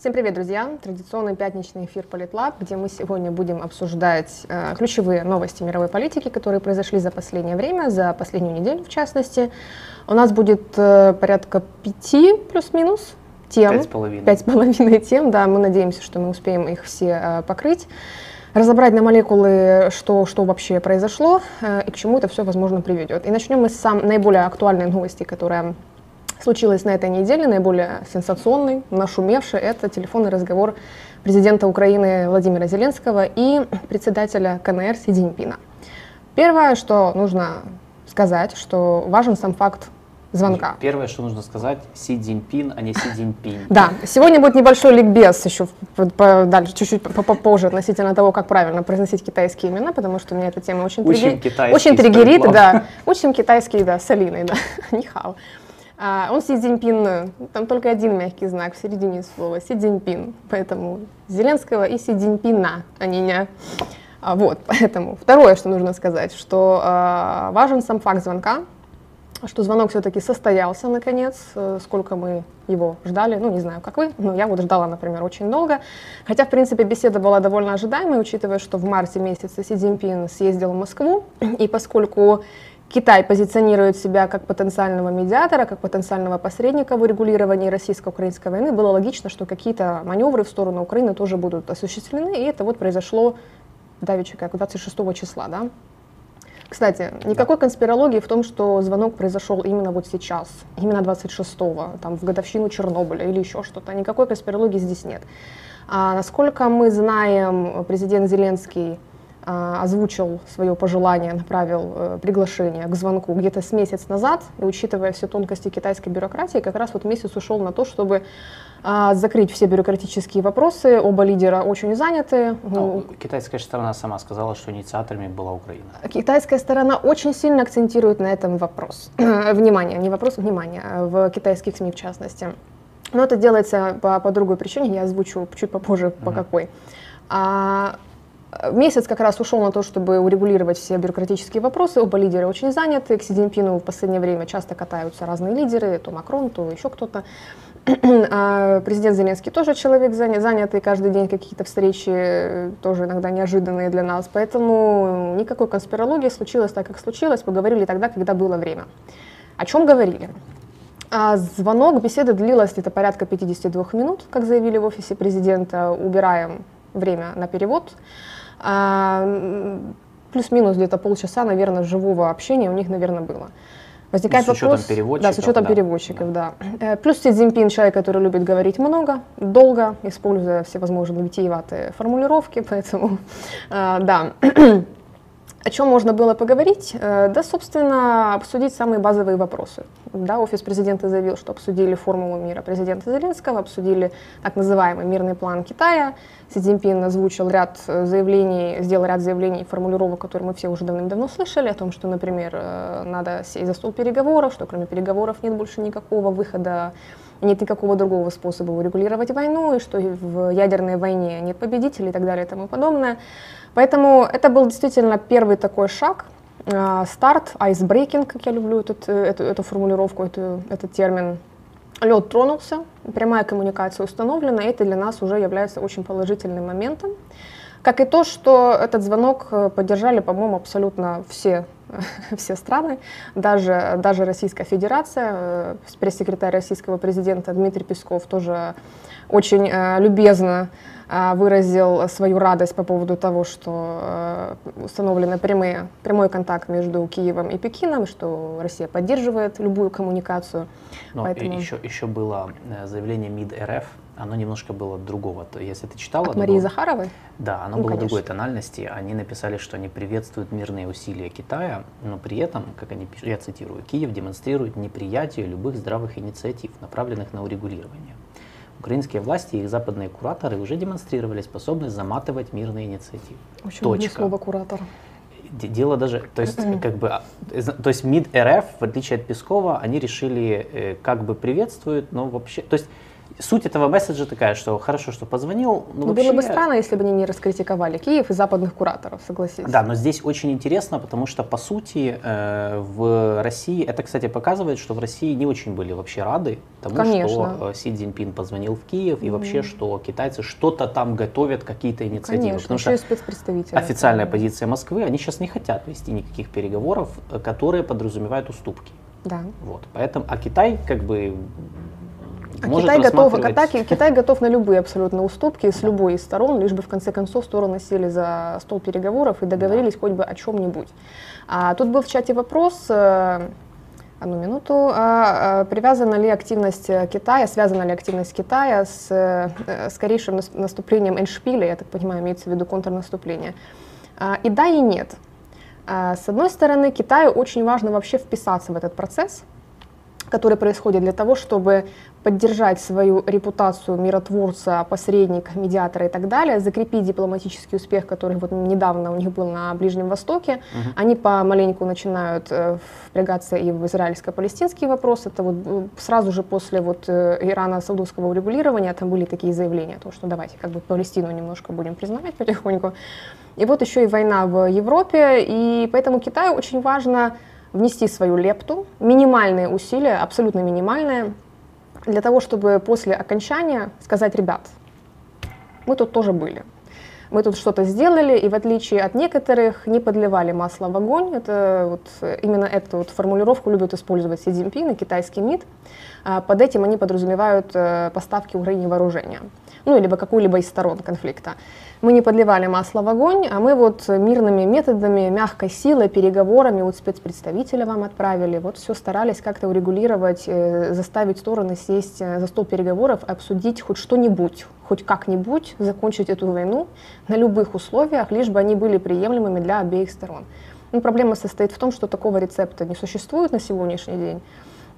Всем привет, друзья! Традиционный пятничный эфир Политлаб, где мы сегодня будем обсуждать э, ключевые новости мировой политики, которые произошли за последнее время, за последнюю неделю в частности. У нас будет э, порядка пяти плюс-минус тем. Пять с половиной. Пять с половиной тем, да, мы надеемся, что мы успеем их все э, покрыть разобрать на молекулы, что, что вообще произошло э, и к чему это все, возможно, приведет. И начнем мы с сам, наиболее актуальной новости, которая случилось на этой неделе, наиболее сенсационный, нашумевший, это телефонный разговор президента Украины Владимира Зеленского и председателя КНР Си Цзиньпина. Первое, что нужно сказать, что важен сам факт звонка. Первое, что нужно сказать, Си Цзиньпин, а не Си Цзиньпин. Да, сегодня будет небольшой ликбез еще дальше, чуть-чуть попозже относительно того, как правильно произносить китайские имена, потому что меня эта тема очень, Учим триггер... очень триггерит. Да. Учим китайский, да, с Алиной, да, нихао. А, он Си Цзиньпин, там только один мягкий знак в середине слова, Си Цзиньпин, поэтому Зеленского и Си Цзиньпина, а не не. А, вот, поэтому второе, что нужно сказать, что а, важен сам факт звонка, что звонок все-таки состоялся наконец, э, сколько мы его ждали, ну не знаю, как вы, но я вот ждала, например, очень долго, хотя, в принципе, беседа была довольно ожидаемой, учитывая, что в марте месяце Си Цзиньпин съездил в Москву, и поскольку Китай позиционирует себя как потенциального медиатора, как потенциального посредника в урегулировании российско-украинской войны, было логично, что какие-то маневры в сторону Украины тоже будут осуществлены, и это вот произошло давеча как 26 числа, да. Кстати, никакой да. конспирологии в том, что звонок произошел именно вот сейчас, именно 26-го, там, в годовщину Чернобыля или еще что-то. Никакой конспирологии здесь нет. А насколько мы знаем, президент Зеленский озвучил свое пожелание, направил э, приглашение к звонку где-то с месяц назад, и учитывая все тонкости китайской бюрократии, как раз вот месяц ушел на то, чтобы а, закрыть все бюрократические вопросы. Оба лидера очень заняты. Ну, китайская сторона сама сказала, что инициаторами была Украина. Китайская сторона очень сильно акцентирует на этом вопрос. внимание, не вопрос, внимание, в китайских СМИ в частности. Но это делается по, по другой причине, я озвучу чуть попозже, mm-hmm. по какой. А, Месяц как раз ушел на то, чтобы урегулировать все бюрократические вопросы. Оба лидера очень заняты. К Си Цзиньпину в последнее время часто катаются разные лидеры, то Макрон, то еще кто-то. А президент Зеленский тоже человек занятый, каждый день какие-то встречи, тоже иногда неожиданные для нас. Поэтому никакой конспирологии случилось так, как случилось. Поговорили тогда, когда было время. О чем говорили? А звонок, беседа длилась где-то порядка 52 минут, как заявили в офисе президента. Убираем время на перевод. А, плюс-минус где-то полчаса, наверное, живого общения у них, наверное, было. Возникает с вопрос, учетом переводчиков. Да, с учетом да. переводчиков, да. да. Э, плюс Си Цзиньпин человек, который любит говорить много, долго, используя всевозможные витиеватые формулировки, поэтому, э, да. О чем можно было поговорить? Э, да, собственно, обсудить самые базовые вопросы. Да, офис президента заявил, что обсудили формулу мира президента Зеленского, обсудили так называемый мирный план Китая. Си Цзиньпин озвучил ряд заявлений, сделал ряд заявлений, формулировок, которые мы все уже давным-давно слышали, о том, что, например, э, надо сесть за стол переговоров, что кроме переговоров нет больше никакого выхода нет никакого другого способа урегулировать войну, и что в ядерной войне нет победителей и так далее и тому подобное. Поэтому это был действительно первый такой шаг, э, старт, айсбрейкинг, как я люблю этот, э, эту, эту формулировку, эту, этот термин. Лед тронулся, прямая коммуникация установлена, и это для нас уже является очень положительным моментом. Как и то, что этот звонок э, поддержали, по-моему, абсолютно все, все страны, даже, даже Российская Федерация, пресс-секретарь российского президента Дмитрий Песков тоже очень э, любезно э, выразил свою радость по поводу того, что э, установлены прямые, прямой контакт между Киевом и Пекином, что Россия поддерживает любую коммуникацию. Но Поэтому... еще, еще было заявление МИД РФ, оно немножко было другого. То, если ты читала... От Марии было... Захаровой? Да, оно ну, было конечно. другой тональности. Они написали, что они приветствуют мирные усилия Китая, но при этом, как они пишут, я цитирую, Киев демонстрирует неприятие любых здравых инициатив, направленных на урегулирование. Украинские власти и их западные кураторы уже демонстрировали способность заматывать мирные инициативы. Очень Точка. слово куратор. Дело даже, то есть, как бы, а, то есть МИД РФ, в отличие от Пескова, они решили, э, как бы приветствуют, но вообще, то есть суть этого месседжа такая, что хорошо, что позвонил. Но ну, вообще... Было бы странно, если бы они не раскритиковали Киев и западных кураторов, согласитесь. Да, но здесь очень интересно, потому что, по сути, э, в России, это, кстати, показывает, что в России не очень были вообще рады тому, Конечно. что э, Си Цзиньпин позвонил в Киев, и вообще, что китайцы что-то там готовят, какие-то инициативы. Конечно, потому что спецпредставители. Официальная да. позиция Москвы, они сейчас не хотят вести никаких переговоров, э, которые подразумевают уступки. Да. Вот, поэтому, а Китай как бы а Китай готов к атаке, Китай готов на любые абсолютно уступки с любой из сторон, лишь бы в конце концов стороны сели за стол переговоров и договорились да. хоть бы о чем-нибудь. А тут был в чате вопрос, э, одну минуту, а, а, привязана ли активность Китая, связана ли активность Китая с э, скорейшим наступлением Эншпиля, я так понимаю, имеется в виду контрнаступление. А, и да, и нет. С одной стороны, Китаю очень важно вообще вписаться в этот процесс, который происходит для того, чтобы поддержать свою репутацию миротворца, посредника, медиатора и так далее, закрепить дипломатический успех, который вот недавно у них был на Ближнем Востоке. Угу. Они помаленьку начинают э, впрягаться и в израильско-палестинский вопрос. Это вот э, сразу же после вот э, Ирана-саудовского урегулирования там были такие заявления, то, что давайте как бы Палестину немножко будем признавать потихоньку. И вот еще и война в Европе, и поэтому Китаю очень важно внести свою лепту, минимальные усилия, абсолютно минимальные, для того, чтобы после окончания сказать, ребят, мы тут тоже были. Мы тут что-то сделали, и в отличие от некоторых, не подливали масло в огонь. Это вот, именно эту вот формулировку любят использовать Си Цзиньпин и китайский МИД. А под этим они подразумевают э, поставки Украине вооружения, ну, либо какую-либо из сторон конфликта мы не подливали масло в огонь, а мы вот мирными методами, мягкой силой, переговорами, вот спецпредставителя вам отправили, вот все старались как-то урегулировать, э, заставить стороны сесть э, за стол переговоров, обсудить хоть что-нибудь, хоть как-нибудь закончить эту войну на любых условиях, лишь бы они были приемлемыми для обеих сторон. Но проблема состоит в том, что такого рецепта не существует на сегодняшний день.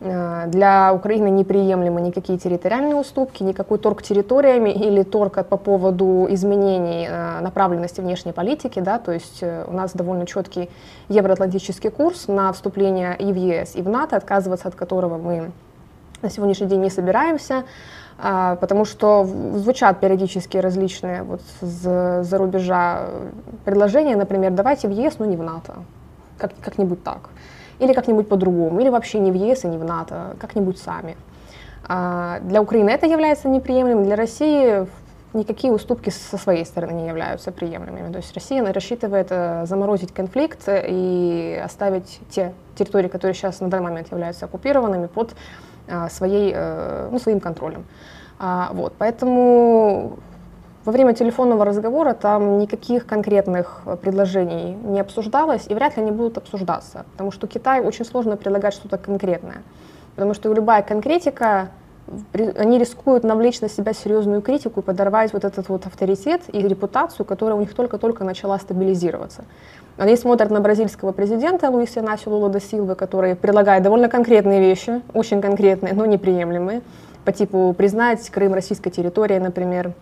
Э, для Украины неприемлемы никакие территориальные уступки, никакой торг территориями или торг по поводу изменений э, направленности внешней политики. Да, то есть э, у нас довольно четкий евроатлантический курс на вступление и в ЕС, и в НАТО, отказываться от которого мы на сегодняшний день не собираемся, потому что звучат периодически различные вот за рубежа предложения, например, давайте в ЕС, но не в НАТО, как, как-нибудь так или как-нибудь по-другому, или вообще не в ЕС и не в НАТО, как-нибудь сами. А для Украины это является неприемлемым, для России никакие уступки со своей стороны не являются приемлемыми. То есть Россия рассчитывает э, заморозить конфликт и оставить те территории, которые сейчас на данный момент являются оккупированными, под а, своей, э, ну, своим контролем. А, вот, поэтому во время телефонного разговора там никаких конкретных э, предложений не обсуждалось и вряд ли они будут обсуждаться, потому что Китаю очень сложно предлагать что-то конкретное, потому что любая конкретика, они рискуют навлечь на себя серьезную критику и подорвать вот этот вот авторитет и репутацию, которая у них только-только начала стабилизироваться. Они смотрят на бразильского президента Луиса Инасио Лула да Силвы, который предлагает довольно конкретные вещи, очень конкретные, но неприемлемые, по типу признать Крым российской территорией, например,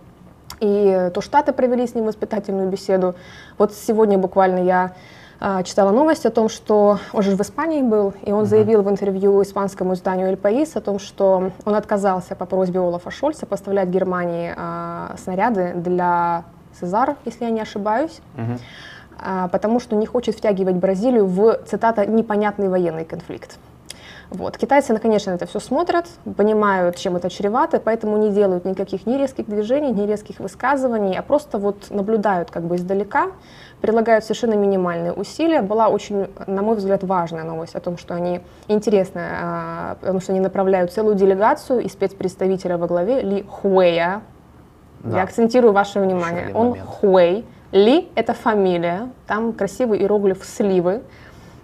и то Штаты провели с ним воспитательную беседу. Вот сегодня буквально я а, читала новость о том, что он же в Испании был, и он заявил в интервью испанскому изданию «Эль Паис» о том, что он отказался по просьбе Олафа Шольца поставлять Германии а, снаряды для Сезар, если я не ошибаюсь, а, потому что не хочет втягивать Бразилию в, цитата, «непонятный военный конфликт». Вот. Китайцы, конечно, это все смотрят, понимают, чем это чревато, поэтому не делают никаких ни резких движений, ни резких высказываний, а просто вот наблюдают как бы издалека, прилагают совершенно минимальные усилия. Была очень, на мой взгляд, важная новость о том, что они, интересная, а, потому что они направляют целую делегацию и спецпредставителя во главе Ли Хуэя. Да. Я акцентирую ваше внимание. Он момент. Хуэй. Ли – это фамилия, там красивый иероглиф сливы,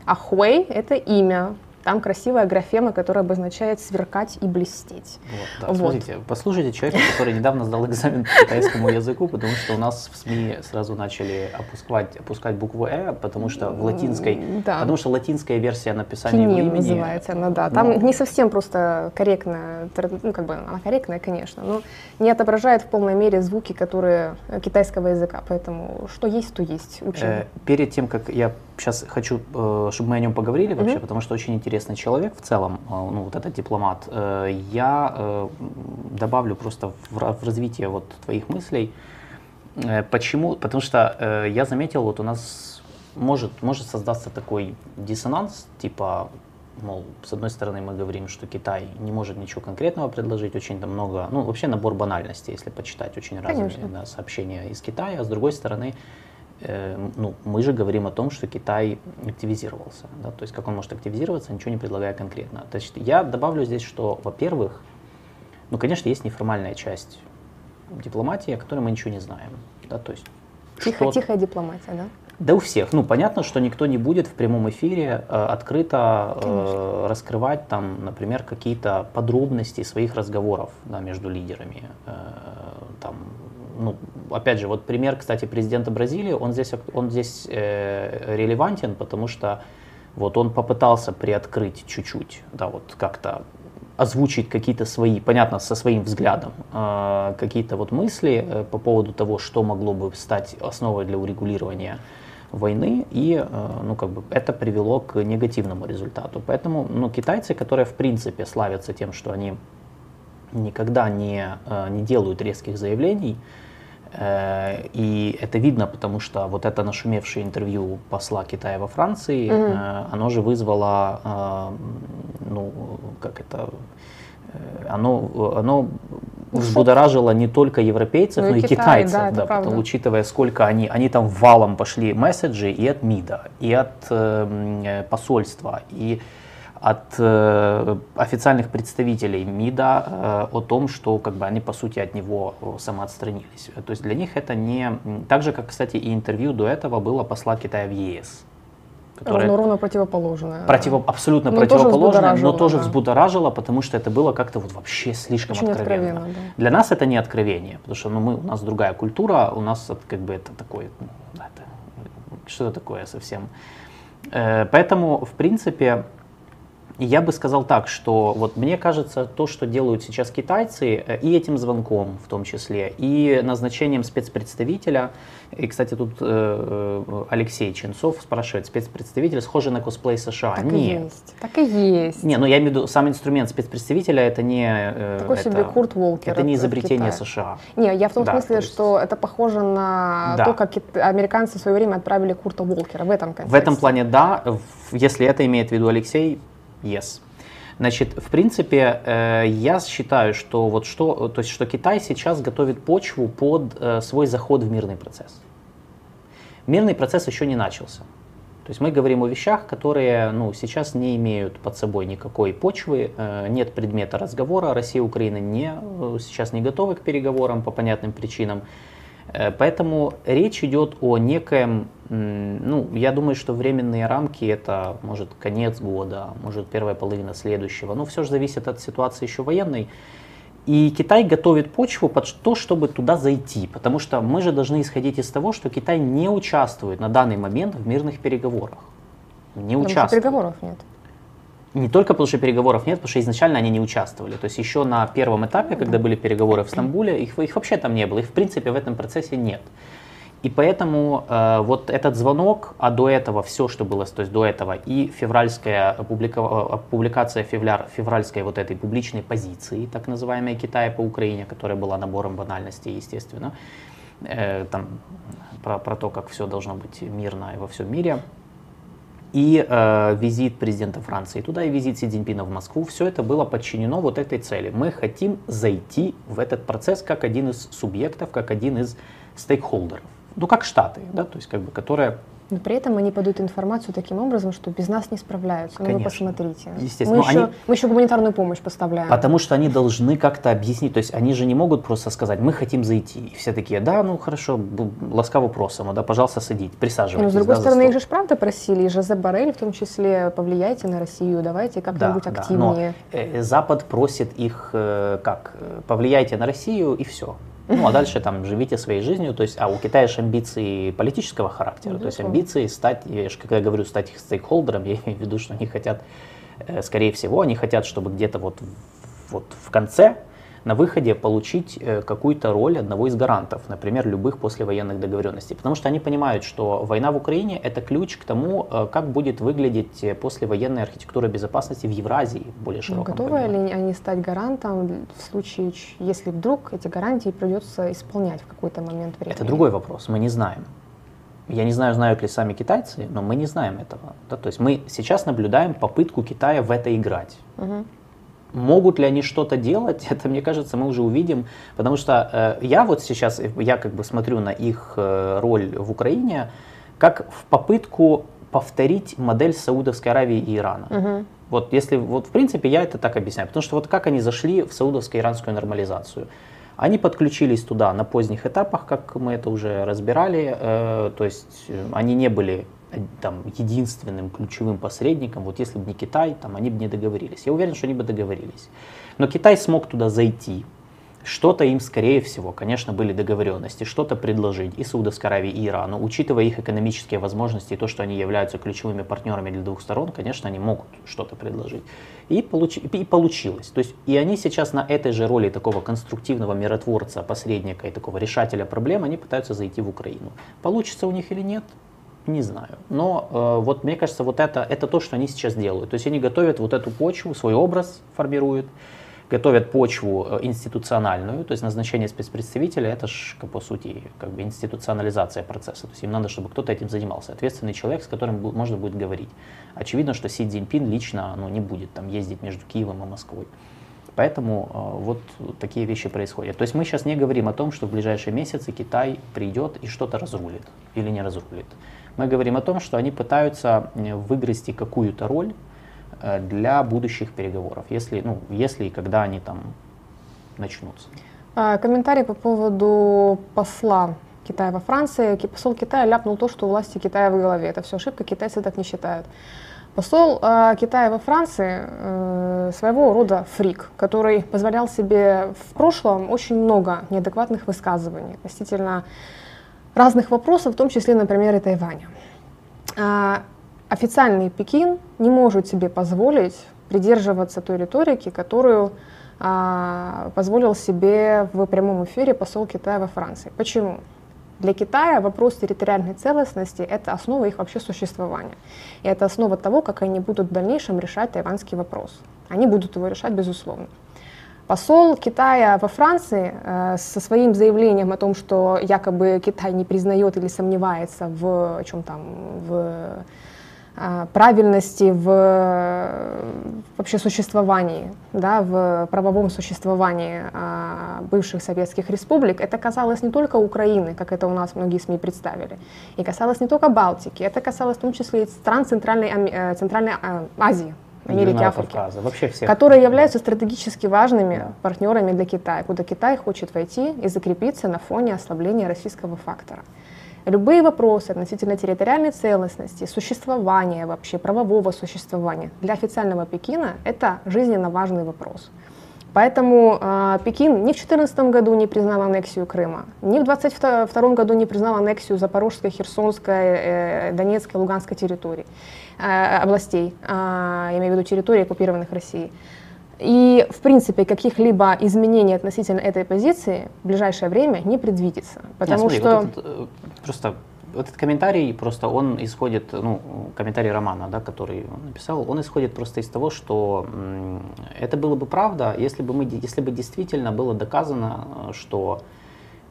а Хуэй – это имя. Там красивая графема, которая обозначает сверкать и блестеть. Вот, да. вот. Смотрите, послушайте человека, который недавно сдал экзамен по китайскому языку, потому что у нас в СМИ сразу начали опускать, опускать букву «э», потому что в латинской, да. потому что латинская версия написания Кинин его имени... называется она, да. Там но... не совсем просто корректная, ну как бы она корректная, конечно, но не отображает в полной мере звуки, которые китайского языка, поэтому что есть, то есть. Учим. Э, перед тем, как я сейчас хочу, э, чтобы мы о нем поговорили вообще, mm-hmm. потому что очень интересно интересный человек в целом, ну, вот этот дипломат. Я добавлю просто в развитие вот твоих мыслей. Почему? Потому что я заметил, вот у нас может, может создаться такой диссонанс, типа мол, с одной стороны мы говорим, что Китай не может ничего конкретного предложить, очень там много, ну вообще набор банальностей, если почитать очень разные да, сообщения из Китая, а с другой стороны, э, ну, мы же говорим о том, что Китай активизировался, да, то есть как он может активизироваться, ничего не предлагая конкретно. То есть я добавлю здесь, что, во-первых, ну, конечно, есть неформальная часть дипломатии, о которой мы ничего не знаем, да, то есть Тихо, тихая дипломатия, да? Да у всех. Ну, понятно, что никто не будет в прямом эфире э, открыто э, раскрывать там, например, какие-то подробности своих разговоров да, между лидерами. Э, там, ну, опять же, вот пример, кстати, президента Бразилии, он здесь, он здесь э, релевантен, потому что вот он попытался приоткрыть чуть-чуть, да, вот как-то озвучить какие-то свои, понятно, со своим взглядом, э, какие-то вот мысли э, по поводу того, что могло бы стать основой для урегулирования войны, и э, ну, как бы это привело к негативному результату. Поэтому ну, китайцы, которые в принципе славятся тем, что они никогда не, э, не делают резких заявлений, и это видно, потому что вот это нашумевшее интервью посла Китая во Франции, mm-hmm. оно же вызвало, ну, как это, оно, оно взбудоражило не только европейцев, ну, но и Китай, китайцев, да, да потому, учитывая, сколько они, они там валом пошли месседжи и от МИДа, и от э, посольства, и от э, официальных представителей МИДа э, о том, что как бы они по сути от него самоотстранились. То есть для них это не так же, как, кстати, и интервью до этого было посла Китая в ЕС которое... Ровно, ровно противоположное. Противо, абсолютно но противоположное, тоже но тоже да. взбудоражило, потому что это было как-то вот вообще слишком Очень откровенно. откровенно да. Для нас это не откровение, потому что ну, мы, у нас другая культура, у нас как бы это такое, ну, это, что это такое совсем. Э, поэтому, в принципе, я бы сказал так, что вот мне кажется, то, что делают сейчас китайцы, э, и этим звонком в том числе, и назначением спецпредставителя, и, кстати, тут э, э Алексей Ченцов спрашивает, спецпредставитель схожий на косплей США? Так Нет. и есть. Так и есть. Не, ну я имею в виду, сам инструмент спецпредставителя это не... Э, Такой это, себе Курт Волкер. Это не изобретение США. Не, я в том да, смысле, есть... что это похоже на да. то, как американцы в свое время отправили Курта Волкера в этом контексте. В этом плане да, если это имеет в виду Алексей, Yes. Значит, в принципе, э, я считаю, что вот что, то есть, что Китай сейчас готовит почву под э, свой заход в мирный процесс. Мирный процесс еще не начался. То есть мы говорим о вещах, которые ну, сейчас не имеют под собой никакой почвы, э, нет предмета разговора. Россия и Украина не, сейчас не готовы к переговорам по понятным причинам. Поэтому речь идет о некоем, ну, я думаю, что временные рамки это может конец года, может первая половина следующего, но все же зависит от ситуации еще военной. И Китай готовит почву под то, чтобы туда зайти, потому что мы же должны исходить из того, что Китай не участвует на данный момент в мирных переговорах. Не потому участвует. переговоров нет. Не только потому, что переговоров нет, потому что изначально они не участвовали. То есть еще на первом этапе, когда были переговоры в Стамбуле, их, их вообще там не было, их в принципе в этом процессе нет. И поэтому э, вот этот звонок, а до этого все, что было, то есть до этого и февральская публика, э, публикация февраля, февральской вот этой публичной позиции, так называемой Китая по Украине, которая была набором банальностей, естественно, э, там, про, про то, как все должно быть мирно во всем мире, и э, визит президента Франции туда, и визит Си Цзиньпина в Москву, все это было подчинено вот этой цели. Мы хотим зайти в этот процесс как один из субъектов, как один из стейкхолдеров. Ну, как Штаты, да, то есть, как бы, которые но при этом они подают информацию таким образом, что без нас не справляются. Ну, вы посмотрите. Естественно. Мы, еще, они... мы еще гуманитарную помощь поставляем. Потому что они должны как-то объяснить. То есть они же не могут просто сказать, мы хотим зайти. И все такие, да, ну хорошо, ласкаво просим, да, пожалуйста, садить, присаживайтесь. Но с другой да, стороны, их же правда просили, и Жозеп Барель в том числе, повлияйте на Россию, давайте как-нибудь да, активнее. Да, но э, Запад просит их, э, как, повлияйте на Россию и все. Ну, а дальше там живите своей жизнью. То есть, а у Китая же амбиции политического характера. Ну, то есть амбиции стать, я же, когда я говорю стать их стейкхолдером, я имею в виду, что они хотят, э, скорее всего, они хотят, чтобы где-то вот, вот в конце на выходе получить э, какую-то роль одного из гарантов, например, любых послевоенных договоренностей. Потому что они понимают, что война в Украине – это ключ к тому, э, как будет выглядеть э, послевоенная архитектура безопасности в Евразии более Ну, широком готовы понимании. ли они стать гарантом в случае, если вдруг эти гарантии придется исполнять в какой-то момент времени? Это другой вопрос, мы не знаем. Я не знаю, знают ли сами китайцы, но мы не знаем этого. Да? То есть мы сейчас наблюдаем попытку Китая в это играть. Мгм. Могут ли они что-то делать, это, мне кажется, мы уже увидим, потому что э, я вот сейчас, э, я как бы смотрю на их э, роль в Украине, как в попытку повторить модель Саудовской Аравии и Ирана. Мгм. Вот если, вот в принципе я это так объясняю, потому что вот как они зашли в саудовско-иранскую нормализацию. Они подключились туда на поздних этапах, как мы это уже разбирали, э, то есть э, они не были там, единственным ключевым посредником, вот если бы не Китай, там, они бы не договорились. Я уверен, что они бы договорились. Но Китай смог туда зайти, что-то им, скорее всего, конечно, были договоренности, что-то предложить и Саудовской Аравии, и Ирану. Учитывая их экономические возможности и то, что они являются ключевыми партнерами для двух сторон, конечно, они могут что-то предложить. И, получи- и получилось. То есть и они сейчас на этой же роли такого конструктивного миротворца, посредника и такого решателя проблем, они пытаются зайти в Украину. Получится у них или нет, не знаю. Но э, вот мне кажется, вот это, это то, что они сейчас делают. То есть они готовят вот эту почву, свой образ формируют, готовят почву э, институциональную, то есть назначение спецпредставителя, это же, по сути, как бы институционализация процесса. То есть им надо, чтобы кто-то этим занимался. Ответственный человек, с которым можно будет говорить. Очевидно, что Си Цзиньпин лично ну, не будет там ездить между Киевом и Москвой. Поэтому э, вот такие вещи происходят. То есть мы сейчас не говорим о том, что в ближайшие месяцы Китай придет и что-то разрулит или не разрулит. Мы говорим о том, что они пытаются э, выгрести какую-то роль э, для будущих переговоров, если, ну, если и когда они там начнутся. А, Комментарий по поводу посла Китая во Франции. Посол Китая ляпнул то, что у власти Китая в голове. Это все ошибка, китайцы так не считают. Посол а, Китая во Франции э, своего рода фрик, который позволял себе в прошлом очень много неадекватных высказываний относительно разных вопросов, в том числе, например, и Тайваня. А, Официальный Пекин не может себе позволить придерживаться той риторики, которую а, позволил себе в прямом эфире посол Китая во Франции. Почему? Для Китая вопрос территориальной целостности – это основа их вообще существования. И это основа того, как они будут в дальнейшем решать тайваньский вопрос. Они будут его решать, безусловно. Посол Китая во Франции э, со своим заявлением о том, что якобы Китай не признает или сомневается в чем там, в э, правильности, в вообще существовании, да, в правовом существовании э, бывших советских республик, это касалось не только Украины, как это у нас многие СМИ представили, и касалось не только Балтики, это касалось в том числе и стран Центральной, э, Центральной э, Азии, Америки, Африки Кавказа, вообще всех. которые являются стратегически важными Да. партнерами для Китая, куда Китай хочет войти и закрепиться на фоне ослабления российского фактора. Любые вопросы относительно территориальной целостности, существования вообще, правового существования для официального Пекина – это жизненно важный вопрос. Поэтому э, Пекин ни в 2014 году не признал аннексию Крыма, ни в 2022 году не признал аннексию Запорожской, Херсонской, э, Донецкой, Луганской территорий, э, областей, э, я имею в виду территории, оккупированных Россией. И, в принципе, каких-либо изменений относительно этой позиции в ближайшее время не предвидится. Потому Нет, смотри, что... вот этот, э, просто этот комментарий, просто он исходит, ну, комментарий Романа, да, который он написал, он исходит просто из того, что это было бы правда, если бы, мы, если бы действительно было доказано, что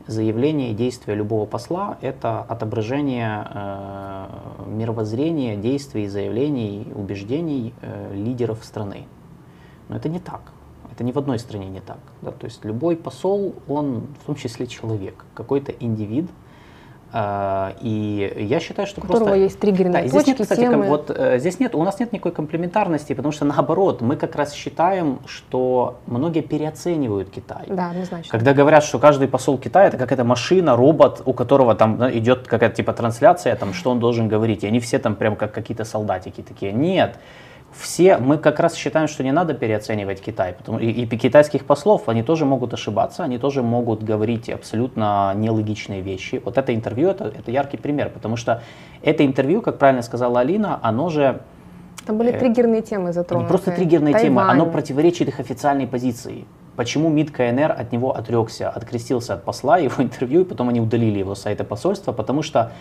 заявление и действие любого посла – это отображение э, мировоззрения, действий, заявлений, убеждений э, лидеров страны. Но это не так. Это ни в одной стране не так. Да? То есть любой посол, он в том числе человек, какой-то индивид. А, И я считаю, что у которого просто... есть триггерные Да, и здесь нет, точки, кстати, темы. вот э, здесь нет, у нас нет никакой комплементарности, потому что наоборот, мы как раз считаем, что многие переоценивают Китай. Да, однозначно. Когда говорят, что каждый посол Китая это какая-то машина, робот, у которого там да, идет какая-то типа трансляция, там, что он должен говорить, и они все там прям как какие-то солдатики такие. Нет, все, мы как раз считаем, что не надо переоценивать Китай, потому, и, и китайских послов, они тоже могут ошибаться, они тоже могут говорить абсолютно нелогичные вещи. Вот это интервью, это, это яркий пример, потому что это интервью, как правильно сказала Алина, оно же Там были э, триггерные темы не затронуты. просто триггерная тема, Тайвань. оно противоречит их официальной позиции. почему МИД КНР от него отрекся, открестился от посла, его интервью, и потом они удалили его с сайта посольства, потому что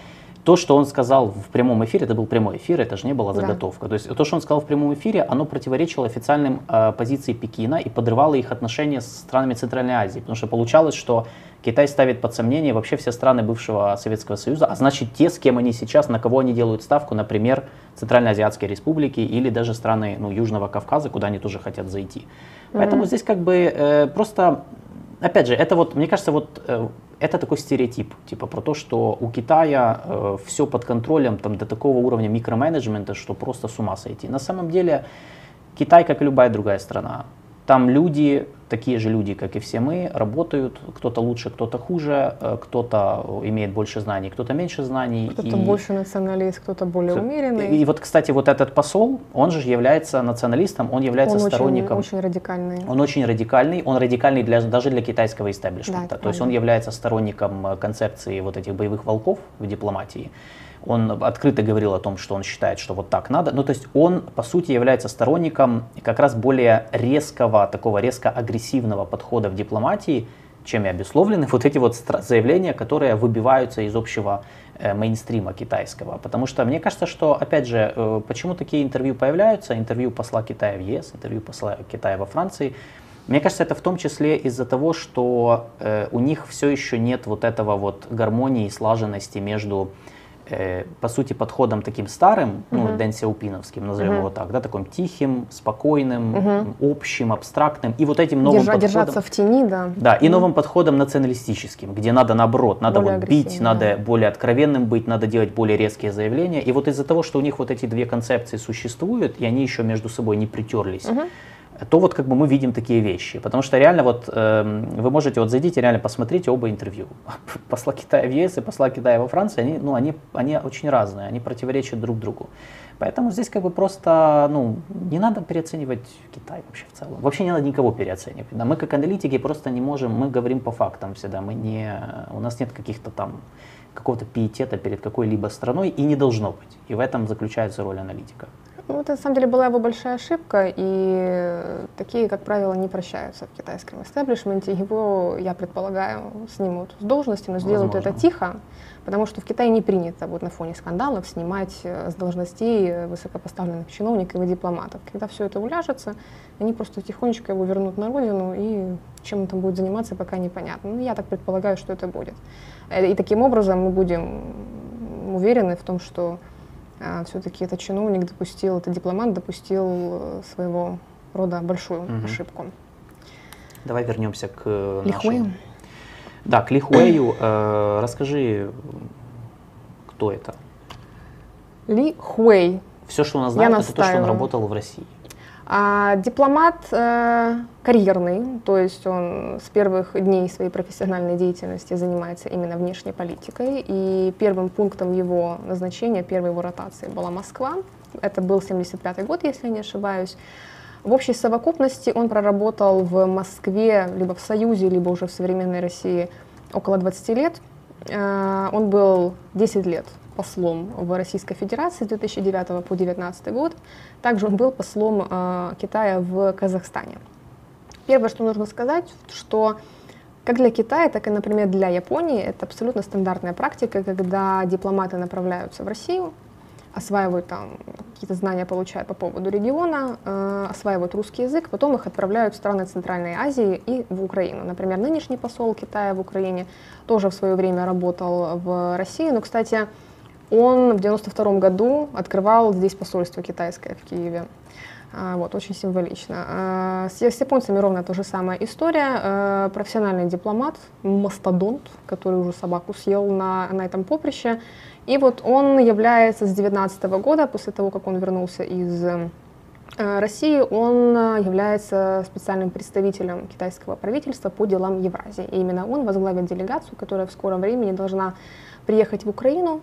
то, что он сказал в прямом эфире, это был прямой эфир, это же не была заготовка. Да. То есть то, что он сказал в прямом эфире, оно противоречило официальным э, позиции Пекина и подрывало их отношения с странами Центральной Азии. Потому что получалось, что Китай ставит под сомнение вообще все страны бывшего Советского Союза, а значит те, с кем они сейчас, на кого они делают ставку, например, Центральноазиатские республики или даже страны ну, Южного Кавказа, куда они тоже хотят зайти. Mm-hmm. Поэтому здесь как бы э, просто, опять же, это вот, мне кажется, вот э, это такой стереотип, типа про то, что у Китая э, все под контролем там, до такого уровня микроменеджмента, что просто с ума сойти. На самом деле Китай, как и любая другая страна, там люди, такие же люди, как и все мы, работают. Кто-то лучше, кто-то хуже, э, кто-то имеет больше знаний, кто-то меньше знаний. Кто-то и... больше националист, кто-то более умеренный. И, и вот, кстати, вот этот посол, он же является националистом, он является он сторонником... Очень, очень радикальный. Он очень радикальный, он радикальный для, даже для китайского истеблишмента. Да, То есть он является сторонником э, концепции вот этих боевых волков в дипломатии. Он открыто говорил о том, что он считает, что вот так надо. Ну, то есть он, по сути, является сторонником как раз более резкого, такого резко агрессивного подхода в дипломатии, чем и обусловлены вот эти вот заявления, которые выбиваются из общего э, мейнстрима китайского. Потому что мне кажется, что, опять же, э, почему такие интервью появляются, интервью посла Китая в ЕС, интервью посла Китая во Франции, мне кажется, это в том числе из-за того, что э, у них все еще нет вот этого вот гармонии и слаженности между Э, по сути, подходом таким старым, uh-huh. ну, Дэн Сяопиновским, назовем uh-huh. его так, да, таким тихим, спокойным, uh-huh. общим, абстрактным, и вот этим новым Держа, подходом... Держаться в тени, да. Да, и uh-huh. новым подходом националистическим, где надо, наоборот, надо более вот бить, да. надо более откровенным быть, надо делать более резкие заявления, и вот из-за того, что у них вот эти две концепции существуют, и они еще между собой не притерлись, uh-huh то вот как бы мы видим такие вещи. Потому что реально вот э, вы можете вот зайдите, реально посмотрите оба интервью. Посла Китая в ЕС и посла Китая во Франции, они, ну, они, они очень разные, они противоречат друг другу. Поэтому здесь как бы просто, ну, не надо переоценивать Китай вообще в целом. Вообще не надо никого переоценивать. Да, мы как аналитики просто не можем, мы говорим по фактам всегда, мы не, у нас нет каких-то там какого-то пиетета перед какой-либо страной и не должно быть. И в этом заключается роль аналитика. Ну, это на самом деле была его большая ошибка, и такие, как правило, не прощаются в китайском истеблишменте. Его, я предполагаю, снимут с должности, но сделают Возможно. это тихо, потому что в Китае не принято вот на фоне скандалов снимать э, с должностей высокопоставленных чиновников и дипломатов. Когда все это уляжется, они просто тихонечко его вернут на родину, и чем он там будет заниматься, пока непонятно. Ну, я так предполагаю, что это будет. Э, и таким образом мы будем уверены в том, что все-таки этот чиновник допустил, этот дипломат допустил э, своего рода большую угу. ошибку. Давай вернемся к Лихуэю. Нашему... Да, к Лихуэю. Э, расскажи, кто это? Ли Хуэй. Все, что у нас знают, это то, что он работал в России. А дипломат э, карьерный, то есть он с первых дней своей профессиональной деятельности занимается именно внешней политикой. И первым пунктом его назначения, первой его ротации была Москва. Это был 75 год, если я не ошибаюсь. В общей совокупности он проработал в Москве, либо в Союзе, либо уже в современной России около 20 лет. Э, он был 10 лет послом в Российской Федерации с 2009 по 2019 год. Также он был послом э, Китая в Казахстане. Первое, что нужно сказать, что как для Китая, так и, например, для Японии это абсолютно стандартная практика, когда дипломаты направляются в Россию, осваивают там какие-то знания, получают по поводу региона, э, осваивают русский язык, потом их отправляют в страны Центральной Азии и в Украину. Например, нынешний посол Китая в Украине тоже в свое время работал в России, но, кстати, он в 92 году открывал здесь посольство китайское в Киеве. А, вот, очень символично. А, с, с японцами ровно та же самая история. А, профессиональный дипломат, мастодонт, который уже собаку съел на, на этом поприще. И вот он является с 19 года, после того, как он вернулся из России, он является специальным представителем китайского правительства по делам Евразии. И именно он возглавит делегацию, которая в скором времени должна приехать в Украину,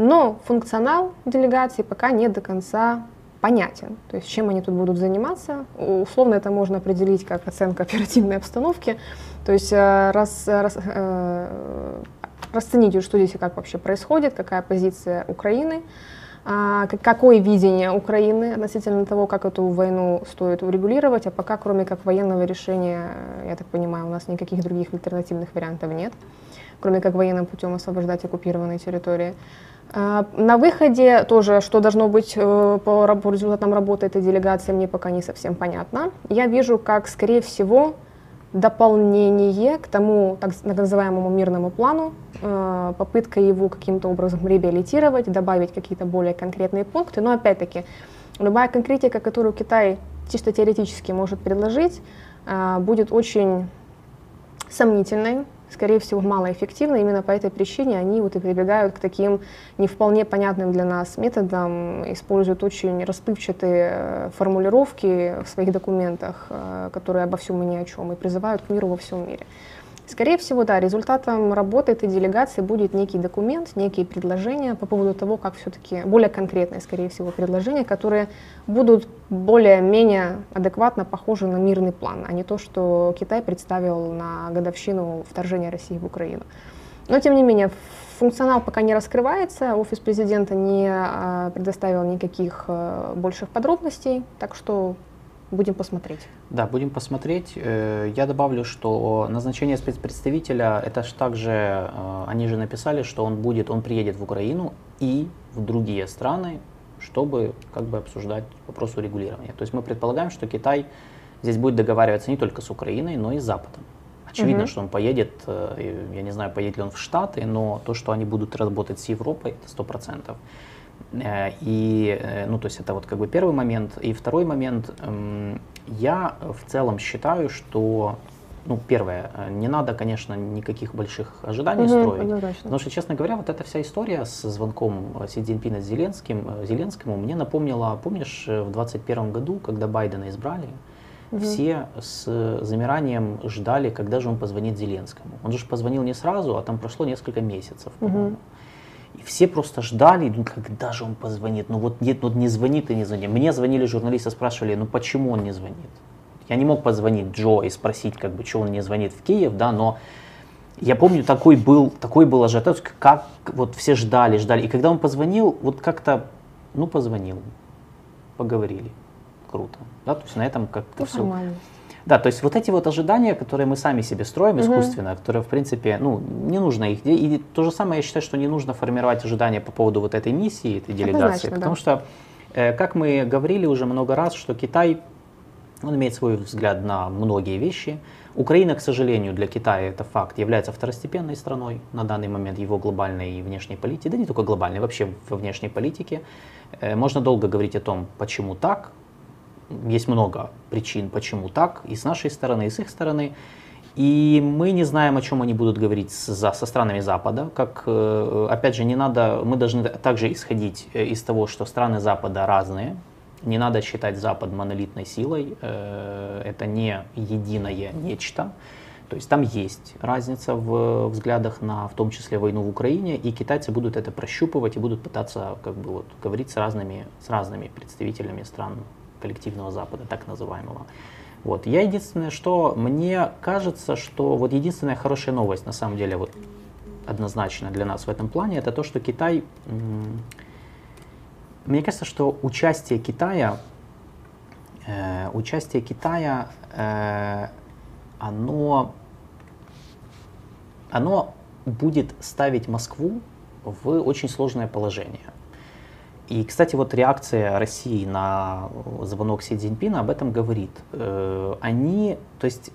но функционал делегации пока не до конца понятен. То есть чем они тут будут заниматься. Условно это можно определить как оценка оперативной обстановки. То есть э, раз, раз, э, расценить, что здесь и как вообще происходит, какая позиция Украины. а, какое видение Украины относительно того, как эту войну стоит урегулировать, а пока кроме как военного решения, я так понимаю, у нас никаких других альтернативных вариантов нет, кроме как военным путем освобождать оккупированные территории. А, на выходе тоже, что должно быть э, по, результатам работы этой делегации, мне пока не совсем понятно. Я вижу, как, скорее всего, дополнение к тому так называемому мирному плану, э, попытка его каким-то образом реабилитировать, добавить какие-то более конкретные пункты. Но опять-таки, любая конкретика, которую Китай чисто теоретически может предложить, э, будет очень сомнительной, скорее всего, малоэффективно. Именно по этой причине они вот и прибегают к таким не вполне понятным для нас методам, используют очень расплывчатые э, формулировки в своих документах, э, которые обо всем и ни о чем, и призывают к миру во всем мире. Скорее всего, да, результатом работы этой делегации будет некий документ, некие предложения по поводу того, как все-таки более конкретные, скорее всего, предложения, которые будут более-менее адекватно похожи на мирный план, а не то, что Китай представил на годовщину вторжения России в Украину. Но, тем не менее, функционал пока не раскрывается, офис президента не а, предоставил никаких э, больших подробностей, так что Будем посмотреть. Да, будем посмотреть. Э, я добавлю, что назначение спецпредставителя, это же также, э, они же написали, что он будет, он приедет в Украину и в другие страны, чтобы как бы обсуждать вопрос урегулирования. То есть мы предполагаем, что Китай здесь будет договариваться не только с Украиной, но и с Западом. Очевидно, угу. что он поедет, э, я не знаю, поедет ли он в Штаты, но то, что они будут работать с Европой, это сто процентов. Э, и, э, ну, то есть это вот как бы первый момент. И второй момент, эм, я в целом считаю, что ну, первое, э, не надо, конечно, никаких больших ожиданий угу, строить. Однозначно. Потому что, честно говоря, вот эта вся история с звонком Си Цзиньпина с Зеленским, Зеленскому мне напомнила, помнишь, в 2021 году, когда Байдена избрали, угу. все с замиранием ждали, когда же он позвонит Зеленскому. Он же позвонил не сразу, а там прошло несколько месяцев, по-моему. Угу. И все просто ждали, ну когда же он позвонит? Ну вот нет, ну не звонит и не звонит. Мне звонили журналисты, спрашивали, ну почему он не звонит? Я не мог позвонить Джо и спросить, как бы, что он не звонит в Киев, да, но я помню, такой был, такой был ажиотаж, как вот все ждали, ждали. И когда он позвонил, вот как-то, ну позвонил, поговорили, круто, да, то есть на этом как-то все. Нормально. Да, то есть вот эти вот ожидания, которые мы сами себе строим угу. искусственно, которые, в принципе, ну, не нужно их... И то же самое я считаю, что не нужно формировать ожидания по поводу вот этой миссии, этой делегации, значит, потому да. что, э, как мы говорили уже много раз, что Китай, он имеет свой взгляд на многие вещи. Украина, к сожалению, для Китая, это факт, является второстепенной страной на данный момент его глобальной и внешней политики, да не только глобальной, вообще во внешней политике. Э, можно долго говорить о том, почему так, есть много причин, почему так, и с нашей стороны, и с их стороны. И мы не знаем, о чем они будут говорить со, со странами Запада. Как, э, опять же, не надо, мы должны также исходить э, из того, что страны Запада разные. Не надо считать Запад монолитной силой. Э, это не единое нечто. То есть там есть разница в взглядах на, в том числе, войну в Украине, и китайцы будут это прощупывать и будут пытаться как бы, вот, говорить с разными, с разными представителями стран коллективного Запада, так называемого. Вот. Я единственное, что мне кажется, что вот единственная хорошая новость, на самом деле, вот однозначно для нас в этом плане, это то, что Китай, мне кажется, что участие Китая, э, участие Китая, э, оно, оно будет ставить Москву в очень сложное положение. И, кстати, вот реакция России на звонок Си Цзиньпина об этом говорит. Э, они, то есть,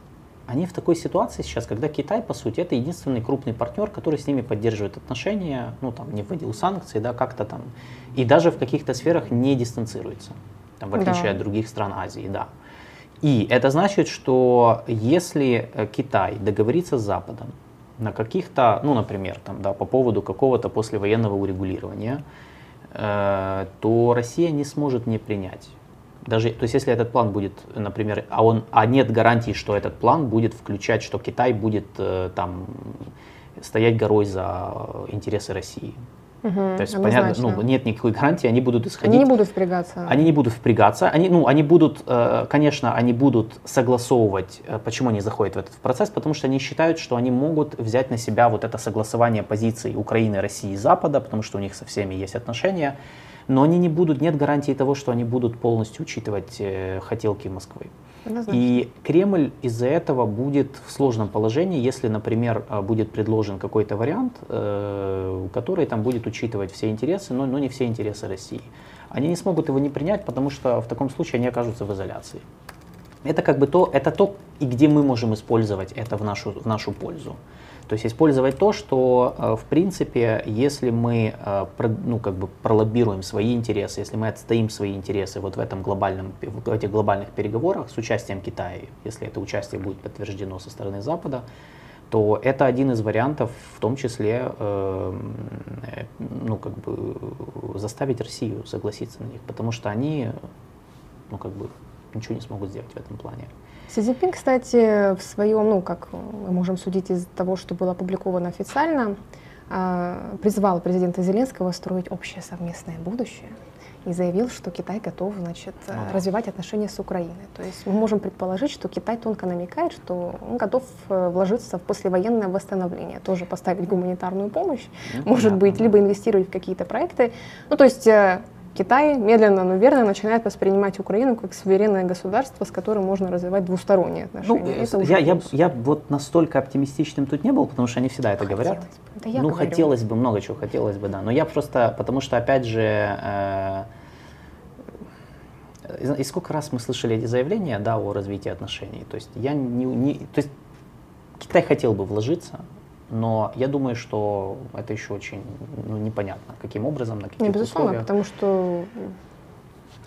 они в такой ситуации сейчас, когда Китай, по сути, это единственный крупный партнер, который с ними поддерживает отношения, ну, там, не вводил санкции, да, как-то там, и даже в каких-то сферах не дистанцируется, там, в отличие да. от других стран Азии, да. И это значит, что если э, Китай договорится с Западом на каких-то, ну, например, там, да, по поводу какого-то послевоенного урегулирования, то Россия не сможет не принять. Даже, то есть если этот план будет, например, а, он, а нет гарантии, что этот план будет включать, что Китай будет э, там стоять горой за интересы России. Угу, То есть, понятно, ну, нет никакой гарантии, они будут исходить... Они не будут впрягаться. Они не будут впрягаться. Они, ну, они будут, э, конечно, они будут согласовывать, э, почему они заходят в этот процесс, потому что они считают, что они могут взять на себя вот это согласование позиций Украины, России и Запада, потому что у них со всеми есть отношения. но они не будут, нет гарантии того, что они будут полностью учитывать э, хотелки Москвы. И Кремль из-за этого будет в сложном положении, если, например, э, будет предложен какой-то вариант, э, который там будет учитывать все интересы, но, но не все интересы России. Они не смогут его не принять, потому что в таком случае они окажутся в изоляции. Это как бы то, это то, и где мы можем использовать это в нашу, в нашу пользу. То есть использовать то, что, э, в принципе, если мы э, ну, как бы пролоббируем свои интересы, если мы отстоим свои интересы вот в, этом глобальном, в этих глобальных переговорах с участием Китая, если это участие будет подтверждено со стороны Запада, то это один из вариантов, в том числе, э, ну, как бы заставить Россию согласиться на них, потому что они, ну, как бы, ничего не смогут сделать в этом плане. Си Цзиньпин, кстати, в своем, ну, как мы можем судить из того, что было опубликовано официально, а, призвал президента Зеленского строить общее совместное будущее и заявил, что Китай готов значит, да. развивать отношения с Украиной. То есть мы можем предположить, что Китай тонко намекает, что он готов э, вложиться в послевоенное восстановление, тоже поставить гуманитарную помощь, ну, может да, быть, да. либо инвестировать в какие-то проекты. Ну, то есть э, Китай медленно, но верно начинает воспринимать Украину как суверенное государство, с которым можно развивать двусторонние отношения. Ну, я, я, я вот настолько оптимистичным тут не был, потому что они всегда это хотелось говорят. Бы. Это я ну, говорю. хотелось бы, много чего хотелось бы, да. Но я просто, потому что, опять же, э, и сколько раз мы слышали эти заявления, да, о развитии отношений. То есть я не, не то есть Китай хотел бы вложиться, но я думаю, что это еще очень ну, непонятно, каким образом, на каких Не, безусловно, условиях. потому что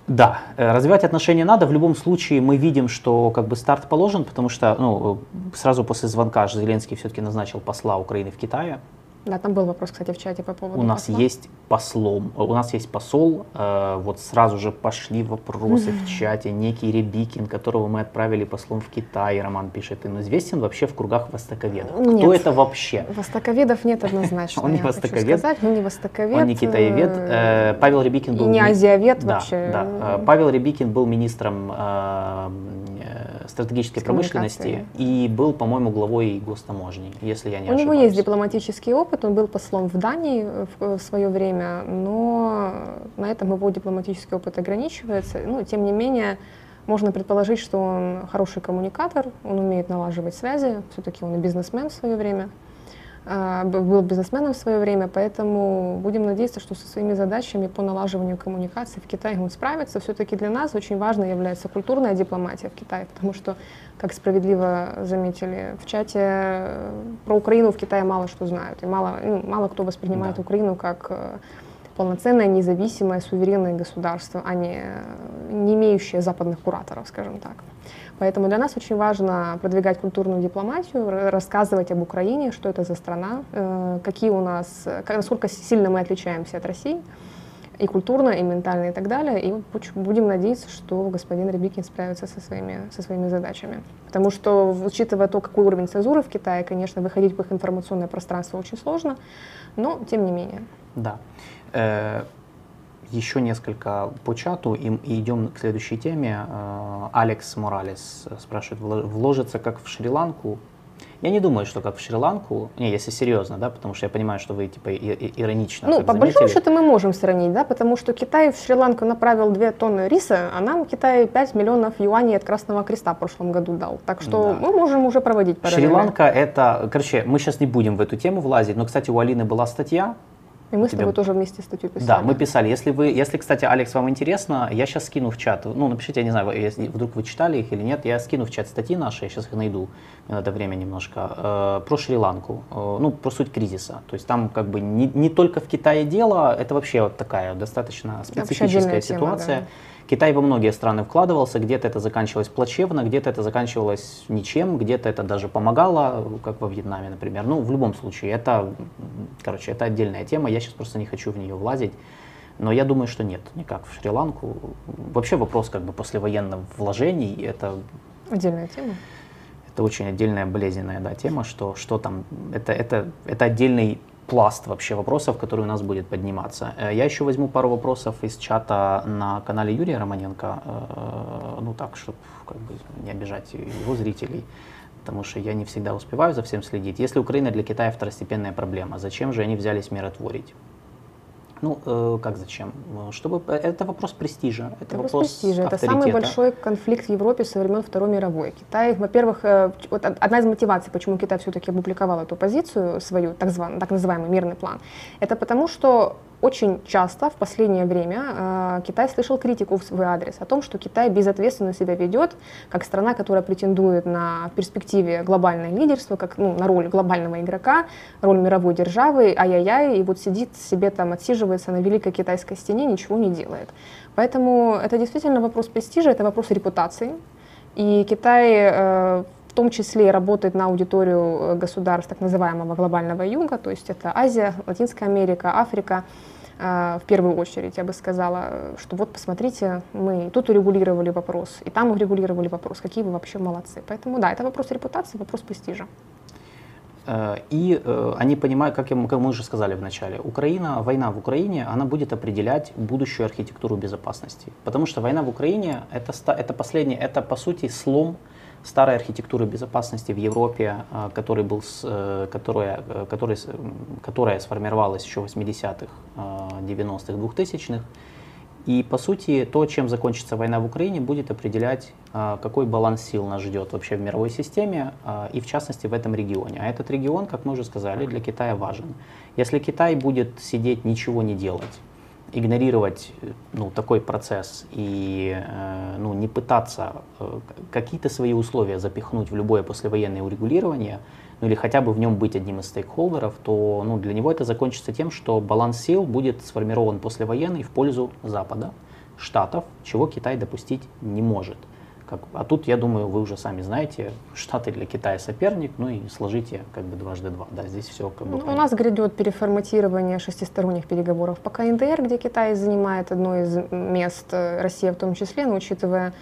да, э, развивать отношения надо. В любом случае мы видим, что как бы старт положен, потому что ну, сразу после звонка Зеленский все-таки назначил посла Украины в Китае. Да, там был вопрос, кстати, в чате по поводу. У нас посла. есть послом, у нас есть посол. Э, вот сразу же пошли вопросы в чате. Некий Рябикин, которого мы отправили послом в Китай, Роман пишет, он известен вообще в кругах востоковедов. Нет, Кто это вообще? Востоковедов нет однозначно. Он не востоковед. Он не востоковед. Он не китаевед. Э, Павел Рябикин был. Не азиовед да, вообще. Да. Э, Павел Рябикин был министром э, стратегической промышленности и был, по-моему, главой гостаможни, если я не У ошибаюсь. него есть дипломатический опыт, он был послом в Дании в, в свое время, но на этом его дипломатический опыт ограничивается. Ну, тем не менее, можно предположить, что он хороший коммуникатор, он умеет налаживать связи, все-таки он и бизнесмен в свое время. А, был бизнесменом в свое время, поэтому будем надеяться, что со своими задачами по налаживанию коммуникаций в Китае он справится. Все-таки для нас очень важно является культурная дипломатия в Китае, потому что, как справедливо заметили в чате, про Украину в Китае мало что знают, и мало, ну, мало кто воспринимает да. Украину как э, полноценное, независимое, суверенное государство, а не, не имеющее западных кураторов, скажем так. Поэтому для нас очень важно продвигать культурную дипломатию, рассказывать об Украине, что это за страна, э, какие у нас, насколько сильно мы отличаемся от России, и культурно, и ментально, и так далее. И будем надеяться, что господин Рябикин справится со своими, со своими задачами. Потому что, учитывая то, какой уровень цензуры в Китае, конечно, выходить в их информационное пространство очень сложно, но тем не менее. Да. Э, еще несколько по чату и, и идем к следующей теме. Э, Алекс Моралес спрашивает, вложится как в Шри-Ланку? Я не думаю, что как в Шри-Ланку, не, если серьезно, да, потому что я понимаю, что вы типа и, иронично. Ну, по заметили. большому счету мы можем сравнить, да, потому что Китай в Шри-Ланку направил 2 тонны риса, а нам Китай 5 миллионов юаней от Красного Креста в прошлом году дал. Так что да. мы можем уже проводить параллели. Шри-Ланка это, короче, мы сейчас не будем в эту тему влазить, но, кстати, у Алины была статья, и мы с тобой тоже вместе статью писали. Да, мы писали. Если вы, если, кстати, Алекс, вам интересно, я сейчас скину в чат. Ну, напишите, я не знаю, если вдруг вы читали их или нет, я скину в чат статьи наши, я сейчас их найду, мне надо время немножко, э, про Шри-Ланку, э, ну, про суть кризиса. То есть там как бы не, не только в Китае дело, это вообще вот такая достаточно специфическая ситуация. Тема, да. Китай во многие страны вкладывался, где-то это заканчивалось плачевно, где-то это заканчивалось ничем, где-то это даже помогало, как во Вьетнаме, например. Ну, в любом случае, это, короче, это отдельная тема, я сейчас просто не хочу в нее влазить. Но я думаю, что нет, никак в Шри-Ланку. Вообще вопрос как бы послевоенных вложений, это... Отдельная тема. Это очень отдельная болезненная да, тема, что, что там, это, это, это отдельный пласт вообще вопросов, который у нас будет подниматься. Э, я еще возьму пару вопросов из чата на канале Юрия Романенко, э, ну так, чтобы как бы не обижать его зрителей, потому что я не всегда успеваю за всем следить. Если Украина для Китая второстепенная проблема, зачем же они взялись миротворить? Ну, э, как зачем? Чтобы это вопрос престижа. Это, вопрос, вопрос престижа. Это самый большой конфликт в Европе со времен Второй мировой. Китай, во-первых, э, вот одна из мотиваций, почему Китай все-таки опубликовал эту позицию свою, так, зван, так называемый мирный план, это потому, что очень часто в последнее время э, Китай слышал критику в свой адрес о том, что Китай безответственно себя ведет, как страна, которая претендует на перспективе глобальное лидерство, как ну, на роль глобального игрока, роль мировой державы, ай-яй-яй, и вот сидит себе там, отсиживается на великой китайской стене, ничего не делает. Поэтому это действительно вопрос престижа, это вопрос репутации. И Китай э, том числе работает на аудиторию э, государств так называемого глобального юга, то есть это Азия, Латинская Америка, Африка, э, в первую очередь, я бы сказала, что вот посмотрите, мы тут урегулировали вопрос, и там урегулировали вопрос, какие вы вообще молодцы. Поэтому да, это вопрос репутации, вопрос престижа. Э, и они понимают, как, я, как мы уже сказали в начале, Украина, война в Украине, она будет определять будущую архитектуру безопасности. Потому что война в Украине это, это последний, это по сути слом старой архитектуры безопасности в Европе, а, который был, э, которая, э, который, которая сформировалась еще в 80-х, 90-х, 2000-х. И, по сути, то, чем закончится война в Украине, будет определять, какой баланс сил нас ждет вообще в мировой системе, и в частности в этом регионе. А этот регион, как мы уже сказали, для Китая важен. Если Китай будет сидеть, ничего не делать, игнорировать ну, такой процесс и э, ну, не пытаться э, какие-то свои условия запихнуть в любое послевоенное урегулирование, ну или хотя бы в нем быть одним из стейкхолдеров, то ну, для него это закончится тем, что баланс сил будет сформирован послевоенный в пользу Запада, Штатов, чего Китай допустить не может. Как, а тут, я думаю, вы уже сами знаете, Штаты для Китая соперник, ну и сложите как бы дважды два. Да, здесь все как бы ну, У нас грядет переформатирование шестисторонних переговоров по КНДР, где Китай занимает одно из мест, э, Россия в том числе, но учитывая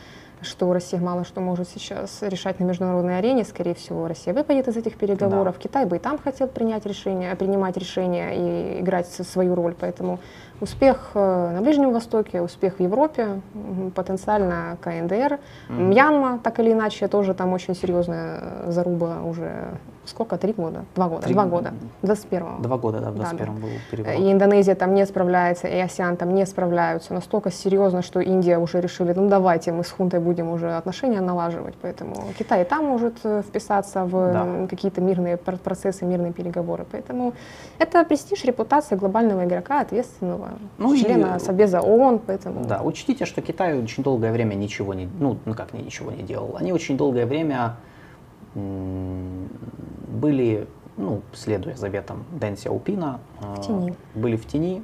что Россия мало что может сейчас решать на международной арене. Скорее всего, Россия выпадет из этих переговоров. Да. Китай бы и там хотел принять решение, принимать решения и играть свою роль. Поэтому успех э, на Ближнем Востоке, успех в Европе, потенциально КНДР, mm-hmm. Мьянма, так или иначе, тоже там очень серьезная заруба уже сколько? Три года? Два года. Три... Два года. 21 Два года, да, в 21 да, был переворот. И Индонезия там не справляется, и АСИАН там не справляются. Настолько серьезно, что Индия уже решили, ну давайте мы с хунтой будем уже отношения налаживать. Поэтому Китай и там может э, вписаться в да. какие-то мирные процессы, мирные переговоры. Поэтому это престиж, репутация глобального игрока, ответственного ну, члена и... Совбеза ООН. Поэтому... Да, учтите, что Китай очень долгое время ничего не, ну, ну как ничего не делал. Они очень долгое время были, ну, следуя заветам Дэн Сяопина, в тени. были в тени.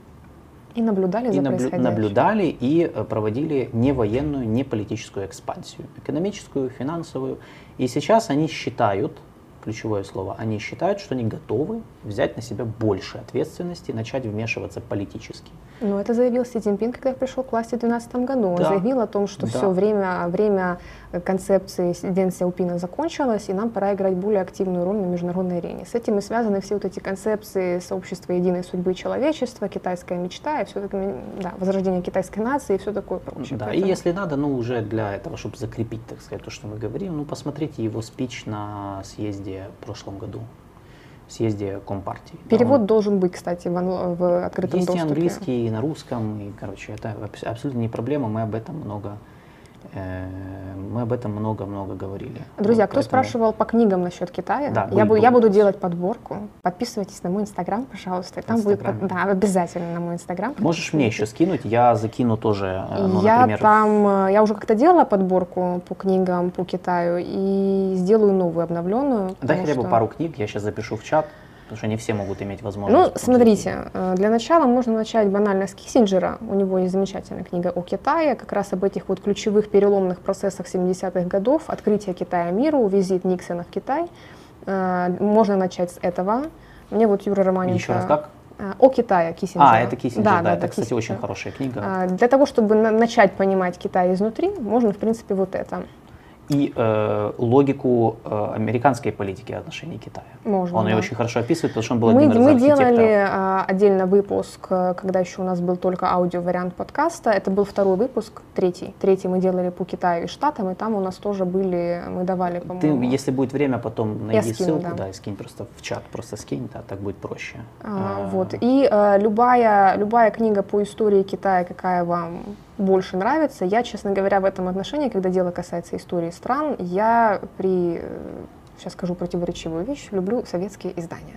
И наблюдали и за наблю- наблюдали и э, проводили не военную, не политическую экспансию, экономическую, финансовую. И сейчас они считают, ключевое слово, они считают, что они готовы взять на себя больше ответственности, начать вмешиваться политически. Ну, это заявил Си Цзиньпин, когда пришел к власти в 2012 году. Он да. заявил о том, что да. все время, время концепции Дэн Сяопина закончилось, и нам пора играть более активную роль на международной арене. С этим и связаны все вот эти концепции сообщества единой судьбы человечества, китайская мечта, и все таки да, возрождение китайской нации и все такое прочее. Да, Поэтому... и если надо, ну, уже для этого, чтобы закрепить, так сказать, то, что мы говорим, ну, посмотрите его спич на съезде в прошлом году съезде Компартии. Перевод Он... должен быть, кстати, в, в открытом Есть доступе. Есть и английский, и на русском, и, короче, это абсолютно не проблема, мы об этом много мы об этом много-много говорили. Друзья, вот, кто поэтому... спрашивал по книгам насчет Китая, да, я, буду, я буду делать подборку. Подписывайтесь на мой инстаграм, пожалуйста. Там Инстаграм. будет, да, обязательно на мой инстаграм. Можешь мне еще скинуть, я закину тоже, э, ну, я например... там, э, я уже как-то делала подборку по книгам по Китаю и сделаю новую, обновленную. Дай хотя бы пару книг, я сейчас запишу в чат. Потому что не все могут иметь возможность. Ну, смотрите, э, для начала можно начать банально с Киссинджера. У него есть замечательная книга о Китае, как раз об этих вот ключевых переломных процессах 70-х годов, открытие Китая миру, визит Никсона в Китай. Э, можно начать с этого. Мне вот Юра Романенко... Еще раз как? Э, о Китае Киссинджера. А, это Киссинджер, да, да, да это, кстати, Киссинджер. очень хорошая книга. Для того, чтобы начать понимать Китай изнутри, можно, в принципе, вот это. И э, логику э, американской политики отношений Китая. Можно, Он да. ее очень хорошо описывает, потому что он был Мы, одним из мы делали а, отдельно выпуск, э, когда еще у нас был только аудио-вариант подкаста. Это был второй выпуск, третий. Третий мы делали по Китаю и Штатам, и там у нас тоже были, мы давали, Ты, по-моему... если будет время, потом найди скину, ссылку, да. да. и скинь просто в чат, просто скинь, да, так будет проще. А, А, вот. И э, любая, любая книга по истории Китая, какая вам больше нравится, я, честно говоря, в этом отношении, когда дело касается истории стран, я при, сейчас скажу противоречивую вещь, люблю советские издания.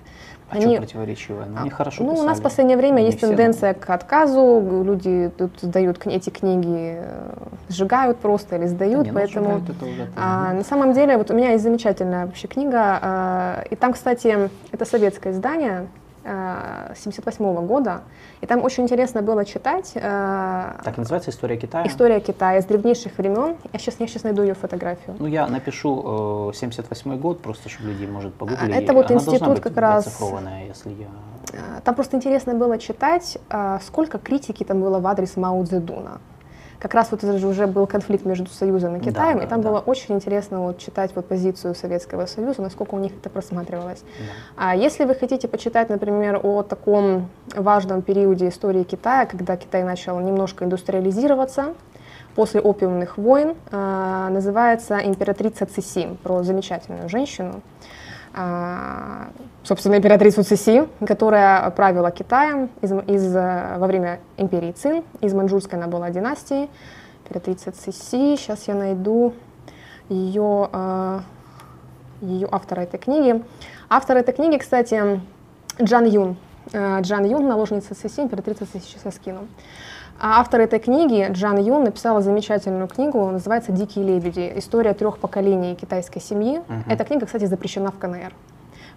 А что противоречивое? Ну, они хорошо ну, у нас писали. в последнее время Не есть тенденция к отказу, люди тут сдают эти книги, э, сжигают просто или Да сдают, не, ну, поэтому... сжигают это уже А, на самом деле, вот у меня есть замечательная вообще книга, а, и там, кстати, это советское издание а, 78 года, и там очень интересно было читать а, Так называется «История Китая»? история Китая с древнейших времен. Я сейчас, я сейчас найду ее фотографию. Ну, я напишу э, 78 год, просто чтобы люди, может, погуглили. А, это вот Она институт как раз- если я... Там просто интересно было читать, сколько критики там было в адрес Мао Цзэдуна. Как раз вот это же уже был конфликт между Союзом и Да, Китаем, да, и там да. было очень интересно вот читать вот позицию Советского Союза, насколько у них это просматривалось. Да. А если вы хотите почитать, например, о таком важном периоде истории Китая, когда Китай начал немножко индустриализироваться, после опиумных войн, а, называется «Императрица Циси», про замечательную женщину, а, собственно, императрицу Циси, которая правила Китаем из, из, э, во время империи Цин. Из маньчжурской она была династии. Императрица Циси. Сейчас я найду ее, э, ее автора этой книги. Автор этой книги, кстати, Джан Юн. Э, Джан Юн, наложница Циси, императрица Циси, сейчас я скину. А автор этой книги, Джан Юн, написала замечательную книгу, называется «Дикие лебеди. История трех поколений китайской семьи». Мгм. Эта книга, кстати, запрещена в КНР.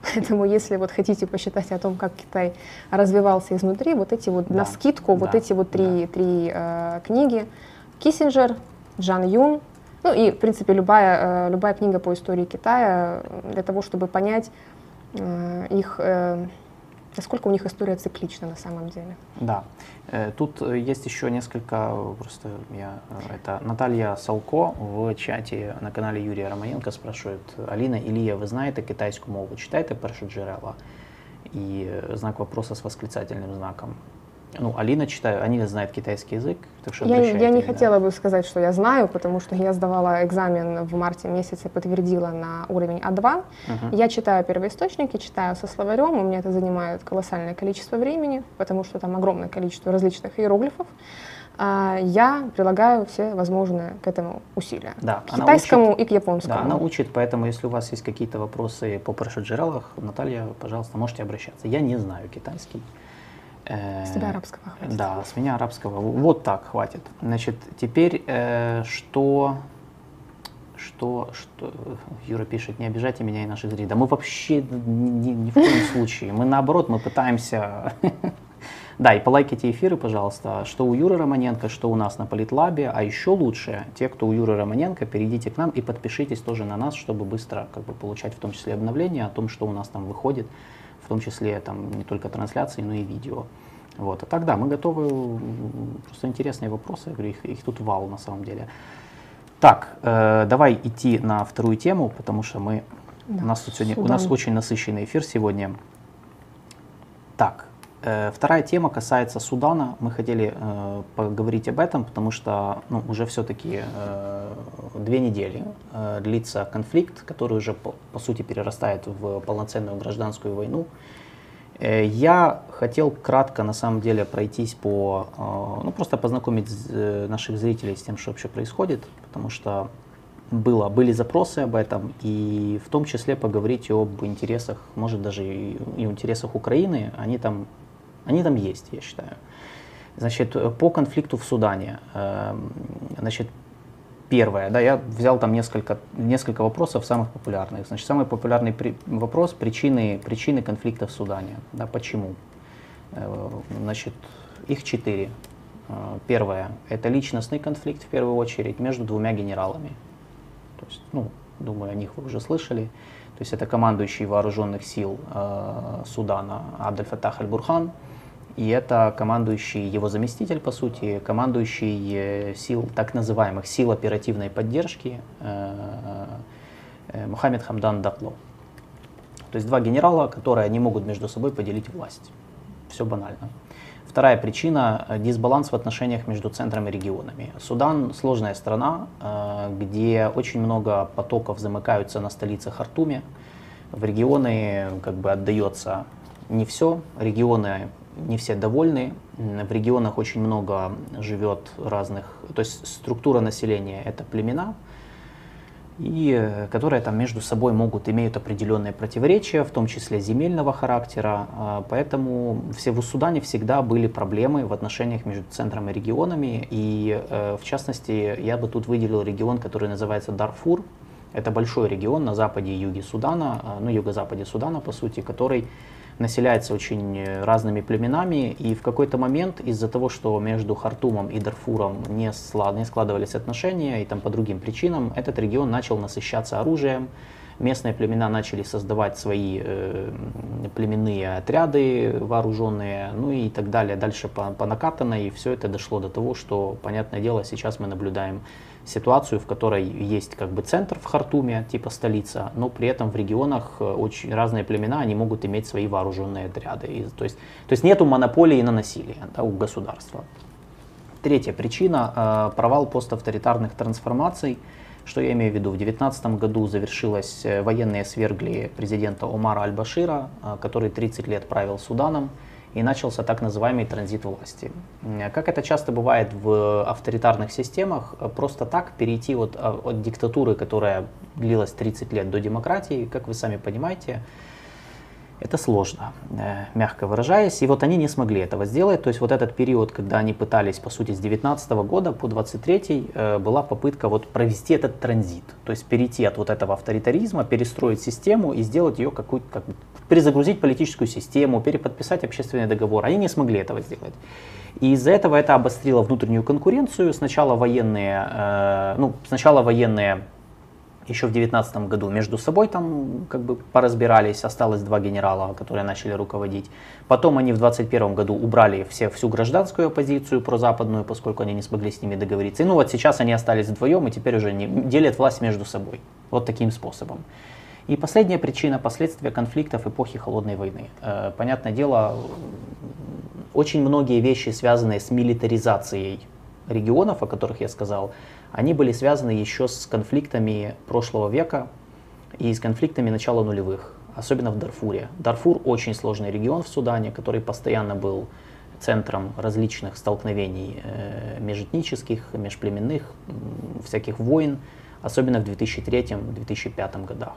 Поэтому, если вот хотите посчитать о том, как Китай развивался изнутри, вот эти вот Да, на скидку, вот да, эти вот три, три э, книги. Киссинджер, Джан Юн, ну и, в принципе, любая, э, любая книга по истории Китая э, для того, чтобы понять э, их, э, насколько у них история циклична на самом деле. Да. Э, Тут э, есть еще несколько, э, просто я, э, это Наталья Салко в чаті на каналі Юрія Романенко спрашивает, Аліна, Ілія, ви знаєте китайську мову, читаєте перші джерела? И э, знак вопроса с восклицательным знаком. Ну, Алина читаю, Алина знает китайский язык, так что Я, я не хотела бы сказать, что я знаю, потому что я сдавала экзамен в марте месяце, подтвердила на уровень А2. Мгм. Я читаю первоисточники, читаю со словарем, у меня это занимает колоссальное количество времени, потому что там огромное количество различных иероглифов. А, Я прилагаю все возможные к этому усилия. Да, К китайскому учит- и к японскому. Да, она учит, поэтому если у вас есть какие-то вопросы по прошеджералах, Наталья, пожалуйста, можете обращаться. Я не знаю китайский. Э, С тебя арабского хватит. Да, с меня арабского. Вот так хватит. Значит, теперь э, что... Что, что, Юра пишет, не обижайте меня и наших зрителей. Да мы вообще ни, ни- ни в коем случае. Мы наоборот, мы пытаемся... Да, и полайкайте эфиры, пожалуйста, что у Юры Романенко, что у нас на Политлабе, а еще лучше, те, кто у Юры Романенко, перейдите к нам и подпишитесь тоже на нас, чтобы быстро как бы, получать в том числе обновления о том, что у нас там выходит, в том числе там не только трансляции, но и видео. Вот. А так да, мы готовы, просто интересные вопросы, я говорю, их, их тут вал на самом деле. Так, э, давай идти на вторую тему, потому что мы, Да, у нас тут сегодня, у нас очень насыщенный эфир сегодня. Так, вторая тема касается Судана. Мы хотели э, поговорить об этом, потому что ну, уже все-таки э, две недели э, длится конфликт, который уже по, по сути перерастает в полноценную гражданскую войну. Э, Я хотел кратко, на самом деле, пройтись по, э, ну просто познакомить э, наших зрителей с тем, что вообще происходит, потому что было, были запросы об этом, и в том числе поговорить об интересах, может даже и, и интересах Украины, они там, они там есть, я считаю. Значит, по конфликту в Судане, эм, значит, первое, да, я взял там несколько, несколько вопросов самых популярных. Значит, самый популярный при- вопрос причины, причины конфликта в Судане, да, почему? Э, Значит, их четыре. Э, Первое – это личностный конфликт в первую очередь между двумя генералами. То есть, ну, думаю, о них вы уже слышали. То есть это командующий вооруженных сил э, Судана Абдель Фаттах Аль-Бурхан и это командующий его заместитель, по сути, командующий э, сил, так называемых сил оперативной поддержки э, э, Мухаммед Хамдан Дакло. То есть два генерала, которые не могут между собой поделить власть. Все банально. Вторая причина – дисбаланс в отношениях между центром и регионами. Судан – сложная страна, где очень много потоков замыкаются на столице Хартуме. В регионы как бы отдается не все, регионы не все довольны. В регионах очень много живет разных, то есть структура населения это племена, и э, которые там между собой могут имеют определенные противоречия, в том числе земельного характера. А, поэтому все в Судане всегда были проблемы в отношениях между центром и регионами. И э, в частности, я бы тут выделил регион, который называется Дарфур. Это большой регион на западе и юге Судана, а, ну юго-западе Судана по сути, который населяется очень э, разными племенами, и в какой-то момент из-за того, что между Хартумом и Дарфуром не, не складывались отношения, и там по другим причинам, этот регион начал насыщаться оружием, местные племена начали создавать свои э, племенные отряды вооруженные, ну и так далее, дальше по, по накатанной, и все это дошло до того, что, понятное дело, сейчас мы наблюдаем ситуацию, в которой есть как бы центр в Хартуме, типа столица, но при этом в регионах э, очень разные племена, они могут иметь свои вооруженные отряды. И, то, есть, то есть нету монополии на насилие да, у государства. Третья причина э, – провал поставторитарных трансформаций. Что я имею в виду? В 2019 году завершилось, э, военные свергли президента Омара Аль-Башира, который 30 лет правил Суданом и начался так называемый транзит власти. Как это часто бывает в авторитарных системах, просто так перейти от, от диктатуры, которая длилась 30 лет, до демократии, как вы сами понимаете, это сложно, э, мягко выражаясь. И вот они не смогли этого сделать. То есть вот этот период, когда они пытались, по сути, с 19 года по 23 э, была попытка вот провести этот транзит. То есть перейти от вот этого авторитаризма, перестроить систему и сделать ее какую-то, как, перезагрузить политическую систему, переподписать общественный договор. Они не смогли этого сделать. И из-за этого это обострило внутреннюю конкуренцию. Сначала военные, э, ну, сначала военные еще в 2019 году между собой там как бы поразбирались, осталось два генерала, которые начали руководить. Потом они в 2021 году убрали все, всю гражданскую оппозицию прозападную, поскольку они не смогли с ними договориться. И ну вот сейчас они остались вдвоем и теперь уже не, делят власть между собой. Вот таким способом. И последняя причина – последствия конфликтов эпохи Холодной войны. Э, понятное дело, очень многие вещи, связанные с милитаризацией регионов, о которых я сказал, они были связаны еще с конфликтами прошлого века и с конфликтами начала нулевых, особенно в Дарфуре. Дарфур очень сложный регион в Судане, который постоянно был центром различных столкновений э, межэтнических, межплеменных, всяких войн, особенно в 2003-2005 годах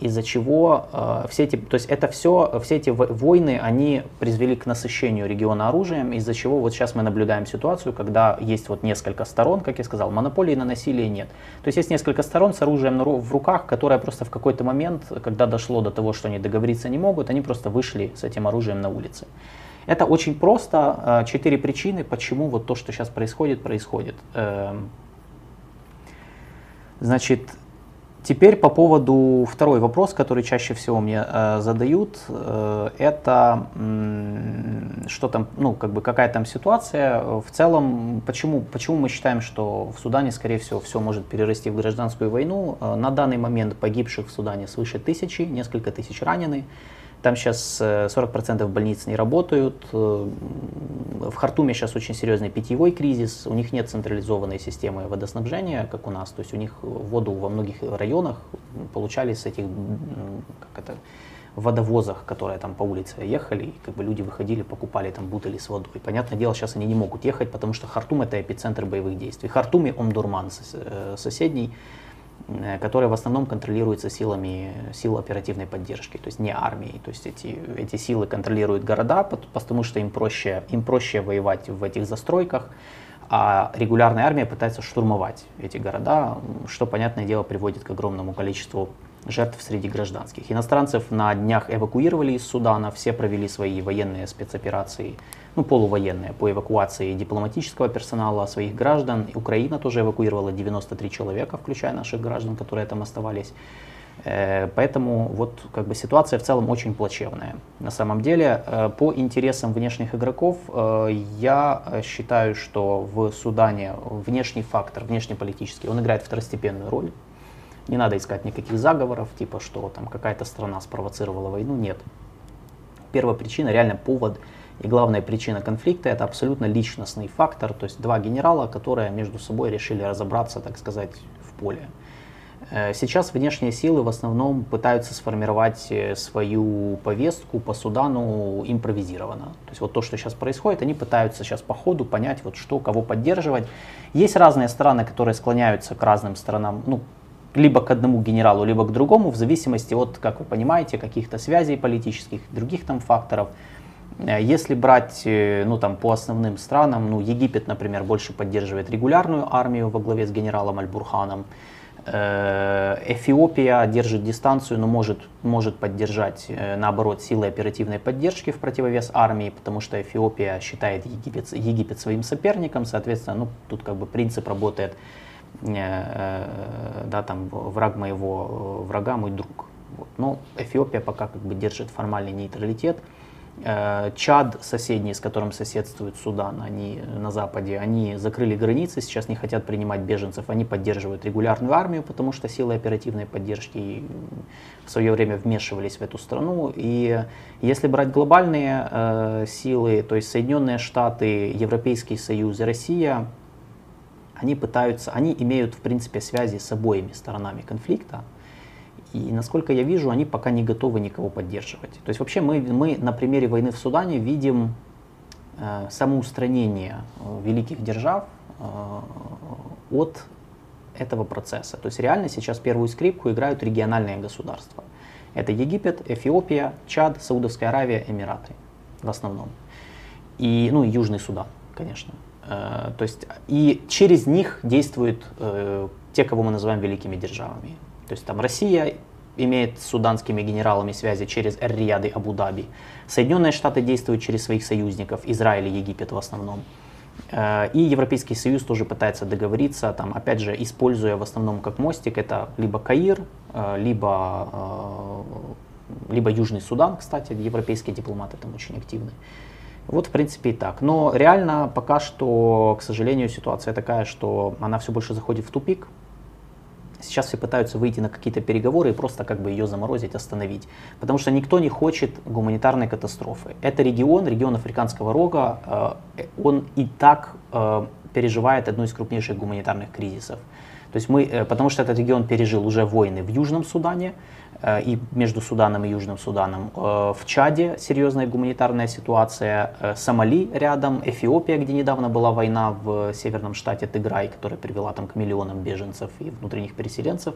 из-за чего э, все эти, то есть это все, все эти войны, они призвели к насыщению региона оружием, из-за чего вот сейчас мы наблюдаем ситуацию, когда есть вот несколько сторон, как я сказал, монополии на насилие нет. То есть есть несколько сторон с оружием в руках, которые просто в какой-то момент, когда дошло до того, что они договориться не могут, они просто вышли с этим оружием на улице. Это очень просто, э, четыре причины, почему вот то, что сейчас происходит, происходит. Эм, значит, Теперь по поводу второй вопрос, который чаще всего мне э, задают, э, это э, что там, ну как бы какая там ситуация. В целом, почему почему мы считаем, что в Судане, скорее всего, все может перерасти в гражданскую войну? Э, на данный момент погибших в Судане свыше тысячи, несколько тысяч ранены. Там сейчас 40% э, больниц не работают. Э, в Хартуме сейчас очень серьезный питьевой кризис. У них нет централизованной системы водоснабжения, как у нас. То есть у них воду во многих районах получали с этих как это, водовозах, которые там по улице ехали, и как бы люди выходили, покупали там бутыли с водой. Понятное дело, сейчас они не могут ехать, потому что Хартум это эпицентр боевых действий. Хартум и Омдурман э, соседний которая в основном контролируется силами сил оперативной поддержки, то есть не армией. То есть эти, эти силы контролируют города, потому что им проще, им проще воевать в этих застройках, а регулярная армия пытается штурмовать эти города, что, понятное дело, приводит к огромному количеству жертв среди гражданских. Иностранцев на днях эвакуировали из Судана, все провели свои военные спецоперации ну, полувоенные по эвакуации дипломатического персонала своих граждан. Украина тоже эвакуировала 93 человека, включая наших граждан, которые там оставались. Э, поэтому вот как бы ситуация в целом очень плачевная. На самом деле, э, по интересам внешних игроков, э, я считаю, что в Судане внешний фактор, внешнеполитический, он играет второстепенную роль. Не надо искать никаких заговоров, типа что там какая-то страна спровоцировала войну. Нет. Первая причина, реально повод и главная причина конфликта это абсолютно личностный фактор, то есть два генерала, которые между собой решили разобраться, так сказать, в поле. Э, сейчас внешние силы в основном пытаются сформировать э, свою повестку по Судану импровизированно. То есть вот то, что сейчас происходит, они пытаются сейчас по ходу понять, вот что, кого поддерживать. Есть разные страны, которые склоняются к разным сторонам, ну, либо к одному генералу, либо к другому, в зависимости от, как вы понимаете, каких-то связей политических, других там факторов. Э, если брать ну, там, по основным странам, ну, Египет, например, больше поддерживает регулярную армию во главе с генералом Аль-Бурханом. Э, Эфиопия держит дистанцию, но может, может поддержать, э, наоборот, силы оперативной поддержки в противовес армии, потому что Эфиопия считает Египет, Египет своим соперником, соответственно, ну, тут как бы принцип работает, э, да, там, враг моего врага, мой друг. Вот. Но Эфиопия пока как бы держит формальный нейтралитет, Э, Чад, соседний, с которым соседствует Судан, они на западе, они закрыли границы, сейчас не хотят принимать беженцев, они поддерживают регулярную армию, потому что силы оперативной поддержки в свое время вмешивались в эту страну. И если брать глобальные э, силы, то есть Соединенные Штаты, Европейский Союз и Россия, они пытаются, они имеют в принципе связи с обоими сторонами конфликта. И насколько я вижу, они пока не готовы никого поддерживать. То есть вообще мы, мы на примере войны в Судане видим э, самоустранение э, великих держав э, от этого процесса. То есть реально сейчас первую скрипку играют региональные государства. Это Египет, Эфиопия, Чад, Саудовская Аравия, Эмираты в основном. И, ну, Южный Судан, конечно. Э, то есть, и через них действуют э, те, кого мы называем великими державами. То есть там Россия имеет с суданскими генералами связи через Эр-Рияд и Абу-Даби. Соединенные Штаты действуют через своих союзников, Израиль и Египет в основном. Э, и Европейский Союз тоже пытается договориться, там, опять же, используя в основном как мостик, это либо Каир, э, либо, э, либо Южный Судан, кстати, европейские дипломаты там очень активны. Вот, в принципе, и так. Но реально пока что, к сожалению, ситуация такая, что она все больше заходит в тупик. Сейчас все пытаются выйти на какие-то переговоры и просто как бы ее заморозить, остановить. Потому что никто не хочет гуманитарной катастрофы. Это регион, регион Африканского рога, э, он и так э, переживает одну из крупнейших гуманитарных кризисов. То есть мы, э, потому что этот регион пережил уже войны в Южном Судане, Э, и между Суданом и Южным Суданом. Э, в Чаде серьезная гуманитарная ситуация, Сомали рядом, Эфиопия, где недавно была война в северном штате Тыграй, которая привела там к миллионам беженцев и внутренних переселенцев.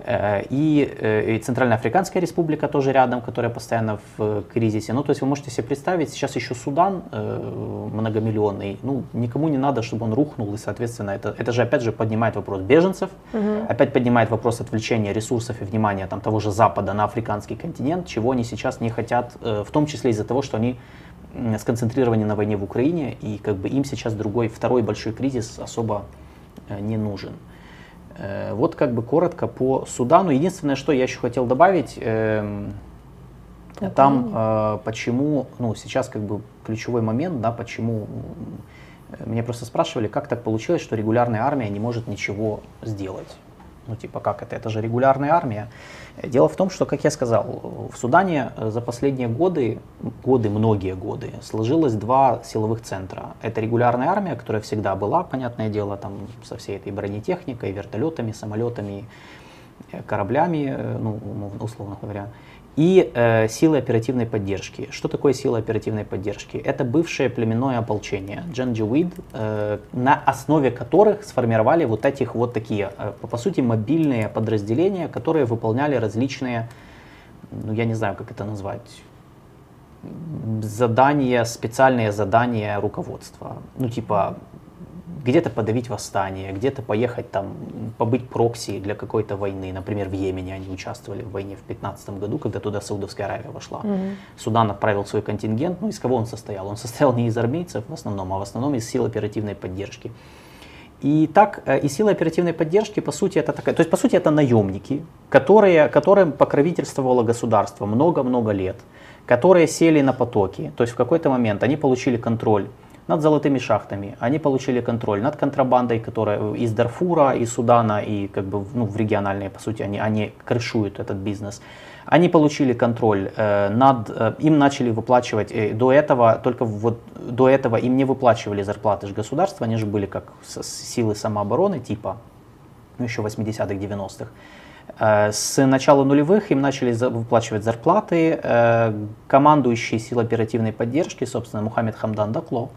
Э, и, э, и Центральноафриканская республика тоже рядом, которая постоянно в кризисе. Ну, то есть вы можете себе представить, сейчас еще Судан э, многомиллионный, ну, никому не надо, чтобы он рухнул, и, соответственно, это, это же, опять же, поднимает вопрос беженцев, угу. опять поднимает вопрос отвлечения ресурсов и внимания там, того же Запада на африканский континент, чего они сейчас не хотят, в том числе из-за того, что они сконцентрированы на войне в Украине, и как бы им сейчас другой, второй большой кризис особо не нужен. Э, вот как бы коротко по Судану. Единственное, что я еще хотел добавить, э, там э, почему, ну сейчас как бы ключевой момент, да, почему меня просто спрашивали, как так получилось, что регулярная армия не может ничего сделать. Ну, типа, как это? Это же регулярная армия. Дело в том, что, как я сказал, в Судане э, за последние годы, годы, многие годы, сложилось два силовых центра. Это регулярная армия, которая всегда была, понятное дело, там, со всей этой бронетехникой, вертолетами, самолетами, э, кораблями, э, ну, условно говоря и э, силы оперативной поддержки. Что такое силы оперативной поддержки? Это бывшее племенное ополчение Джанджуид, э, на основе которых сформировали вот этих вот такие, э, по сути, мобильные подразделения, которые выполняли различные, ну я не знаю, как это назвать, задания, специальные задания руководства. Ну типа где-то подавить восстание, где-то поехать там, побыть прокси для какой-то войны. Например, в Йемене они участвовали в войне в 2015 году, когда туда Саудовская Аравия вошла. Mm-hmm. Судан отправил свой контингент. Ну, из кого он состоял? Он состоял не из армейцев в основном, а в основном из сил оперативной поддержки. И так, э, и силы оперативной поддержки, по сути, это такая, то есть, по сути, это наемники, которые, которым покровительствовало государство много-много лет, которые сели на потоки. То есть в какой-то момент они получили контроль над золотыми шахтами, они получили контроль над контрабандой, которая из Дарфура, из Судана и как бы ну, в региональные, по сути, они, они крышуют этот бизнес. Они получили контроль э, над, э, им начали выплачивать, э, до этого, только вот до этого им не выплачивали зарплаты же государства, они же были как силы самообороны типа, ну еще 80-х, 90-х. Э, с начала нулевых им начали выплачивать зарплаты. Э, командующий сил оперативной поддержки, собственно, Мухаммед Хамдан Дакло,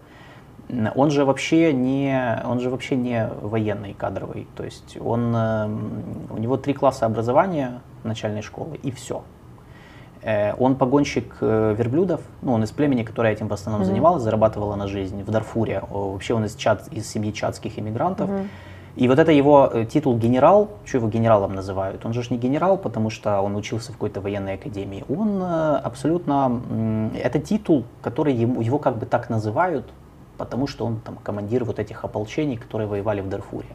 он же вообще не, он же вообще не военный кадровый. То есть он, э, у него три класса образования начальной школы и все. Он погонщик верблюдов, ну, он из племени, которое этим в основном mm-hmm. занималось, зарабатывало на жизнь в Дарфуре. Вообще он из, чад, из семьи чадских иммигрантов. Mm-hmm. И вот это его э, титул генерал, что его генералом называют, он же не генерал, потому что он учился в какой-то военной академии. Он э, абсолютно, это титул, который ему, его как бы так называют, потому что он там командир вот этих ополчений, которые воевали в Дарфуре.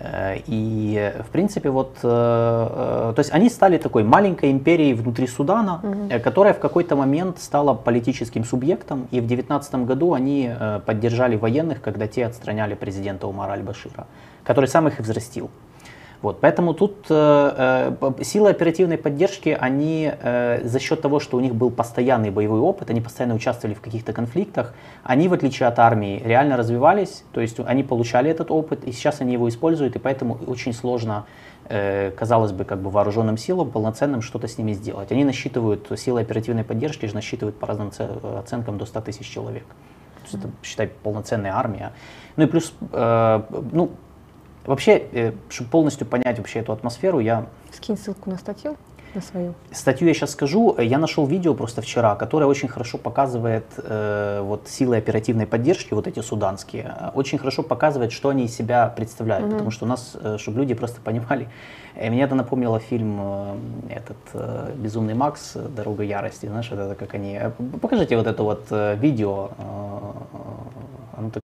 Э, и, в принципе, вот, то есть они стали такой маленькой империей внутри Судана, угу. которая в какой-то момент стала политическим субъектом, и в 19 году они поддержали военных, когда те отстраняли президента Умара Аль-Башира который сам их и взрастил. Вот, поэтому тут э, э, силы оперативной поддержки, они э, за счет того, что у них был постоянный боевой опыт, они постоянно участвовали в каких-то конфликтах, они, в отличие от армии, реально развивались, то есть они получали этот опыт, и сейчас они его используют, и поэтому очень сложно, э, казалось бы, как бы вооруженным силам полноценным что-то с ними сделать. Они насчитывают, силы оперативной поддержки же насчитывают по разным оценкам до 100 тысяч человек. То есть это, считай, полноценная армия. Ну и плюс, э, ну, Вообще, э, чтобы полностью понять вообще эту атмосферу, я... Скинь ссылку на статью, на свою. Статью я сейчас скажу. Э, я нашел видео просто вчера, которое очень хорошо показывает э, вот силы оперативной поддержки, вот эти суданские, э, очень хорошо показывает, что они из себя представляют. Mm-hmm. Потому что у нас, чтобы люди просто понимали, э, мне это напомнило фильм этот «Безумный Макс. Дорога ярости». Знаешь, это как они... Покажите вот это вот видео. Оно так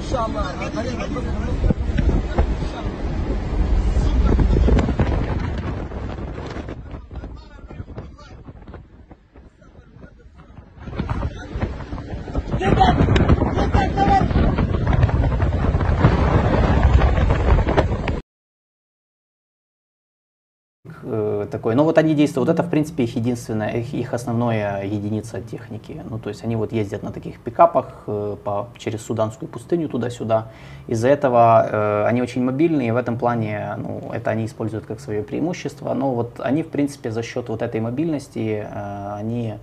إن شاء الله. Такой. Но вот они действуют, вот это, в принципе, их единственная, их, их основная э, единица техники. Ну, то есть они вот ездят на таких пикапах э, по, через Суданскую пустыню туда-сюда. Из-за этого э, они очень мобильные, в этом плане, ну, это они используют как свое преимущество. Но вот они, в принципе, за счет вот этой мобильности, э, они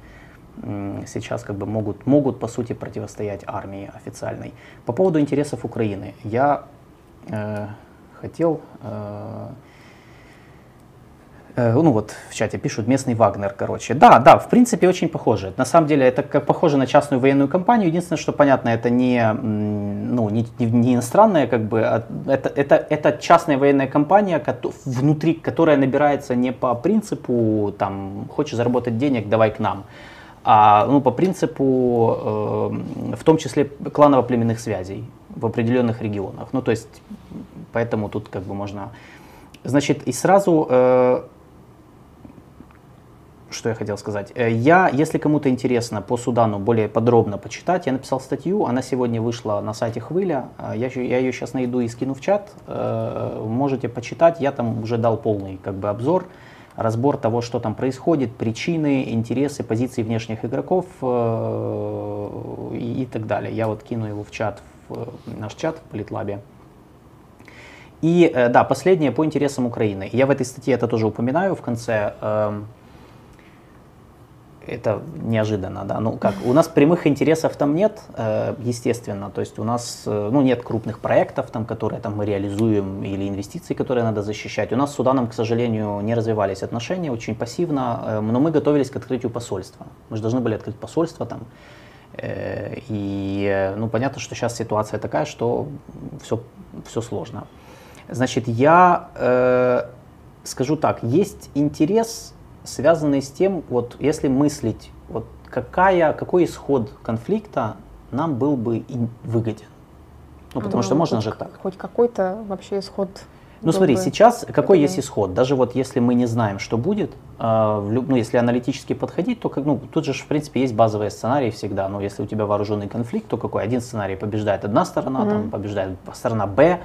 сейчас как бы могут, могут по сути противостоять армии официальной. По поводу интересов Украины, я э, хотел э, ну вот в чате пишут местный Вагнер, короче. Да, да, в принципе очень похоже. На самом деле это как похоже на частную военную компанию. Единственное, что понятно, это не, ну, не, не иностранная, как бы, а это, это, это частная военная компания, внутри, которая набирается не по принципу, там, хочешь заработать денег, давай к нам, а ну, по принципу, э, в том числе кланово-племенных связей в определенных регионах. Ну, то есть, поэтому тут как бы можно... Значит, и сразу э, что я хотел сказать. Э, я, если кому-то интересно по Судану более подробно почитать, я написал статью, она сегодня вышла на сайте Хвыля, э, я, я ее сейчас найду и скину в чат, э, можете почитать, я там уже дал полный как бы обзор, разбор того, что там происходит, причины, интересы, позиции внешних игроков и, так далее. Я вот кину его в чат, в наш чат в Политлабе. И да, последнее по интересам Украины. Я в этой статье это тоже упоминаю в конце. Это неожиданно, да. Ну как, у нас прямых интересов там нет, э, естественно, то есть у нас, э, ну нет крупных проектов там, которые там мы реализуем или инвестиций, которые надо защищать. У нас с Суданом, к сожалению, не развивались отношения, очень пассивно, э, но мы готовились к открытию посольства. Мы же должны были открыть посольство там, и ну понятно, что сейчас ситуация такая, что все, все сложно. Значит, я э, скажу так, есть интерес связанные с тем, вот если мыслить, вот какая, какой исход конфликта нам был бы выгоден. Ну, потому ну, что можно же так. Хоть какой-то вообще исход ну смотри, сейчас какой есть исход? Даже вот если мы не знаем, что будет, э, ну если аналитически подходить, то как, ну, тут же в принципе есть базовые сценарии всегда. Но если у тебя вооруженный конфликт, то какой? Один сценарий побеждает одна сторона, mm-hmm. там побеждает сторона Б,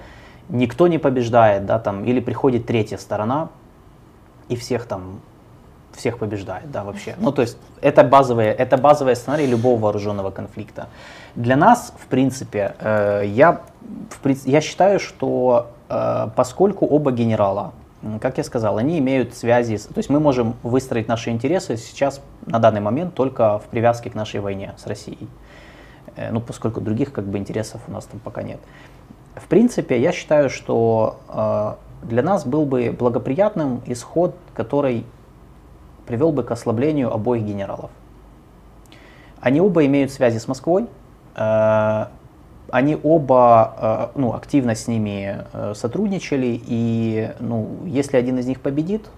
никто не побеждает, да, там, или приходит третья сторона и всех там всех побеждает, да, вообще. Ну, то есть это базовые, это базовые сценарии любого вооруженного конфликта. Для нас, в принципе, э, я, в, я считаю, что Э, поскольку оба генерала, как я сказал, они имеют связи, то есть мы можем выстроить наши интересы сейчас на данный момент только в привязке к нашей войне с Россией. Э, ну, поскольку других как бы интересов у нас там пока нет. В принципе, я считаю, что э, для нас был бы благоприятным исход, который привел бы к ослаблению обоих генералов. Они оба имеют связи с Москвой, они оба э, ну, активно с ними э, сотрудничали, и ну, если один из них победит,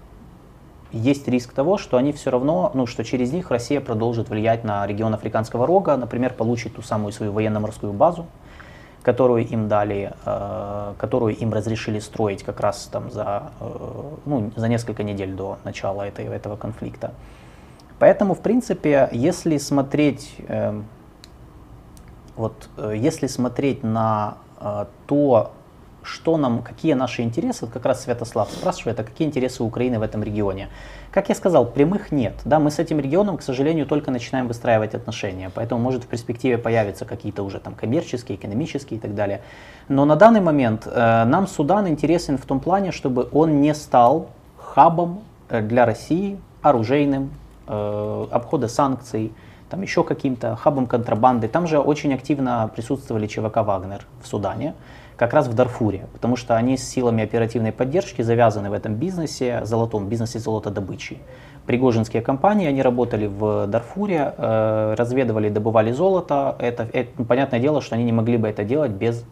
есть риск того, что они все равно, ну, что через них Россия продолжит влиять на регион Африканского рога, например, получит ту самую свою военно-морскую базу, которую им дали, э, которую им разрешили строить как раз там за, ну, за несколько недель до начала этой, этого конфликта. Поэтому, в принципе, если смотреть эм, вот э, если смотреть на э, то, что нам, какие наши интересы, как раз Святослав спрашивает, а какие интересы Украины в этом регионе. Как я сказал, прямых нет. Да, мы с этим регионом, к сожалению, только начинаем выстраивать отношения, поэтому может в перспективе появиться какие-то уже там коммерческие, экономические и так далее. Но на данный момент э, нам Судан интересен в том плане, чтобы он не стал хабом э, для России, оружейным, э, обхода санкций, там еще каким-то хабом контрабанды. Там же очень активно присутствовали ЧВК «Вагнер» в Судане, как раз в Дарфуре, потому что они с силами оперативной поддержки завязаны в этом бизнесе, золотом бизнесе золотодобычи. Пригожинские компании, они работали в Дарфуре, э, разведывали, добывали золото. Это, это, ну, понятное дело, что они не могли бы это делать без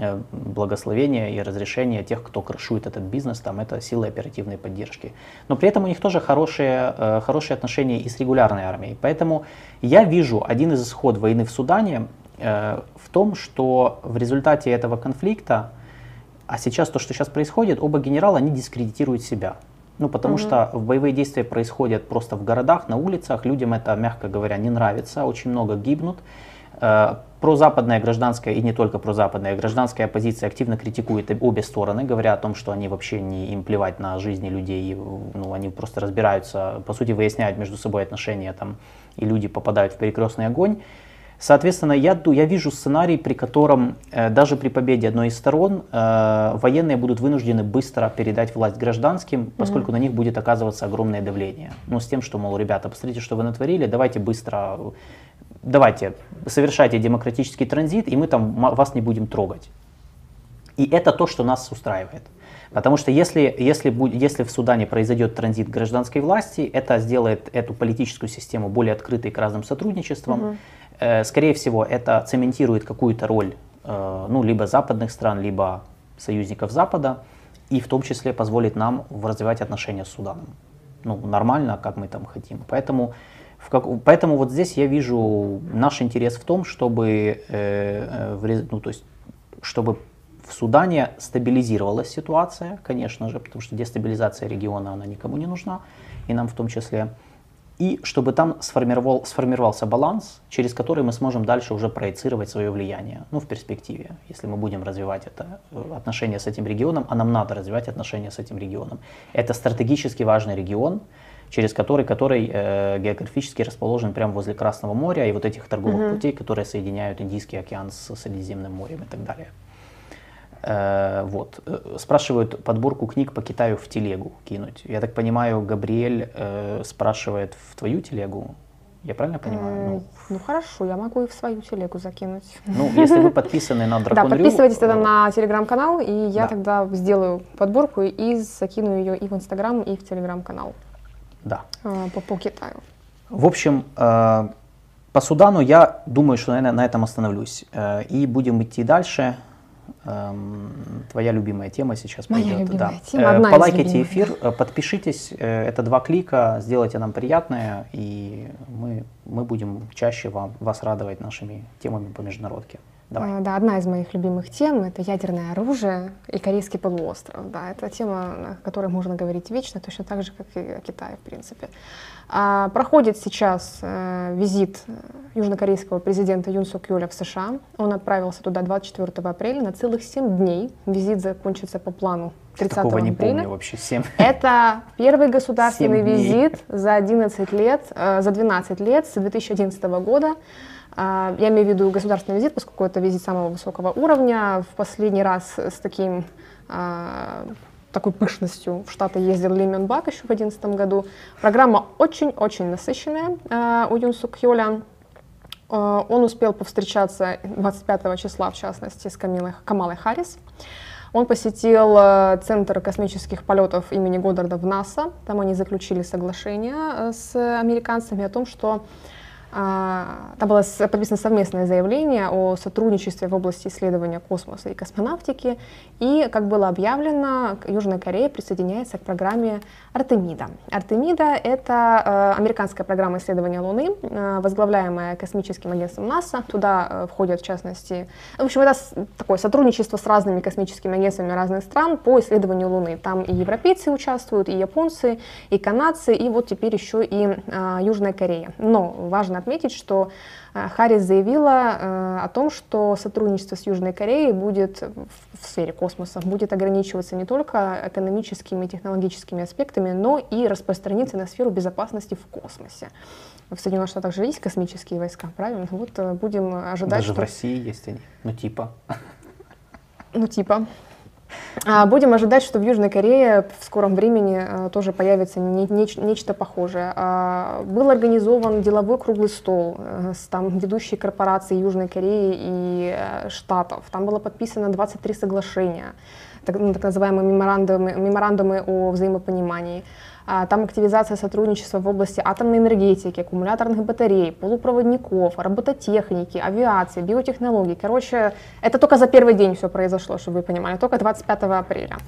Э, благословения и разрешения тех, кто крышует этот бизнес, там это силы оперативной поддержки. Но при этом у них тоже хорошие, э, хорошие отношения и с регулярной армией. Поэтому я вижу один из исход войны в Судане в том, что в результате этого конфликта, а сейчас то, что сейчас происходит, оба генерала, они дискредитируют себя. Ну, потому угу. что боевые действия происходят просто в городах, на улицах, людям это, мягко говоря, не нравится, очень много гибнут. Э, прозападная гражданская и не только прозападная гражданская оппозиция активно критикует обе стороны, говоря о том, что они вообще не им плевать на жизни людей, ну, они просто разбираются, по сути выясняют между собой отношения там, и люди попадают в перекрестный огонь. Соответственно, я, я вижу сценарий, при котором э, даже при победе одной из сторон э, военные будут вынуждены быстро передать власть гражданским, поскольку mm-hmm. на них будет оказываться огромное давление. Ну, с тем, что, мол, ребята, посмотрите, что вы натворили, давайте быстро давайте, совершайте демократический транзит, и мы там вас не будем трогать. И это то, что нас устраивает. Потому что если, если, если в Судане произойдет транзит гражданской власти, это сделает эту политическую систему более открытой к разным сотрудничествам. Угу. Э, скорее всего, это цементирует какую-то роль э, ну, либо западных стран, либо союзников Запада, и в том числе позволит нам развивать отношения с Суданом. Ну, нормально, как мы там хотим. Поэтому в как, поэтому вот здесь я вижу наш интерес в том, чтобы, э, в, ну, то есть, чтобы в Судане стабилизировалась ситуация, конечно же, потому что дестабилизация региона, она никому не нужна, и нам в том числе. И чтобы там сформировал, сформировался баланс, через который мы сможем дальше уже проецировать свое влияние, ну, в перспективе, если мы будем развивать это э, отношения с этим регионом, а нам надо развивать отношения с этим регионом. Это стратегически важный регион, через который, который э, географически расположен прямо возле Красного моря и вот этих торговых mm-hmm. путей, которые соединяют Индийский океан с Средиземным морем и так далее. Э, вот. Э, спрашивают подборку книг по Китаю в телегу кинуть. Я так понимаю, Габриэль э, спрашивает в твою телегу. Я правильно понимаю? Ну, ну хорошо, я могу и в свою телегу закинуть. Ну, если вы подписаны на Дракон Да, подписывайтесь тогда на телеграм-канал, и я тогда сделаю подборку и закину ее и в Инстаграм, и в телеграм-канал. Да. По, по Китаю. В общем, по Судану я думаю, что, наверное, на этом остановлюсь. И будем идти дальше. Эм, твоя любимая тема сейчас Моя пойдет. любимая да. тема, одна из Полайкайте любимых. эфир, э, подпишитесь. э, Это два клика, сделайте нам приятное, и мы, мы будем чаще вам, вас радовать нашими темами по международке. Давай. А, Да, одна из моих любимых тем — это ядерное оружие и Корейский полуостров. Да, это тема, о которой можно говорить вечно, точно так же, как и о Китае, в принципе. А, проходит сейчас э, визит э, южнокорейского президента Юн Сук Юля в США. Он отправился туда 24 апреля на целых 7 дней. Визит закончится по плану 30 Такого не апреля. помню вообще. Семь. Это первый государственный визит за 11 лет, э, за 12 лет с 2011 года. А, Я имею в виду государственный визит, поскольку это визит самого высокого уровня. В последний раз с таким а, такой пышностью в Штаты ездил Ли Мён Бак еще в 2011 году. Программа очень-очень насыщенная а, у Юн Сук Хёля. Он успел повстречаться 25 числа, в частности, с Камилой, Камалой Харрис. Он посетил Центр космических полетов имени Годдарда в НАСА. Там они заключили соглашение с американцами о том, что там было подписано совместное заявление о сотрудничестве в области исследования космоса и космонавтики. И, как было объявлено, Южная Корея присоединяется к программе Артемида. Артемида — это э, американская программа исследования Луны, э, возглавляемая космическим агентством НАСА. Туда э, входят, в частности, в общем, это такое сотрудничество с разными космическими агентствами разных стран по исследованию Луны. Там и европейцы участвуют, и японцы, и канадцы, и вот теперь еще и Южная Корея. Но важно отметить, что э, Харрис заявила э, о том, что сотрудничество с Южной Кореей будет в, в сфере космоса будет ограничиваться не только экономическими и технологическими аспектами, но и распространиться на сферу безопасности в космосе. В Соединенных Штатах же есть космические войска, правильно? Вот э, будем ожидать, Даже в что... России есть они. Ну, типа. Ну, типа. А, Будем ожидать, что в Южной Корее в скором времени э, тоже появится не- неч- нечто похожее. А, Был организован деловой круглый стол э, с там, ведущей корпорацией Южной Кореи и э, Штатов. Там было подписано 23 соглашения, так, ну, так называемые меморандумы, меморандумы о взаимопонимании. А, Там активизация сотрудничества в области атомной энергетики, аккумуляторных батарей, полупроводников, робототехники, авиации, биотехнологий. Короче, это только за первый день все произошло, чтобы вы понимали, только 25 апреля.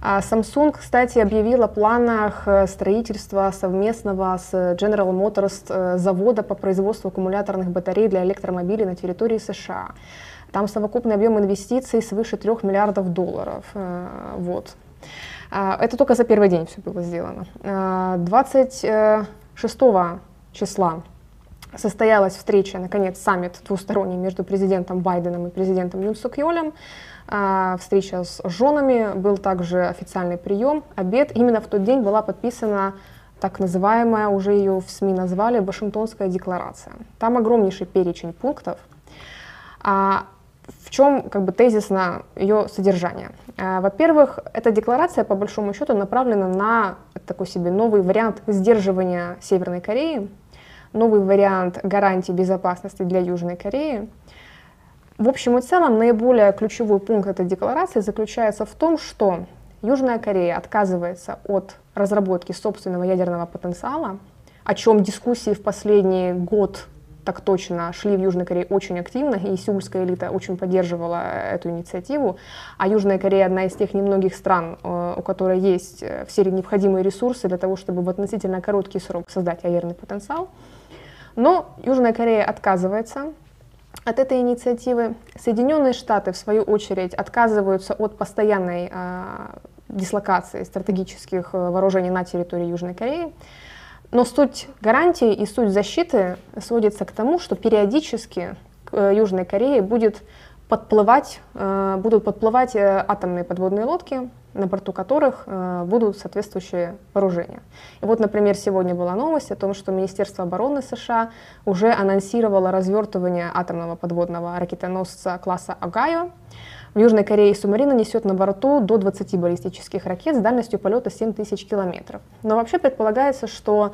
А Samsung, кстати, объявил о планах э, строительства совместного с General Motors э, завода по производству аккумуляторных батарей для электромобилей на территории США. Там совокупный объем инвестиций свыше 3 миллиардов долларов. Э, Вот. А, Это только за первый день все было сделано. А, 26 числа состоялась встреча, наконец, саммит двусторонний между президентом Байденом и президентом Юн Сук Йолем. А, Встреча с женами, был также официальный прием, обед. Именно в тот день была подписана так называемая, уже ее в СМИ назвали, Вашингтонская декларация. Там огромнейший перечень пунктов. В чем как бы тезисно ее содержание? А, Во-первых, эта декларация по большому счету направлена на такой себе новый вариант сдерживания Северной Кореи, новый вариант гарантий безопасности для Южной Кореи. В общем и целом, наиболее ключевой пункт этой декларации заключается в том, что Южная Корея отказывается от разработки собственного ядерного потенциала, о чем дискуссии в последний год так точно шли в Южной Корее очень активно, и сеульская элита очень поддерживала эту инициативу. А Южная Корея одна из тех немногих стран, э, у которой есть э, все необходимые ресурсы для того, чтобы в относительно короткий срок создать ядерный потенциал. Но Южная Корея отказывается от этой инициативы. Соединенные Штаты, в свою очередь, отказываются от постоянной э, дислокации стратегических э, вооружений на территории Южной Кореи. Но суть гарантии и суть защиты сводится к тому, что периодически к э, Южной Корее будет подплывать, э, будут подплывать э, атомные подводные лодки, на борту которых будут соответствующие вооружения. И вот, например, сегодня была новость о том, что Министерство обороны США уже анонсировало развертывание атомного подводного ракетоносца класса «Огайо». В Южной Корее субмарина несет на борту до 20 баллистических ракет с дальностью полета 7 тысяч километров. Но вообще предполагается, что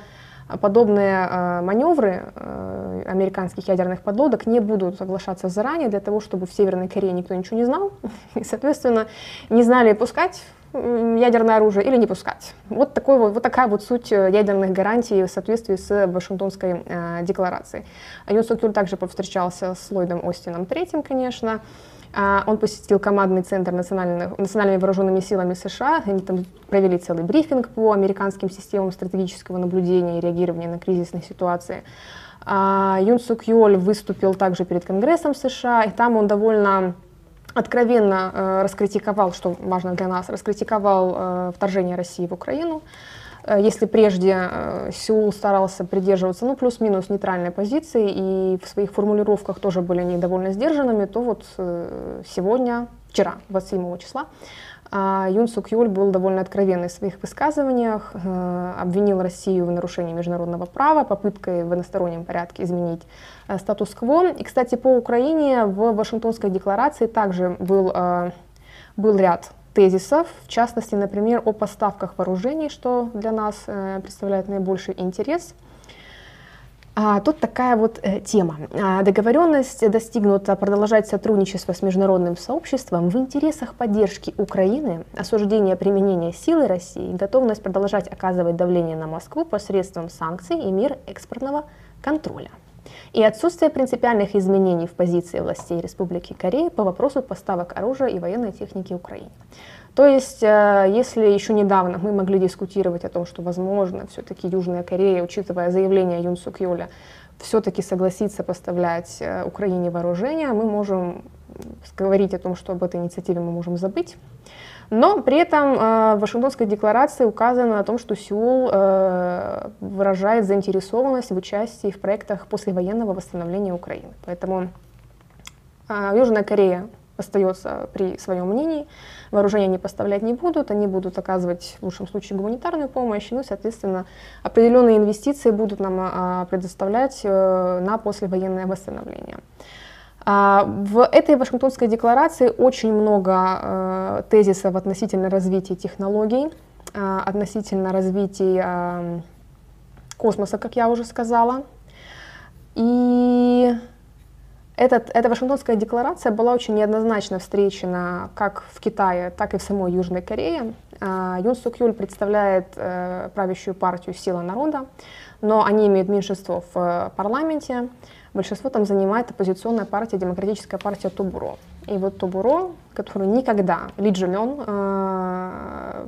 подобные э, маневры э, американских ядерных подлодок не будут соглашаться заранее для того, чтобы в Северной Корее никто ничего не знал и, соответственно, не знали пускать ядерное оружие или не пускать. Вот, такой вот, вот такая вот суть э, ядерных гарантий в соответствии с Вашингтонской э, декларацией. Юн Сук Юль также повстречался с Ллойдом Остином III, конечно. А, он посетил командный центр национальными вооруженными силами США. Они там провели целый брифинг по американским системам стратегического наблюдения и реагирования на кризисные ситуации. А, Юн Сук Йоль выступил также перед Конгрессом США, и там он довольно откровенно э, раскритиковал, что важно для нас, раскритиковал э, вторжение России в Украину. Э, если прежде э, Сеул старался придерживаться, ну, плюс-минус нейтральной позиции, и в своих формулировках тоже были они довольно сдержанными, то вот э, сегодня, вчера, 27 числа, Юн Сук Юль был довольно откровенный в своих высказываниях, обвинил Россию в нарушении международного права, попыткой в одностороннем порядке изменить статус-кво. И, кстати, по Украине в Вашингтонской декларации также был, был ряд тезисов, в частности, например, о поставках вооружений, что для нас э, представляет наибольший интерес. А, тут такая вот э, тема. А, договоренность достигнута продолжать сотрудничество с международным сообществом в интересах поддержки Украины, осуждения применения силы России, готовность продолжать оказывать давление на Москву посредством санкций и мер экспортного контроля и отсутствие принципиальных изменений в позиции властей Республики Корея по вопросу поставок оружия и военной техники Украине. То есть, э, если еще недавно мы могли дискутировать о том, что, возможно, все-таки Южная Корея, учитывая заявление Юн Сук Йоля, все-таки согласится поставлять э, Украине вооружения, мы можем говорить о том, что об этой инициативе мы можем забыть. Но при этом э, в Вашингтонской декларации указано о том, что Сеул э, выражает заинтересованность в участии в проектах послевоенного восстановления Украины. Поэтому э, Южная Корея остается при своем мнении. Вооружения они поставлять не будут, они будут оказывать в лучшем случае гуманитарную помощь, ну соответственно, определенные инвестиции будут нам предоставлять на послевоенное восстановление. А, в этой Вашингтонской декларации очень много э, тезисов относительно развития технологий, э, относительно развития э, космоса, как я уже сказала. И этот, эта Вашингтонская декларация была очень неоднозначно встречена как в Китае, так и в самой Южной Корее. Юн Сук Юль представляет правящую партию «Сила народа», но они имеют меньшинство в парламенте большинство там занимает оппозиционная партия, демократическая партия Тубуро. И вот Тубуро, который никогда, Ли Джумен, э,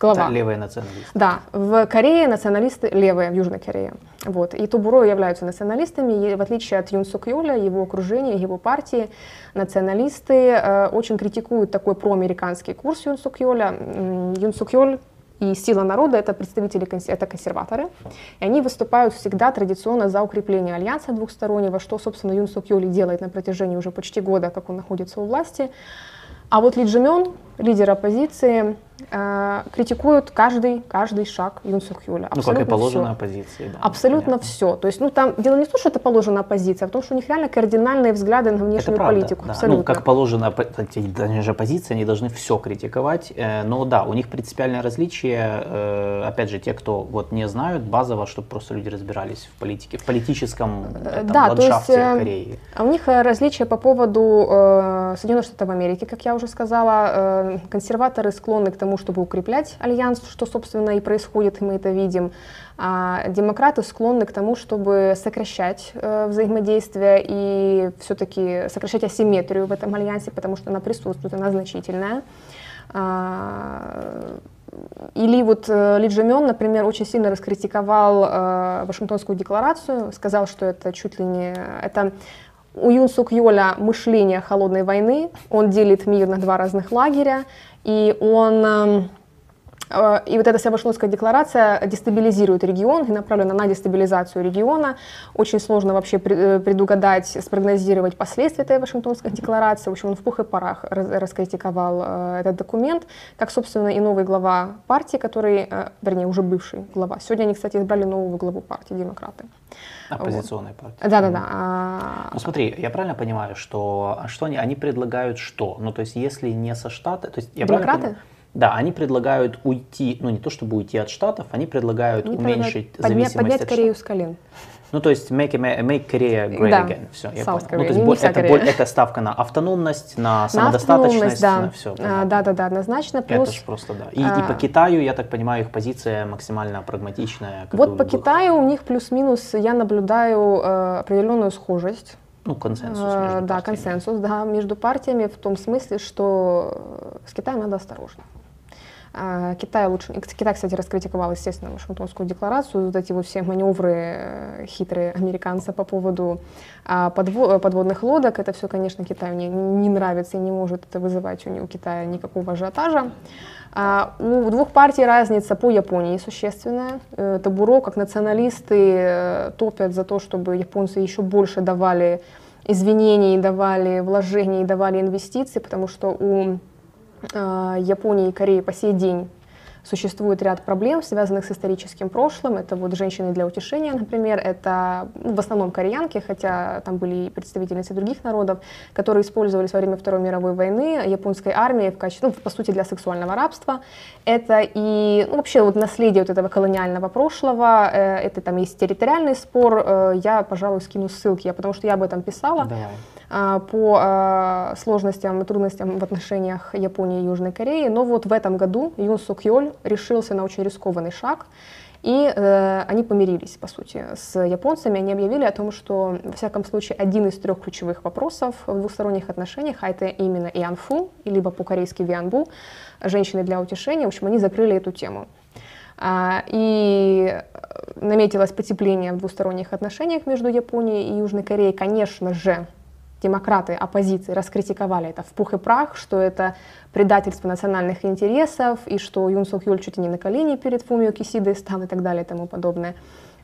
глава. Это левые националисты. Да, в Корее националисты левые, в Южной Корее. Вот. И Тубуро являются националистами, и в отличие от Юн Сук Юля, его окружения, его партии, националисты э, очень критикуют такой проамериканский курс Юн Сук Юля. Юн Сук Юль и сила народа это представители, это консерваторы. И они выступают всегда традиционно за укрепление альянса двухстороннего, что, собственно, Юн Сук Йоли делает на протяжении уже почти года, как он находится у власти. А вот Ли Джимён, лидер оппозиции, э, критикуют каждый, каждый шаг Юн Сук Юля. Ну, как и положено все. оппозиции. Да, Абсолютно понятно. все. То есть, ну, там дело не в том, что это положено оппозиция, а в том, что у них реально кардинальные взгляды на внешнюю это правда, политику. Да. Абсолютно. Ну, как положено, они же оппозиция, они должны все критиковать. Э, но да, у них принципиальное различие, э, опять же, те, кто вот не знают, базово, чтобы просто люди разбирались в политике, в политическом там, да, ландшафте то есть, Кореи. А у них различия по поводу э, Соединенных Штатов Америки, как я уже сказала. Консерваторы склонны к тому, чтобы укреплять альянс, что, собственно, и происходит, мы это видим. А демократы склонны к тому, чтобы сокращать э, взаимодействие и все-таки сокращать асимметрию в этом альянсе, потому что она присутствует, она значительная. А, или вот э, Ли Джамён, например, очень сильно раскритиковал э, Вашингтонскую декларацию, сказал, что это чуть ли не... Это у Юн Сук Йоля мышление холодной войны, он делит мир на два разных лагеря, и он эм, э, и вот эта вся Вашингтонская декларация дестабилизирует регион и направлена на дестабилизацию региона. Очень сложно вообще э, предугадать, спрогнозировать последствия этой Вашингтонской декларации. В общем, он в пух и парах раскритиковал э, этот документ, как, собственно, и новый глава партии, который, вернее, уже бывший глава. Сегодня они, кстати, избрали нового главу партии, демократы. Оппозиционной вот. партии. Да-да-да. А... Ну смотри, я правильно понимаю, что, что они, они предлагают что? Ну то есть если не со штата, то есть я Демократы? Да, они предлагают уйти, ну не то чтобы уйти от штатов, они предлагают они уменьшить зависимость поднять от Корею с колен. Ну, то есть make, make Korea great да. again. Все, я South понял. Ну, то есть это, боль, это ставка на автономность, на самодостаточность, на, на все. А, да, да, да, однозначно. Плюс, это же просто да. И, а, и по Китаю, я так понимаю, их позиция максимально прагматичная. Вот по Китаю у них плюс-минус я наблюдаю э, определенную схожесть Ну, консенсус между Э, Да, партиями. консенсус, да, между партиями в том смысле, что с Китаем надо осторожно. Китай лучше... Китай, кстати, раскритиковал, естественно, Вашингтонскую декларацию, вот эти вот все маневры э, хитрые американца по поводу а, подво- подводных лодок. Это все, конечно, Китаю не, не нравится и не может это вызывать у, не- у Китая никакого ажиотажа. А, У двух партий разница по Японии существенная. Э, Табуро, как националисты, э, топят за то, чтобы японцы еще больше давали извинений, давали вложений, давали инвестиций, потому что у э, Японии и Кореи по сей день существует ряд проблем, связанных с историческим прошлым. Это вот женщины для утешения, например, это ну, в основном кореянки, хотя там были и представительницы других народов, которые использовались во время Второй мировой войны японской армией в качестве, ну, по сути, для сексуального рабства. Это и ну, вообще вот наследие вот этого колониального прошлого, э, это там есть территориальный спор. Э, я, пожалуй, скину ссылки, потому что я об этом писала Давай. А, по а, сложностям и трудностям в отношениях Японии и Южной Кореи. Но вот в этом году Юн Сук Йоль решился на очень рискованный шаг, и э, они помирились, по сути, с японцами. Они объявили о том, что, во всяком случае, один из трех ключевых вопросов в двусторонних отношениях, а это именно Ианфу, либо по-корейски Вианбу, женщины для утешения, в общем, они закрыли эту тему. А, И э, наметилось потепление в двусторонних отношениях между Японией и Южной Кореей. Конечно же, демократы оппозиции раскритиковали это в пух и прах, что это предательство национальных интересов, и что Юн Сок Юль чуть не на колени перед Фумио Кисидой стал и так далее и тому подобное.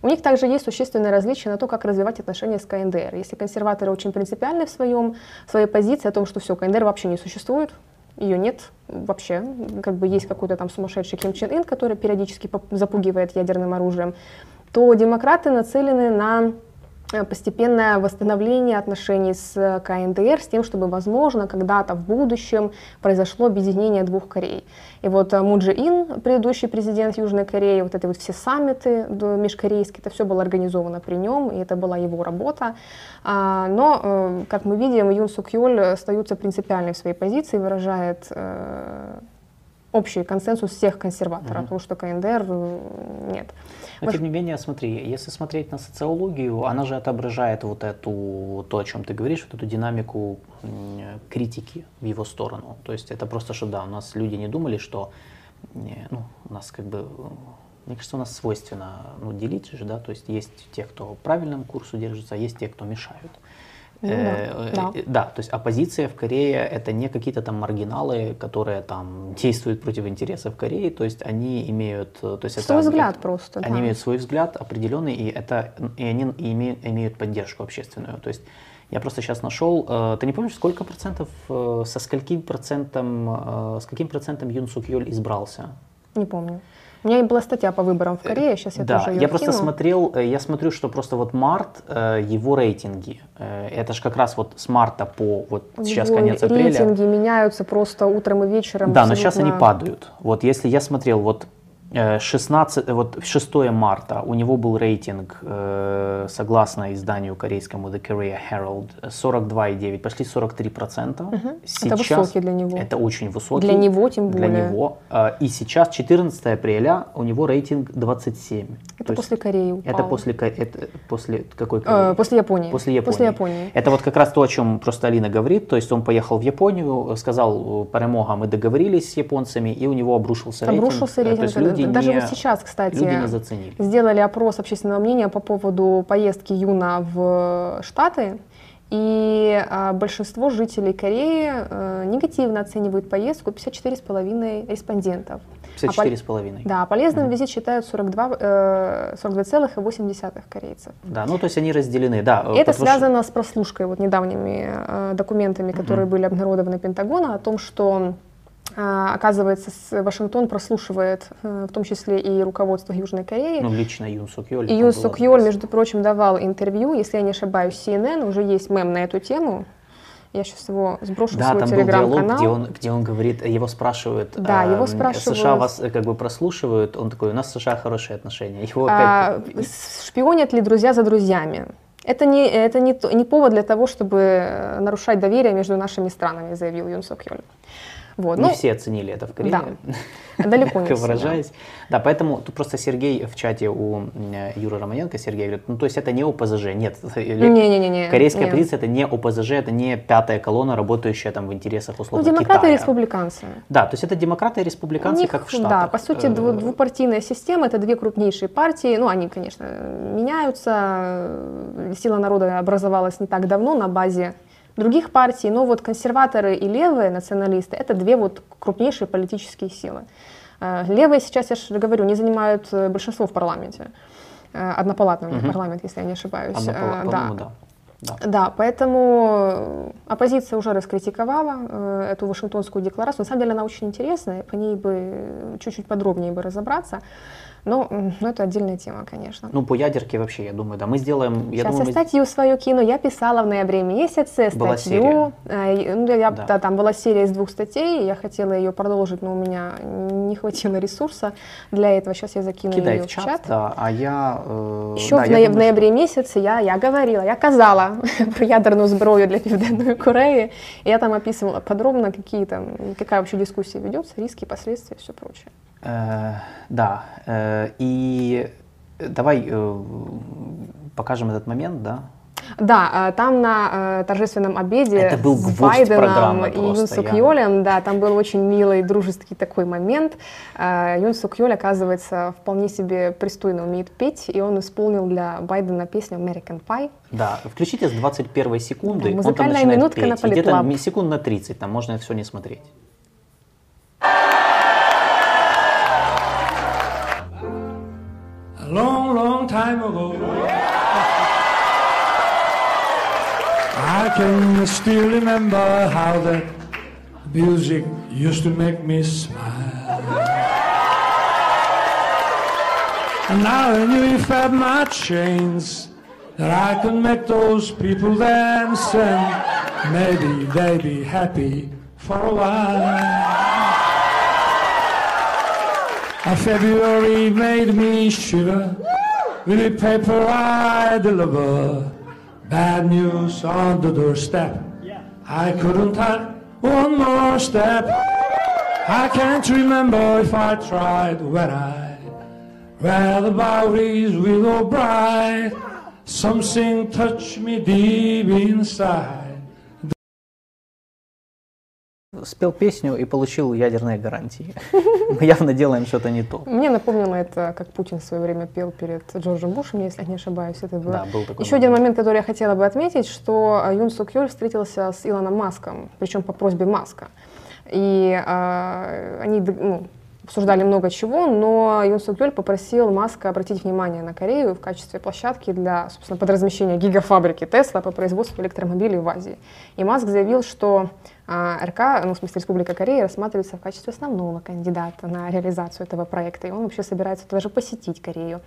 У них также есть существенное различие на то, как развивать отношения с КНДР. Если консерваторы очень принципиальны в, своем, в своей позиции о том, что все, КНДР вообще не существует, ее нет вообще. Как бы есть какой-то там сумасшедший Ким Чен Ын, который периодически запугивает ядерным оружием, то демократы нацелены на постепенное восстановление отношений с э, КНДР с тем, чтобы, возможно, когда-то в будущем произошло объединение двух Корей. И вот э, Мун Чжэ Ин, предыдущий президент Южной Кореи, вот эти вот все саммиты межкорейские, это все было организовано при нем, и это была его работа. А, Но, э, как мы видим, Юн Сук Йоль остается принципиальной в своей позиции, выражает э, общий консенсус всех консерваторов, Мгм. потому что КНДР э, нет. Но тем не менее, смотри, если смотреть на социологию, она же отображает вот эту, то, о чем ты говоришь, вот эту динамику критики в его сторону. То есть это просто, что да, у нас люди не думали, что, не, ну, у нас как бы, э, мне кажется, у нас свойственно ну, делить же, да, то есть есть те, кто по правильному курсу держится, а есть те, кто мешают. Ну да, Э, да. э, да, то есть оппозиция в Корее это не какие-то там маргиналы, которые там действуют против интересов Кореи, то есть они имеют, э, то есть Свой это, взгляд это- просто, они да. имеют свой взгляд определенный, и это и они имеют, имеют поддержку общественную. То есть я просто сейчас нашел, э, ты не помнишь, сколько процентов, э, со скольким процентом, э, с каким процентом Юн Сук Йоль избрался? Не помню. У меня и была статья по выборам в Корее, сейчас я Э, да, тоже ее я просто кину. смотрел, э, я смотрю, что просто вот март, э, его рейтинги, э, это же как раз вот с марта по вот сейчас него конец апреля. Рейтинги меняются просто утром и вечером. Да, но сейчас они падают. Вот если я смотрел, вот э, 16, вот 6 марта у него был рейтинг, э, согласно изданию корейскому The Korea Herald, э, 42,9, почти 43 процента. Это высокий для него. Это очень высокий. Для него тем Для более. него. Э, И сейчас, 14 апреля, у него рейтинг 27. Это То есть после Кореи упал. это после, это после какой Э, Кореи? после Японии. После Японии. После Японии. Это вот как раз то, о чем просто Алина говорит. То есть он поехал в Японию, сказал, э, перемога, мы договорились с японцами, и у него обрушился рейтинг. Обрушился Э, рейтинг. То есть люди Даже не, вот сейчас, кстати, люди не заценили. сделали опрос общественного мнения по поводу поездки Юна в Штаты. И а, большинство жителей Кореи э, негативно оценивают поездку, 54,5 респондентов. А пол- 54,5. Да, полезным визит считают 42, э, 42,8 корейцев. Да, ну то есть они разделены, да. э, Это потому связано с прослушкой, вот недавними э, документами, которые были обнародованы Пентагона, о том, что э, оказывается с- Вашингтон прослушивает э, в том числе и руководство Южной Кореи. Ну, лично Юн Сук Йоль. Юн Сук Йоль, между прочим, давал интервью, если я не ошибаюсь, CNN, уже есть мем на эту тему. Я сейчас его сброшу в Да, свой там был диалог, телеграм-канал. где он, где он говорит, его спрашивают, Да, его эм, спрашивают. США вас э, как бы прослушивают, он такой, у нас с США хорошие отношения. Его А, опять... шпионят ли друзья за друзьями? Это не, это не, не повод для того, чтобы э, нарушать доверие между нашими странами, заявил Юн Сок Йоль. Вот. Не ну, все оценили это в Корее. Да. Далеко не выражаясь. Да. поэтому тут просто Сергей в чате у Юры Романенко, Сергей говорит, ну то есть это не ОПЗЖ, нет. Не-не-не. Корейская позиция это не ОПЗЖ, это не пятая колонна, работающая там в интересах условно Ну демократы Китая. и республиканцы. Да, то есть это демократы и республиканцы, них, как в Штатах. Да, по сути э, двупартийная система, это две крупнейшие партии, ну они, конечно, меняются, Сила народа образовалась не так давно на базе других партий, но вот консерваторы и левые националисты – это две вот крупнейшие политические силы. Э, левые сейчас, я же говорю, не занимают э, большинство в парламенте. Э, однопалатный угу. парламент, если я не ошибаюсь. Однопалат, да. да. Да. да, поэтому оппозиция уже раскритиковала эту Вашингтонскую декларацию. На самом деле она очень интересная, по ней бы чуть-чуть подробнее бы разобраться. Ну, ну, это отдельная тема, конечно. Ну, по ядерке вообще, я думаю, да. Мы сделаем... Я Сейчас думаю, я статью свою кину. Я писала в ноябре месяце статью. Была серия. Э, ну, я, да. да, там была серия из двух статей. Я хотела ее продолжить, но у меня не хватило ресурса для этого. Сейчас я закину Кидай ее в чат. В чат. Да, а я... Э, Еще да, в, я думаю, в ноябре что... месяце я, я говорила, я казала про ядерную зброю для Південної Кореи. Я там описывала подробно, какие там, какая вообще дискуссия ведется, риски, последствия и все прочее. Э, да, э, и давай э, покажем этот момент, да? Да, там на торжественном обеде Это был с Байденом и Юн Сук Йолем, да, там был очень милый, дружеский такой момент. Юн Сук Йоль, оказывается, вполне себе пристойно умеет петь, и он исполнил для Байдена песню American Pie. Да, включите с 21 секунды, да, музыкальная он там минутка петь. на Где-то секунд на 30, там можно все не смотреть. Time ago. I can still remember how that music used to make me smile. And now I knew if I had my chains that I could make those people dance and maybe they'd be happy for a while. A February made me shiver with the paper I deliver. Bad news on the doorstep. I couldn't take one more step. I can't remember if I tried when I read about his willow bride. Something touched me deep inside. Спел песню и получил ядерные гарантии. Мы явно делаем что-то не то. Мне напомнило это, как Путин в свое время пел перед Джорджем Бушем, если я не ошибаюсь. Это было. Да, был такой Еще один момент, который я хотела бы отметить, что Юн Сук Йоль встретился с Илоном Маском, причем по просьбе Маска. И э, они ну, обсуждали много чего, но Юн Сук Йоль попросил Маска обратить внимание на Корею в качестве площадки для, собственно, подразмещения гигафабрики Тесла по производству электромобилей в Азии. И Маск заявил, что а, РК, ну, в смысле Республика Корея, рассматривается в качестве основного кандидата на реализацию этого проекта, и он вообще собирается даже посетить Корею.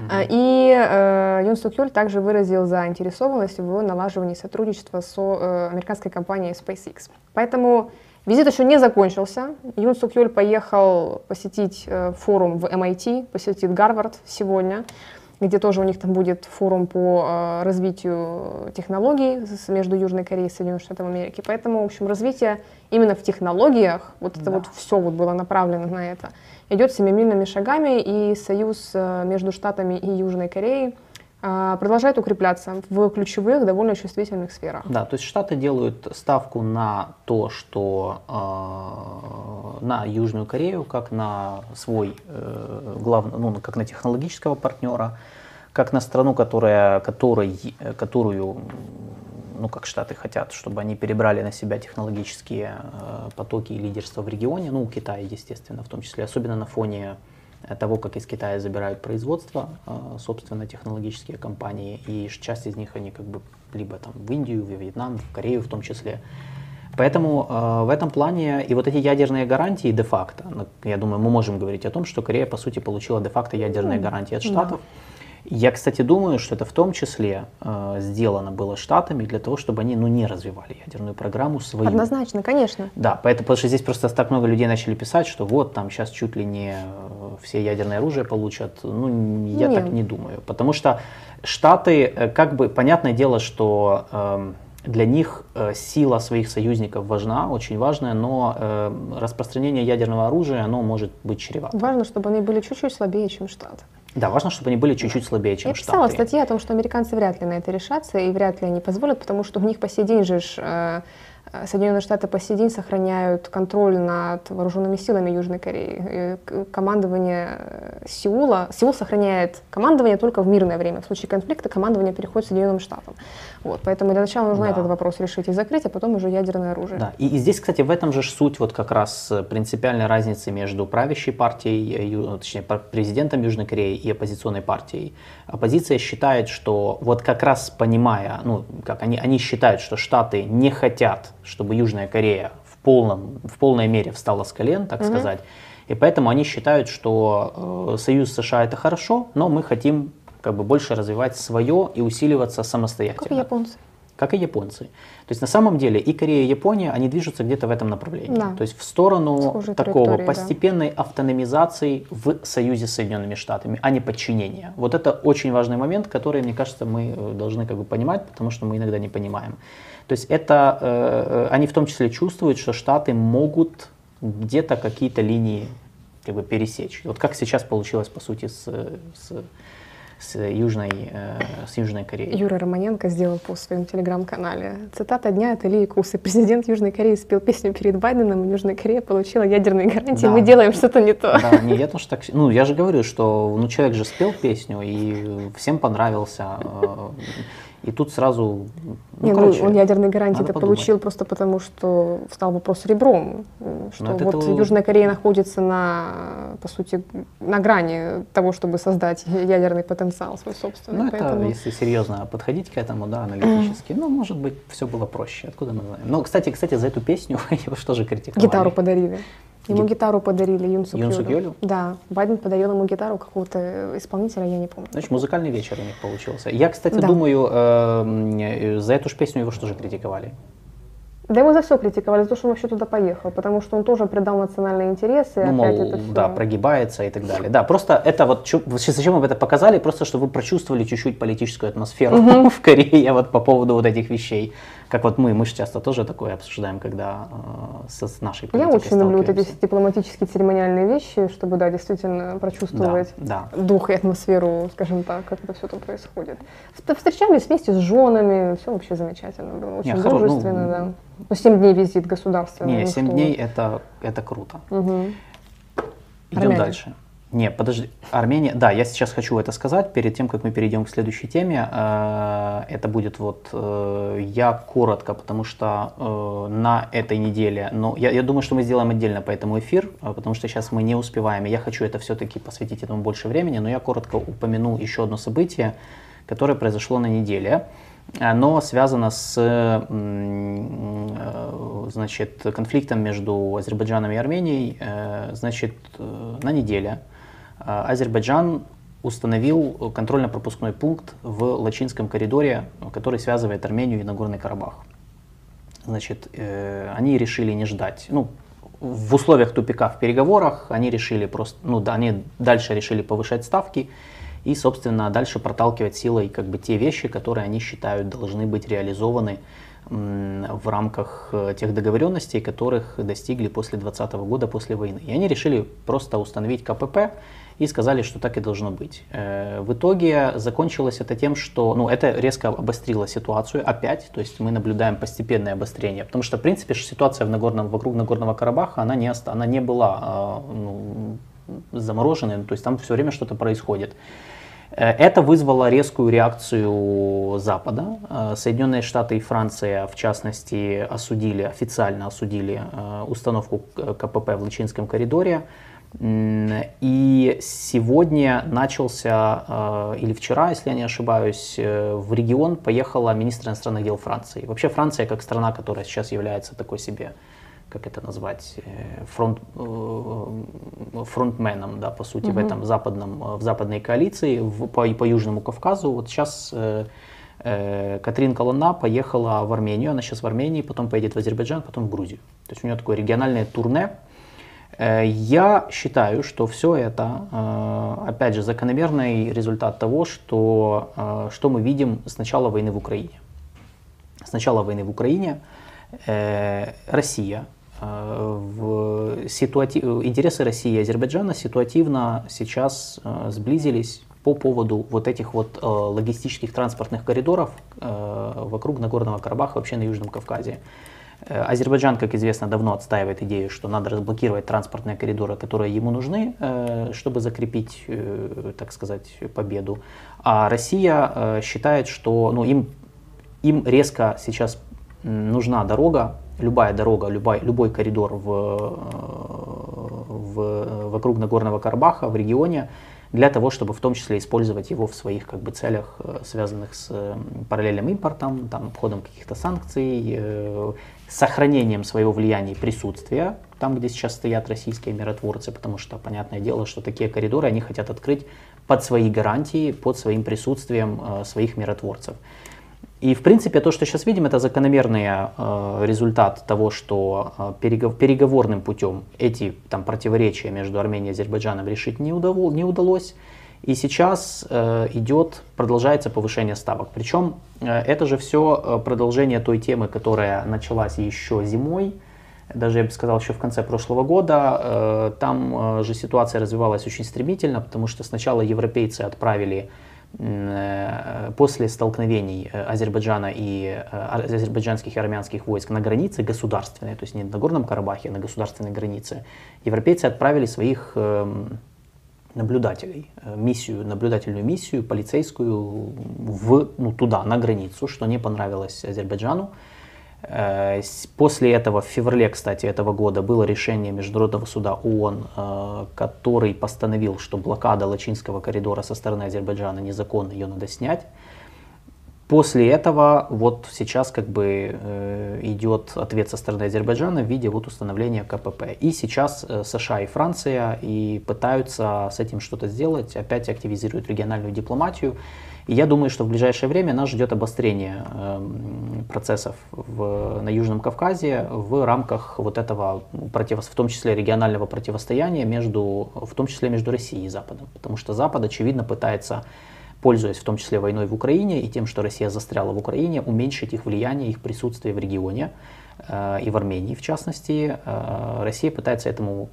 Mm-hmm. И э, Юн Сук Юль также выразил заинтересованность в налаживании сотрудничества с э, американской компанией SpaceX. Поэтому Визит еще не закончился. Юн Сук Юль поехал посетить э, форум в MIT, посетит Гарвард сегодня, где тоже у них там будет форум по э, развитию технологий между Южной Кореей и Соединенными Штатами Америки. Поэтому, в общем, развитие именно в технологиях, вот да. это вот все вот было направлено на это, идет семимильными шагами, и союз э, между Штатами и Южной Кореей продолжает укрепляться в ключевых, довольно чувствительных сферах. Да, то есть Штаты делают ставку на то, что э, на Южную Корею, как на свой э, главный, ну, как на технологического партнера, как на страну, которая, которой, которую, ну, как Штаты хотят, чтобы они перебрали на себя технологические э, потоки и лидерство в регионе, ну, у Китая, естественно, в том числе, особенно на фоне того, как из Китая забирают производство, а, собственно, технологические компании, и часть из них они как бы либо там в Индию, в Вьетнам, в Корею в том числе. Поэтому э, в этом плане и вот эти ядерные гарантии де-факто, ну, я думаю, мы можем говорить о том, что Корея, по сути, получила де-факто ядерные гарантии от Штатов. Да. Я, кстати, думаю, что это в том числе э, сделано было Штатами для того, чтобы они ну, не развивали ядерную программу свою. Однозначно, конечно. Да, поэтому, потому что здесь просто так много людей начали писать, что вот там сейчас чуть ли не э, все ядерное оружие получат. Ну, я Нет. так не думаю. Потому что Штаты, э, как бы, понятное дело, что... Э, для них э, сила своих союзников важна, очень важная, но э, распространение ядерного оружия, оно может быть чревато. Важно, чтобы они были чуть-чуть слабее, чем Штаты. Да, важно, чтобы они были чуть-чуть слабее, чем Я Штаты. писала статьи о том, что американцы вряд ли на это решатся и вряд ли они позволят, потому что у них по сей день же э, Соединенные Штаты по сей день сохраняют контроль над вооруженными силами Южной Кореи. Командование э, Сеула, Сеул сохраняет командование только в мирное время. В случае конфликта командование переходит Соединенным Штатам. Вот, поэтому для начала нужно да. этот вопрос решить и закрыть, а потом уже ядерное оружие. Да, и, и здесь, кстати, в этом же суть вот как раз э, принципиальной разницы между правящей партией, точнее, президентом Южной Кореи и оппозиционной партией. Оппозиция считает, что вот как раз понимая, ну, как они, они считают, что Штаты не хотят чтобы Южная Корея в, полном, в полной мере встала с колен, так mm-hmm. сказать. И поэтому они считают, что э, союз США это хорошо, но мы хотим как бы больше развивать свое и усиливаться самостоятельно. Как и японцы. Как и японцы. То есть на самом деле и Корея, и Япония, они движутся где-то в этом направлении. Да. То есть в сторону Схожей такого постепенной да. автономизации в союзе с Соединенными Штатами, а не подчинения. Вот это очень важный момент, который, мне кажется, мы э, должны как бы понимать, потому что мы иногда не понимаем. То есть это, э, э, они в том числе чувствуют, что Штаты могут где-то какие-то линии как бы пересечь. Вот как сейчас получилось, по сути, с, с, с, Южной, э, с Южной Кореей. Юра Романенко сделал по своему телеграм-канале. Цитата дня от Ильи Кусы. Президент Южной Кореи спел песню перед Байденом, и Южная Корея получила ядерные гарантии. Да. Мы делаем что-то не то. Да, не, я тоже так... Ну, я же говорю, что ну, человек же спел песню, и всем понравился. И тут сразу... Ну, не, ну, короче, он ядерные гарантии это получил просто потому, что встал вопрос ребром. Что вот этого... Южная Корея находится на, по сути, на грани того, чтобы создать ядерный потенциал свой собственный. Ну, Поэтому... это, если серьезно подходить к этому, да, аналитически, ну, может быть, все было проще. Откуда мы знаем? Но, кстати, кстати, за эту песню его что же критиковали? Гитару подарили. Ему Гит... гитару подарили Юнсу Юнсу Кьолю. Да, Байден подарил ему гитару какого-то исполнителя, я не помню. Значит, музыкальный вечер у них получился. Я, кстати, да. думаю, э, за эту же песню его что же критиковали? Да его за все критиковали, за то, что он вообще туда поехал, потому что он тоже предал национальные интересы. Ну, мол, это все... да, прогибается и так далее. Да, просто это вот, зачем вы это показали, просто чтобы вы прочувствовали чуть-чуть политическую атмосферу угу. в Корее вот по поводу вот этих вещей. Как вот мы, мы же часто тоже такое обсуждаем, когда э, с, с нашей Я очень люблю вот эти дипломатические церемониальные вещи, чтобы, да, действительно прочувствовать да, да. дух и атмосферу, скажем так, как это все там происходит. Встречались вместе с женами, все вообще замечательно было, очень Не, дружественно, ну, да. Ну, 7 дней визит государственный. Не, ну, 7 дней это, это круто. Угу. Идем Армяне. дальше. Не, подожди. Армения, да, я сейчас хочу это сказать перед тем, как мы перейдем к следующей теме. Э, это будет вот э, я коротко, потому что э, на этой неделе, но я, я думаю, что мы сделаем отдельно по этому эфир, потому что сейчас мы не успеваем, и я хочу это все-таки посвятить этому больше времени, но я коротко упомяну еще одно событие, которое произошло на неделе. Оно связано с значит, конфликтом между Азербайджаном и Арменией. Значит, на неделе Азербайджан установил контрольно-пропускной пункт в Лачинском коридоре, который связывает Армению и Нагорный Карабах. Значит, э, они решили не ждать. Ну, в условиях тупика в переговорах они решили просто, ну, да, они дальше решили повышать ставки и, собственно, дальше проталкивать силой как бы те вещи, которые они считают должны быть реализованы в рамках э, тех договоренностей, которых достигли после 2020 года, после войны. И они решили просто установить КПП, и сказали, что так и должно быть. Э, в итоге закончилось это тем, что ну, это резко обострило ситуацию опять, то есть мы наблюдаем постепенное обострение, потому что, в принципе, ситуация в Нагорном, вокруг Нагорного Карабаха, она не, она не была а, ну, замороженной, то есть там все время что-то происходит. Э, это вызвало резкую реакцию Запада. Э, Соединенные Штаты и Франция, в частности, осудили, официально осудили установку КПП в Лычинском коридоре. И сегодня начался, э, или вчера, если я не ошибаюсь, э, в регион поехала министр иностранных дел Франции. Вообще Франция как страна, которая сейчас является такой себе, как это назвать, э, фронт, фронтменом, да, по сути, угу. в этом западном, в западной коалиции в, по, по Южному Кавказу. Вот сейчас Катрин Колонна поехала в Армению, она сейчас в Армении, потом поедет в Азербайджан, потом в Грузию. То есть у нее такое региональное турне, я считаю, что все это, э, опять же, закономерный результат того, что, э, что мы видим с начала войны в Украине. с начала войны в Украине Россия в ситуати... интересы России и Азербайджана ситуативно сейчас сблизились по поводу вот этих вот логистических транспортных коридоров вокруг Нагорного Карабаха, вообще на Южном Кавказе. Э, Азербайджан, как известно, давно отстаивает идею, что надо разблокировать транспортные коридоры, которые ему нужны, э, чтобы закрепить, э, так сказать, победу. А Россия считает, что ну, им, им резко сейчас нужна дорога, любая дорога, любой, любой коридор в, в, вокруг Нагорного Карабаха, в регионе, для того, чтобы в том числе использовать его в своих как бы, целях, связанных с параллельным импортом, там, обходом каких-то санкций, сохранением своего влияния и присутствия, там, где сейчас стоят российские миротворцы, потому что, понятное дело, что такие коридоры они хотят открыть под свои гарантии, под своим присутствием э, своих миротворцев. И, в принципе, то, что сейчас видим, это закономерный э, результат того, что э, перегов, переговорным путем эти там, противоречия между Арменией и Азербайджаном решить не, удов, не удалось. И сейчас э, идет, продолжается повышение ставок. Причем э, это же все э, продолжение той темы, которая началась еще зимой, даже я бы сказал еще в конце прошлого года. Э, там э, же ситуация развивалась очень стремительно, потому что сначала европейцы отправили э, после столкновений Азербайджана и э, азербайджанских и армянских войск на границе государственной, то есть не на Горном Карабахе, а на государственной границе, европейцы отправили своих эм, наблюдателей, э, миссию, наблюдательную миссию полицейскую в, ну, туда, на границу, что не понравилось Азербайджану. Э, после этого, в феврале, кстати, этого года было решение Международного суда ООН, э, который постановил, что блокада Лачинского коридора со стороны Азербайджана незаконна, ее надо снять. После этого вот сейчас как бы э, идет ответ со стороны Азербайджана в виде вот установления КПП. И сейчас э, США и Франция и пытаются с этим что-то сделать, опять активизируют региональную дипломатию. И я думаю, что в ближайшее время нас ждет обострение э, процессов в, на Южном Кавказе в рамках вот этого, против, в том числе регионального противостояния между, в том числе между Россией и Западом. Потому что Запад, очевидно, пытается пользуясь в том числе войной в Украине и тем, что Россия застряла в Украине, уменьшить их влияние, их присутствие в регионе э, и в Армении в частности. Э, Россия пытается этому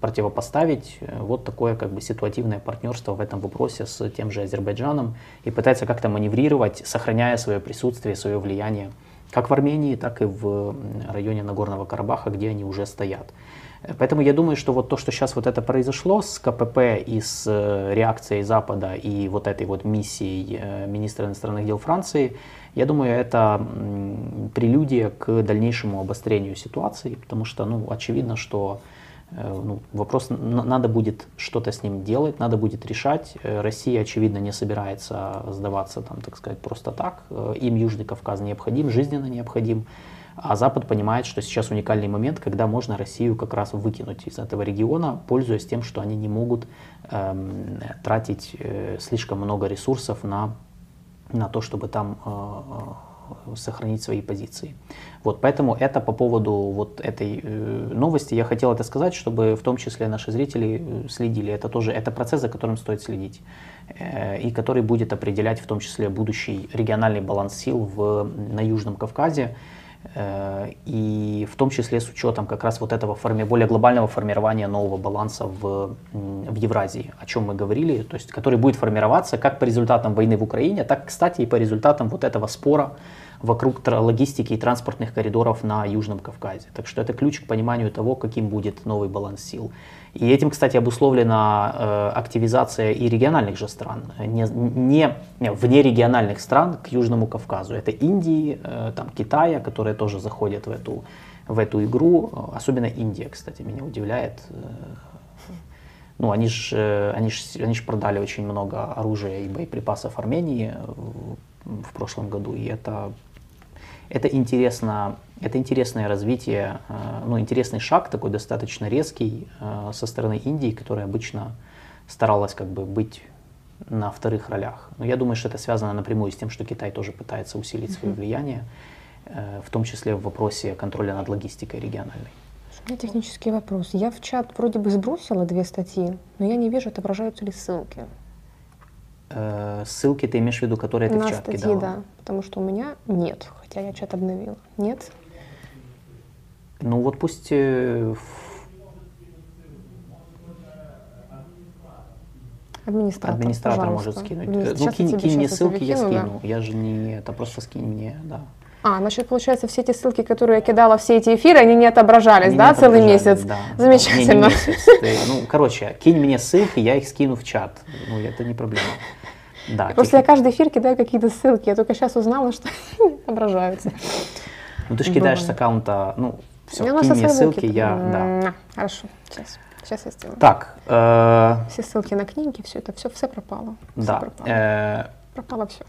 противопоставить э, вот такое как бы ситуативное партнерство в этом вопросе с тем же Азербайджаном и пытается как-то маневрировать, сохраняя свое присутствие, свое влияние как в Армении, так и в районе Нагорного Карабаха, где они уже стоят. Поэтому я думаю, что вот то, что сейчас вот это произошло с КПП и с э, реакцией Запада и вот этой вот миссией э, министра иностранных дел Франции, я думаю, это прелюдия к дальнейшему обострению ситуации, потому что, ну, очевидно, что э, ну, вопрос, надо будет что-то с ним делать, надо будет решать. Россия, очевидно, не собирается сдаваться, там, так сказать, просто так. Им Южный Кавказ необходим, жизненно необходим. А Запад понимает, что сейчас уникальный момент, когда можно Россию как раз выкинуть из этого региона, пользуясь тем, что они не могут эм, тратить э, слишком много ресурсов на, на то, чтобы там э, э, сохранить свои позиции. Вот, поэтому это по поводу вот этой э, новости. Я хотел это сказать, чтобы в том числе наши зрители э, следили. Это тоже это процесс, за которым стоит следить. Э, и который будет определять в том числе будущий региональный баланс сил в, на Южном Кавказе. Э, и в том числе с учетом как раз вот этого форми, более глобального формирования нового баланса в, в Евразии, о чем мы говорили, то есть который будет формироваться как по результатам войны в Украине, так, кстати, и по результатам вот этого спора вокруг логистики и транспортных коридоров на Южном Кавказе. Так что это ключ к пониманию того, каким будет новый баланс сил. И этим, кстати, обусловлена э, активизация и региональных же стран, не, не, не вне региональных стран к Южному Кавказу. Это Индии, э, там, Китая, которые тоже заходят в эту, в эту игру. Особенно Индия, кстати, меня удивляет. Э, ну, они же э, они ж, они ж продали очень много оружия и боеприпасов Армении в, в прошлом году, и это это интересно, это интересное развитие, э, ну, интересный шаг такой достаточно резкий э, со стороны Индии, которая обычно старалась как бы быть на вторых ролях. Но я думаю, что это связано напрямую с тем, что Китай тоже пытается усилить свое влияние, э, в том числе в вопросе контроля над логистикой региональной. У меня технический вопрос. Я в чат вроде бы сбросила две статьи, но я не вижу, отображаются ли ссылки. Э, ссылки ты имеешь в виду, которые ты На в чат статьи, кидала? да. Потому что у меня нет, хотя я чат обновила. Нет? Ну вот пусть э, Администратор, администратор пожалуйста. может скинуть. Админи- Э, Ну кинь, кинь мне ссылки, я это кину, да. скину. Я же не это просто скинь мне, да. А, значит, получается, все эти ссылки, которые я кидала, все эти эфиры, они не отображались, Они да, не целый месяц? да. Замечательно. Не, не месяц. Ты, ну, короче, кинь мне ссылки, я их скину в чат. Ну, это не проблема. Да, Просто я тех- каждый эфир кидаю какие-то ссылки, я только сейчас узнала, что они не отображаются. ну ты же кидаешь с аккаунта, ну, все, Я кинь мне ссылки, я, да. Хорошо, сейчас. Сейчас я сделаю. Так, э, Все ссылки на книги, все это, все, все пропало. Все да, пропало. э, пропало все.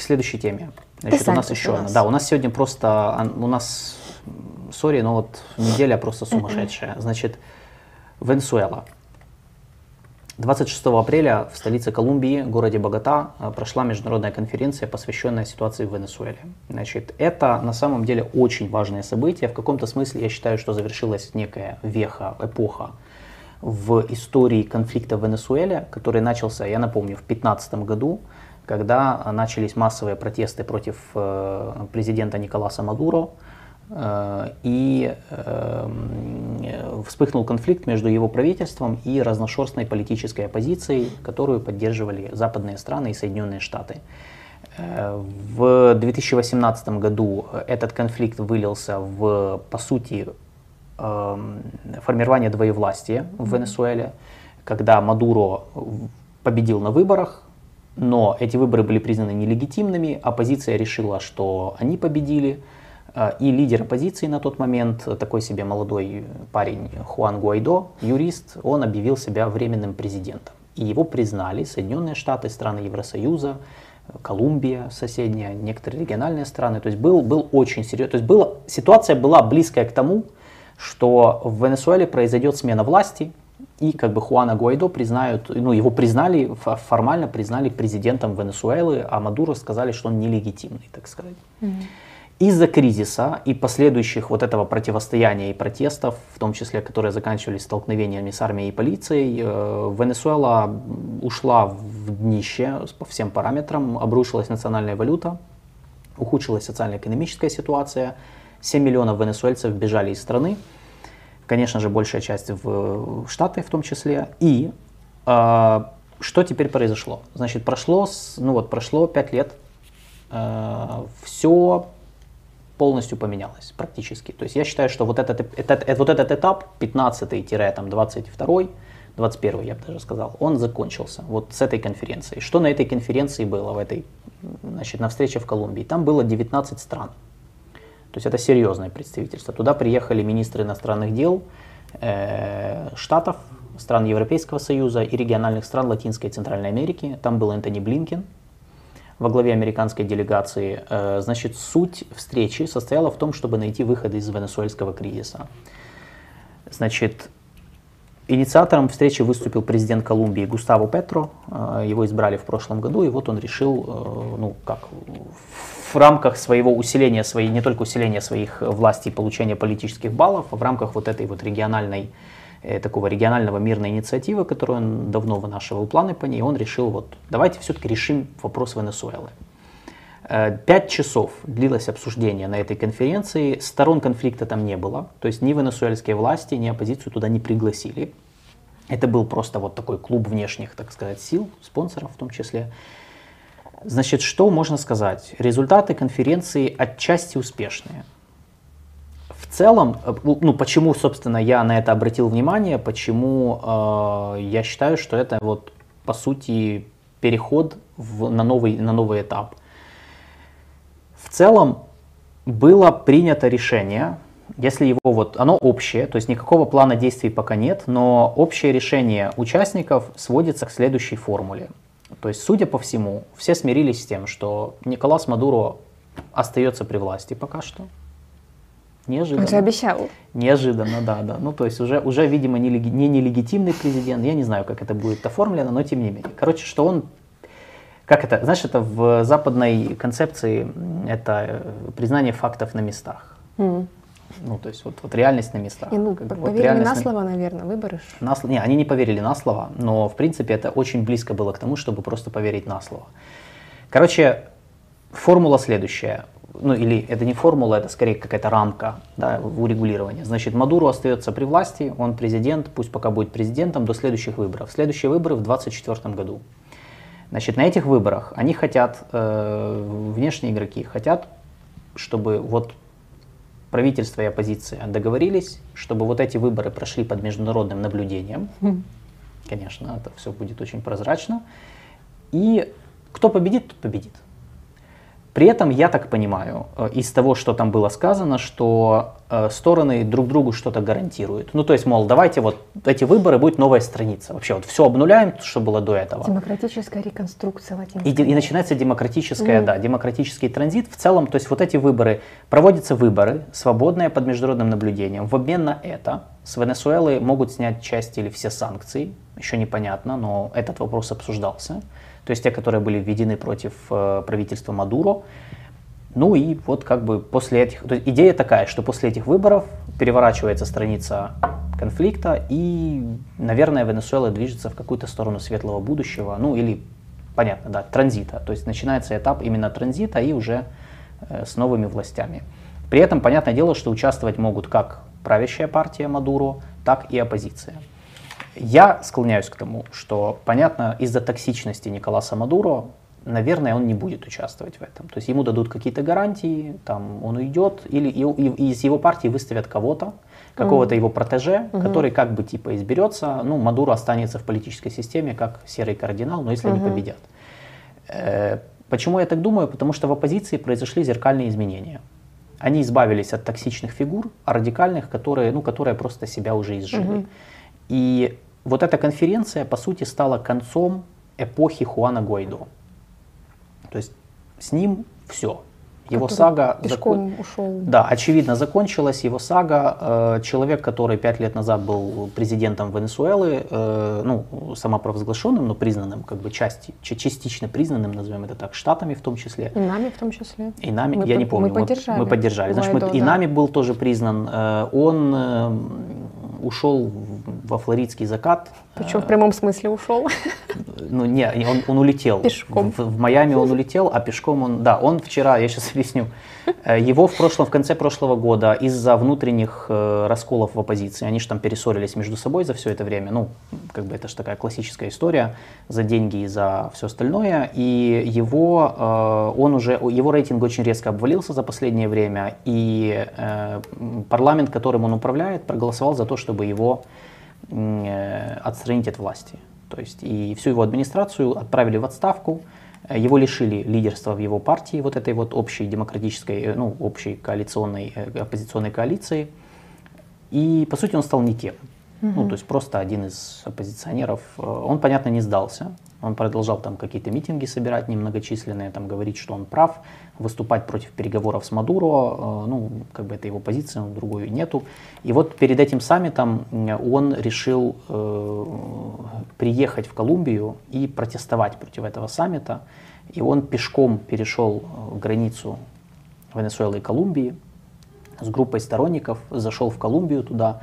К следующей теме. Значит, у сам нас еще у одна. нас. Да, у нас сегодня просто, у нас, сори, но вот неделя просто сумасшедшая. Значит, Венесуэла. 26 апреля в столице Колумбии, городе Богота, э, прошла международная конференция, посвященная ситуации в Венесуэле. Значит, это на самом деле очень важное событие. В каком-то смысле я считаю, что завершилась некая веха, эпоха в истории конфликта в Венесуэле, который начался, я напомню, в 2015 году, когда начались массовые протесты против э, президента Николаса Мадуро, э, и э, м, вспыхнул конфликт между его правительством и разношерстной политической оппозицией, которую поддерживали западные страны и Соединенные Штаты. Э, В 2018 году этот конфликт вылился в, по сути, эм, формирование двоевластия в Венесуэле, когда Мадуро победил на выборах, но эти выборы были признаны нелегитимными, оппозиция решила, что они победили, э, и лидер оппозиции на тот момент, такой себе молодой парень Хуан Гуайдо, юрист, он объявил себя временным президентом. И его признали Соединенные Штаты, страны Евросоюза, Колумбия соседняя, некоторые региональные страны. То есть был, был очень серьезный, то есть было, ситуация была близкая к тому, что в Венесуэле произойдет смена власти, и как бы Хуана Гуайдо признают, ну его признали, фо- формально признали президентом Венесуэлы, а Мадуро сказали, что он нелегитимный, так сказать. Из-за кризиса и последующих вот этого противостояния и протестов, в том числе, которые заканчивались столкновениями с армией и полицией, э, Венесуэла ушла в днище по всем параметрам, обрушилась национальная валюта, ухудшилась социально-экономическая ситуация, 7 миллионов венесуэльцев бежали из страны, конечно же, большая часть в Штаты в том числе. И э, что теперь произошло? Значит, прошло, ну вот, прошло 5 лет, все полностью поменялось практически. То есть я считаю, что вот этот, этот, э, вот этот этап, 15-22, 21 я бы даже сказал, он закончился вот с этой конференцией. Что на этой конференции было, в этой, значит, на встрече в Колумбии? Там было 19 стран. То есть это серьезное представительство. Туда приехали министры иностранных дел э, штатов, стран Европейского Союза и региональных стран Латинской и Центральной Америки. Там был Энтони Блинкен во главе американской делегации. Э, значит, суть встречи состояла в том, чтобы найти выход из венесуэльского кризиса. Значит, Инициатором встречи выступил президент Колумбии Густаво Петро. Э, Его избрали в прошлом году, и вот он решил, э, ну как, в рамках своего усиления, своей, не только усиления своих властей получения политических баллов, а в рамках вот этой вот региональной, э, такого регионального мирной инициативы, которую он давно вынашивал планы по ней, он решил, вот давайте все-таки решим вопрос Венесуэлы. Э, Пять часов длилось обсуждение на этой конференции. Сторон конфликта там не было. То есть ни венесуэльские власти, ни оппозицию туда не пригласили. Это был просто вот такой клуб внешних, так сказать, сил, спонсоров в том числе. Значит, что можно сказать? Результаты конференции отчасти успешные. В целом, э, ну почему, собственно, я на это обратил внимание, почему э, я считаю, что это вот по сути переход в, на, новый, на новый этап. В целом было принято решение, если его вот, оно общее, то есть никакого плана действий пока нет, но общее решение участников сводится к следующей формуле. То есть, судя по всему, все смирились с тем, что Николас Мадуро остается при власти пока что. Неожиданно. Он же обещал. Неожиданно, да, да. Ну, то есть уже, уже видимо, не, не нелегитимный президент. Я не знаю, как это будет оформлено, но тем не менее. Короче, что он, как это, знаешь, это в западной концепции, это э, признание фактов на местах. М. Ну, то есть вот, вот реальность на местах. И, ну, Как вот поверили реальность на на- слово, наверное, выборы. на Не, они не поверили на слово, но в принципе это очень близко было к тому, чтобы просто поверить на слово. Короче, формула следующая. Ну или это не формула, это скорее какая-то рамка да, в урегулировании. Значит, Мадуро остается при власти, он президент, пусть пока будет президентом до следующих выборов. Следующие выборы в 2024 году. Значит, на этих выборах они хотят, э, внешние игроки хотят, чтобы вот правительство и оппозиция договорились, чтобы вот эти выборы прошли под международным наблюдением. Конечно, это все будет очень прозрачно. И кто победит, тот победит. При этом, я так понимаю, э, из того, что там было сказано, что э, стороны друг другу что-то гарантируют. Ну, то есть, мол, давайте вот эти выборы будет новая страница. Вообще вот все обнуляем, что было до этого. Демократическая реконструкция И, латинской. де- и начинается демократическая, Мгм. да, демократический транзит. В целом, то есть вот эти выборы, проводятся выборы, свободные под международным наблюдением. В обмен на это с Венесуэлы могут снять часть или все санкции, еще непонятно, но этот вопрос обсуждался. То есть те, которые были введены против э, правительства Мадуро. Ну и вот как бы после этих, то есть идея такая, что после этих выборов переворачивается страница конфликта и, наверное, Венесуэла движется в какую-то сторону светлого будущего, ну или, понятно, да, транзита. То есть начинается этап именно транзита и уже э, с новыми властями. При этом, понятное дело, что участвовать могут как правящая партия Мадуро, так и оппозиция. Я склоняюсь к тому, что, понятно, из-за токсичности Николаса Мадуро, наверное, он не будет участвовать в этом. То есть ему дадут какие-то гарантии, там он уйдет, или из его партии выставят кого-то, какого-то его протеже, который как бы типа изберется, ну, Мадуро останется в политической системе как серый кардинал, но если они победят. Э, Почему я так думаю? Потому что в оппозиции произошли зеркальные изменения. Они избавились от токсичных фигур, а радикальных, которые, ну, которые просто себя уже изжили. И вот эта конференция, по сути, стала концом эпохи Хуана Гуайдо. То есть с ним все. Его сага пешком ушел. да, очевидно, закончилась его сага. Э, Человек, который пять лет назад был президентом Венесуэлы, э, ну, самопровозглашенным, но признанным, как бы части, частично признанным, назовем это так, штатами в том числе. И нами в том числе. И нами, Мы я под- не помню, мы поддержали мы поддержали. Значит, мы- Гуайдо, и да. нами был тоже признан. Э, Он э, ушел во флоридский закат. Причем в прямом смысле ушел. Ну, не, он, он улетел. Пешком. В, в Майами он улетел, а пешком он, да, он вчера, я сейчас объясню, его в прошлом, в конце прошлого года из-за внутренних э, расколов в оппозиции, они же там перессорились между собой за все это время, ну, как бы это же такая классическая история, за деньги и за все остальное, и его, э, он уже, его рейтинг очень резко обвалился за последнее время, и э, парламент, которым он управляет, проголосовал за то, чтобы его э, отстранить от власти. То есть и всю его администрацию отправили в отставку, э, его лишили лидерства в его партии, вот этой вот общей демократической, э, ну, общей коалиционной, э, оппозиционной коалиции. И, по сути, он стал не тем. Ну, то есть просто один из оппозиционеров. Э, Он, понятно, не сдался. Он продолжал там какие-то митинги собирать немногочисленные, там говорить, что он прав, выступать против переговоров с Мадуро. Э, Ну, как бы это его позиция, другой нету. И вот перед этим саммитом м, он решил э, приехать в Колумбию и протестовать против этого саммита. И он пешком перешел э, границу Венесуэлы и Колумбии с группой сторонников, зашел в Колумбию туда,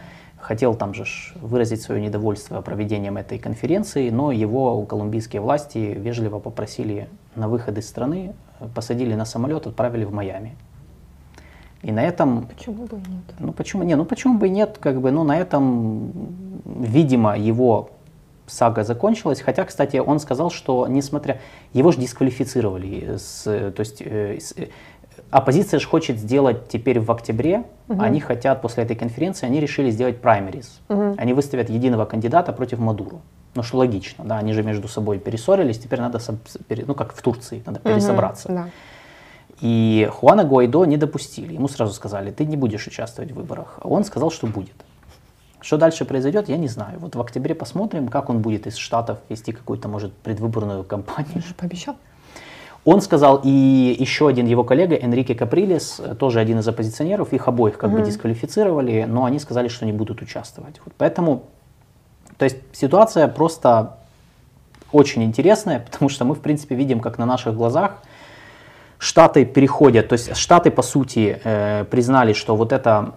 хотел там же выразить свое недовольство проведением этой конференции, но его колумбийские власти вежливо попросили на выход из страны, э, посадили на самолет, отправили в Майами. И на этом Почему бы и нет? ну почему не? Ну почему бы и нет? Как бы, ну на этом, видимо, его сага закончилась. Хотя, кстати, он сказал, что несмотря его же дисквалифицировали, с, то есть э, с- э, оппозиция же хочет сделать теперь в октябре. Они хотят после этой конференции, они решили сделать праймерис. Они выставят единого кандидата против Мадуру. Ну что логично, да, они же между собой перессорились, теперь надо, ну как в Турции, надо пересобраться. Да. И Хуана Гуайдо не допустили. Ему сразу сказали, ты не будешь участвовать в выборах. А он сказал, что будет. Что дальше произойдет, я не знаю. Вот в октябре посмотрим, как он будет из Штатов вести какую-то, может, предвыборную кампанию. Он же пообещал. Он сказал, и еще один его коллега, Энрике Каприлес, э, тоже один из оппозиционеров, их обоих как бы дисквалифицировали, но они сказали, что не будут участвовать. Вот поэтому, то есть ситуация просто очень интересная, потому что мы, в принципе, видим, как на наших глазах Штаты переходят, то есть Штаты по сути э, признали, что вот эта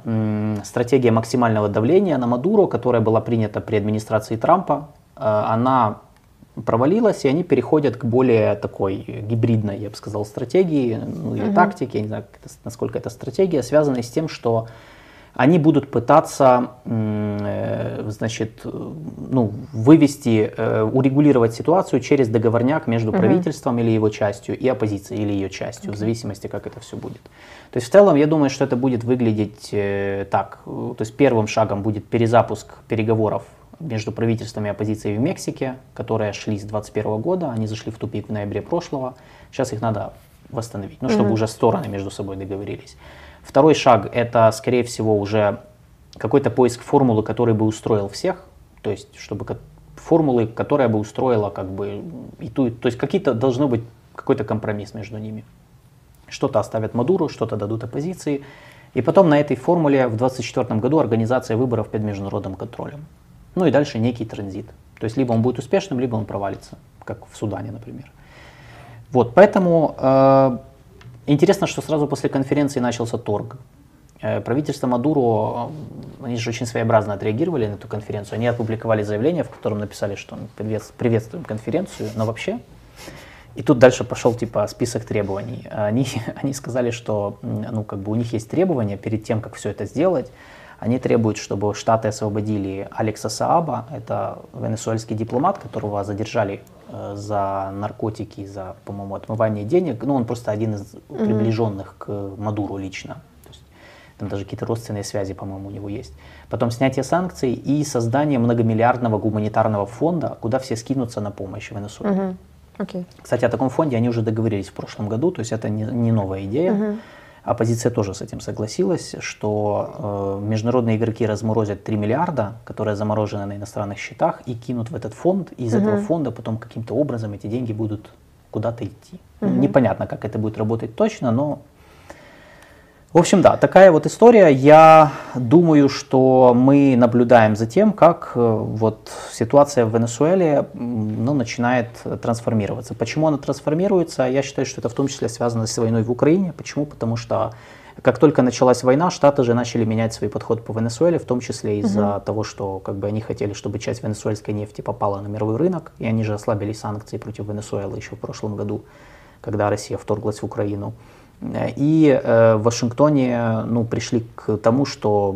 стратегия максимального давления на Мадуро, которая была принята при администрации Трампа, э, она провалилась, и они переходят к более такой гибридной, я бы сказал, стратегии, ну или угу. тактике, я не знаю, насколько это стратегия, связанной с тем, что они будут пытаться, э, значит, ну, вывести, э, урегулировать ситуацию через договорняк между правительством или его частью и оппозицией или ее частью, okay. в зависимости, как это все будет. То есть в целом я думаю, что это будет выглядеть э, так. То есть первым шагом будет перезапуск переговоров между правительством и оппозицией в Мексике, которые шли с 2021 года, они зашли в тупик в ноябре прошлого. Сейчас их надо восстановить, ну, чтобы mm-hmm. уже стороны между собой договорились. Второй шаг – это, скорее всего, уже какой-то поиск формулы, который бы устроил всех, то есть чтобы формулы, которая бы устроила как бы и ту, то есть какие-то должно быть какой-то компромисс между ними. Что-то оставят Мадуру, что-то дадут оппозиции, и потом на этой формуле в 2024 году организация выборов под международным контролем. Ну и дальше некий транзит. То есть либо он будет успешным, либо он провалится, как в Судане, например. Вот, поэтому э, Интересно, что сразу после конференции начался торг. Э, правительство Мадуро, э, они же очень своеобразно отреагировали на эту конференцию. Они опубликовали заявление, в котором написали, что приветствуем конференцию, но вообще. И тут дальше пошел типа список требований. Они, они сказали, что ну, как бы у них есть требования перед тем, как все это сделать. Они требуют, чтобы Штаты освободили Алекса Сааба, это венесуэльский дипломат, которого задержали э, за наркотики, за, по-моему, отмывание денег. Ну, он просто один из mm-hmm. приближенных к Мадуру лично. То есть, там даже какие-то родственные связи, по-моему, у него есть. Потом снятие санкций и создание многомиллиардного гуманитарного фонда, куда все скинутся на помощь Венесуэле. Mm-hmm. Okay. Кстати, о таком фонде они уже договорились в прошлом году, то есть это не, не новая идея. Mm-hmm. Оппозиция тоже с этим согласилась, что э, международные игроки разморозят 3 миллиарда, которые заморожены на иностранных счетах, и кинут в этот фонд. И из угу. этого фонда потом каким-то образом эти деньги будут куда-то идти. Угу. Непонятно, как это будет работать точно, но в общем, да, такая вот история. Я думаю, что мы наблюдаем за тем, как э, вот ситуация в Венесуэле ну, начинает трансформироваться. Почему она трансформируется? Я считаю, что это в том числе связано с войной в Украине. Почему? Потому что как только началась война, Штаты же начали менять свой подход по Венесуэле, в том числе из-за угу. того, что как бы они хотели, чтобы часть венесуэльской нефти попала на мировой рынок, и они же ослабили санкции против Венесуэлы еще в прошлом году, когда Россия вторглась в Украину. И э, в Вашингтоне ну, пришли к тому, что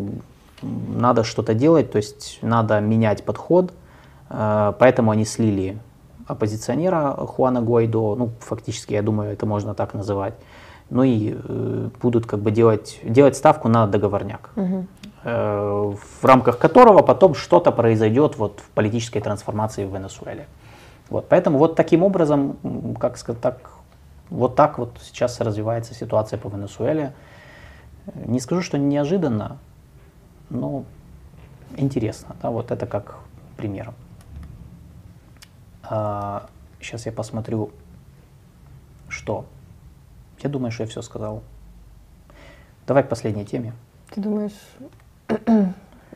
надо что-то делать, то есть надо менять подход, э, поэтому они слили оппозиционера Хуана Гуайдо, ну, фактически, я думаю, это можно так называть, ну и э, будут как бы делать, делать ставку на договорняк, угу. э, в рамках которого потом что-то произойдет вот в политической трансформации в Венесуэле. Вот, поэтому вот таким образом, как сказать так, вот так вот сейчас развивается ситуация по Венесуэле. Не скажу, что неожиданно, но интересно. Да, вот это как пример. А, сейчас я посмотрю, что. Я думаю, что я все сказал. Давай к последней теме. Ты думаешь,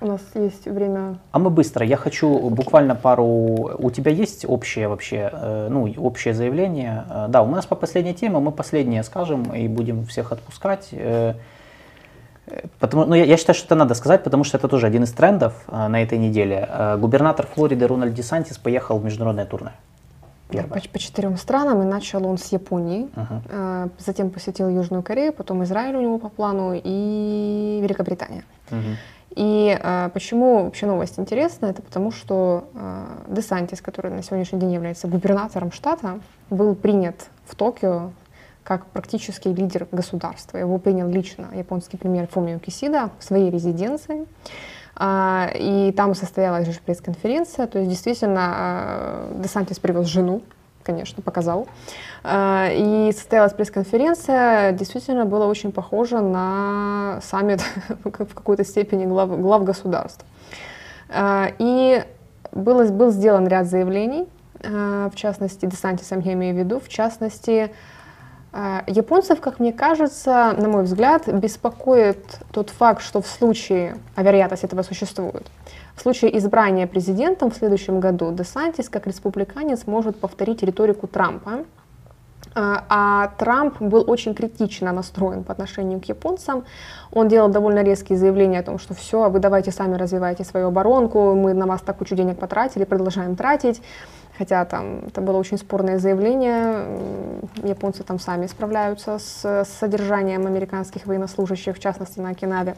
у нас есть время. А мы быстро. Я хочу okay. буквально пару. У тебя есть общее вообще, э, ну, общее заявление? Э, да, у нас по последней теме, мы последнее скажем и будем всех отпускать. Э, потому, ну, я, я считаю, что это надо сказать, потому что это тоже один из трендов на этой неделе. Губернатор Флориды Рональд Десантис поехал в международное турне. Первое. По, по четырем странам, и начал он с Японии, uh-huh. затем посетил Южную Корею, потом Израиль у него по плану и Великобритания. Uh-huh. И э, почему вообще новость интересна? Это потому, что э, Десантис, который на сегодняшний день является губернатором штата, был принят в Токио как практически лидер государства. Его принял лично японский премьер Фумио Кисида в своей резиденции. А, и там состоялась же пресс-конференция. То есть действительно э, Десантис привез жену конечно, показал. А, и состоялась пресс-конференция, действительно было очень похоже на саммит в какой-то степени глав, глав государств. А, и было, был сделан ряд заявлений, а, в частности, Десантисом я имею в виду, в частности, Японцев, как мне кажется, на мой взгляд, беспокоит тот факт, что в случае, а вероятность этого существует, в случае избрания президентом в следующем году Десантис, как республиканец, может повторить риторику Трампа, А, а Трамп был очень критично настроен по отношению к японцам. Он делал довольно резкие заявления о том, что все, а вы давайте сами развивайте свою оборонку, мы на вас так кучу денег потратили, продолжаем тратить. Хотя там это было очень спорное заявление, японцы там сами справляются с, с содержанием американских военнослужащих, в частности на Окинаве.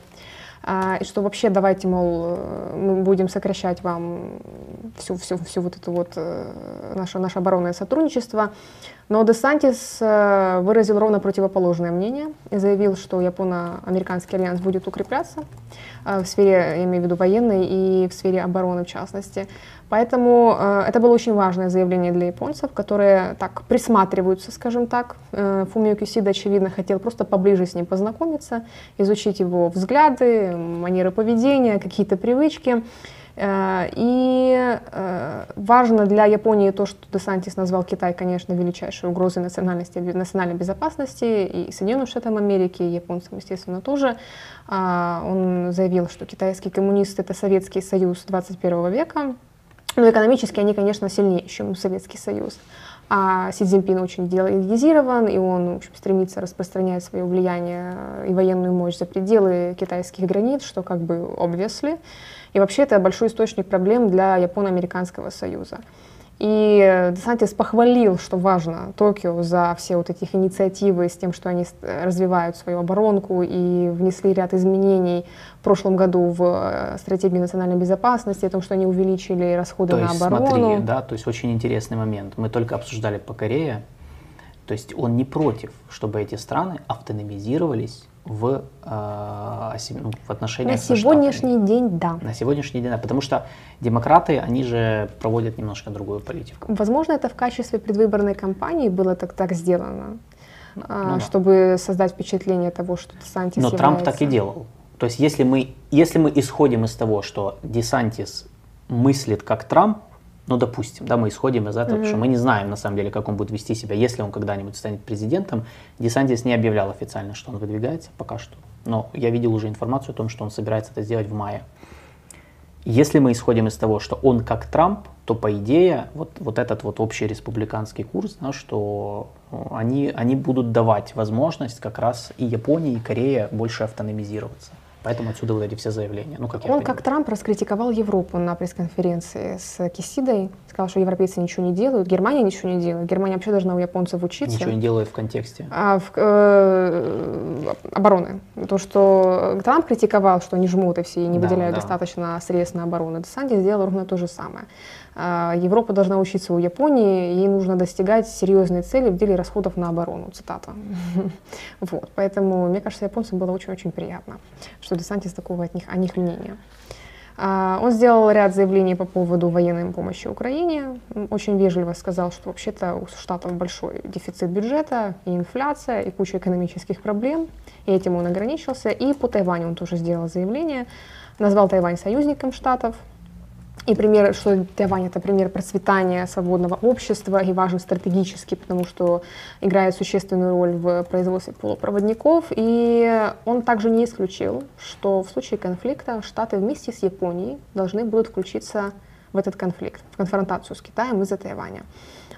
А, и что вообще давайте, мол, э, мы будем сокращать вам всю, всю, всю вот эту вот э, наше, наше оборонное сотрудничество. Но Десантис э, выразил ровно противоположное мнение и заявил, что японо-американский альянс будет укрепляться в сфере, я имею в виду военной и в сфере обороны в частности. Поэтому э, это было очень важное заявление для японцев, которые так присматриваются, скажем так. Э, Фумио Кисида, очевидно, хотел просто поближе с ним познакомиться, изучить его взгляды, манеры поведения, какие-то привычки. Э, и э, важно для Японии то, что Десантис назвал Китай, конечно, величайшей угрозой национальности, национальной безопасности и Соединенным Штатам Америки, и японцам, естественно, тоже. А, он заявил, что китайский коммунист — это Советский Союз 21 века, но экономически они, конечно, сильнее, чем Советский Союз. А Си Цзиньпин очень идеализирован, и он в общем, стремится распространять свое влияние и военную мощь за пределы китайских границ, что как бы obviously. И вообще это большой источник проблем для Японо-Американского союза. И Десантис похвалил, что важно, Токио за все вот эти инициативы с тем, что они развивают свою оборонку и внесли ряд изменений в прошлом году в э, стратегию национальной безопасности, о том, что они увеличили расходы то на есть, оборону. Смотри, да, то есть очень интересный момент. Мы только обсуждали по Корее, то есть он не против, чтобы эти страны автономизировались в, э, ну, в отношениях На сегодняшний Штатами. день, да. На сегодняшний день, да. Потому что демократы, они же проводят немножко другую политику. Возможно, это в качестве предвыборной кампании было так, так сделано, ну, а, ну, да. чтобы создать впечатление того, что Десантис Но является... Трамп так и делал. То есть если мы, если мы исходим из того, что Десантис мыслит как Трамп, ну, допустим, да, мы исходим из этого, mm-hmm. что мы не знаем, на самом деле, как он будет вести себя, если он когда-нибудь станет президентом. Десантис не объявлял официально, что он выдвигается пока что. Но я видел уже информацию о том, что он собирается это сделать в мае. Если мы исходим из того, что он как Трамп, то по идее вот, вот этот вот общий республиканский курс, да, что ну, они, они будут давать возможность как раз и Японии, и Корее больше автономизироваться. Поэтому отсюда вот эти все заявления. Ну, как Он, как Трамп, раскритиковал Европу на пресс-конференции с Кисидой. Сказал, что европейцы ничего не делают, Германия ничего не делает. Германия вообще должна у японцев учиться. Ничего не делает в контексте. А, в, э, обороны. То, что Трамп критиковал, что они жмут и все и не Да, выделяют да. достаточно средств на оборону. Десанти сделал ровно то же самое. А, Европа должна учиться у Японии, ей нужно достигать серьезные цели в деле расходов на оборону. Цитата. Вот. Поэтому, мне кажется, японцам было очень-очень приятно, что Десантис такого от них, о них мнения. А, Он сделал ряд заявлений по поводу военной помощи Украине. Очень вежливо сказал, что вообще-то у Штатов большой дефицит бюджета, и инфляция, и куча экономических проблем. И этим он ограничился. И по Тайваню он тоже сделал заявление. Назвал Тайвань союзником Штатов. И пример, что Тайвань это пример процветания свободного общества и важен стратегически, потому что играет существенную роль в производстве полупроводников. И он также не исключил, что в случае конфликта Штаты вместе с Японией должны будут включиться в этот конфликт, в конфронтацию с Китаем из-за Тайваня.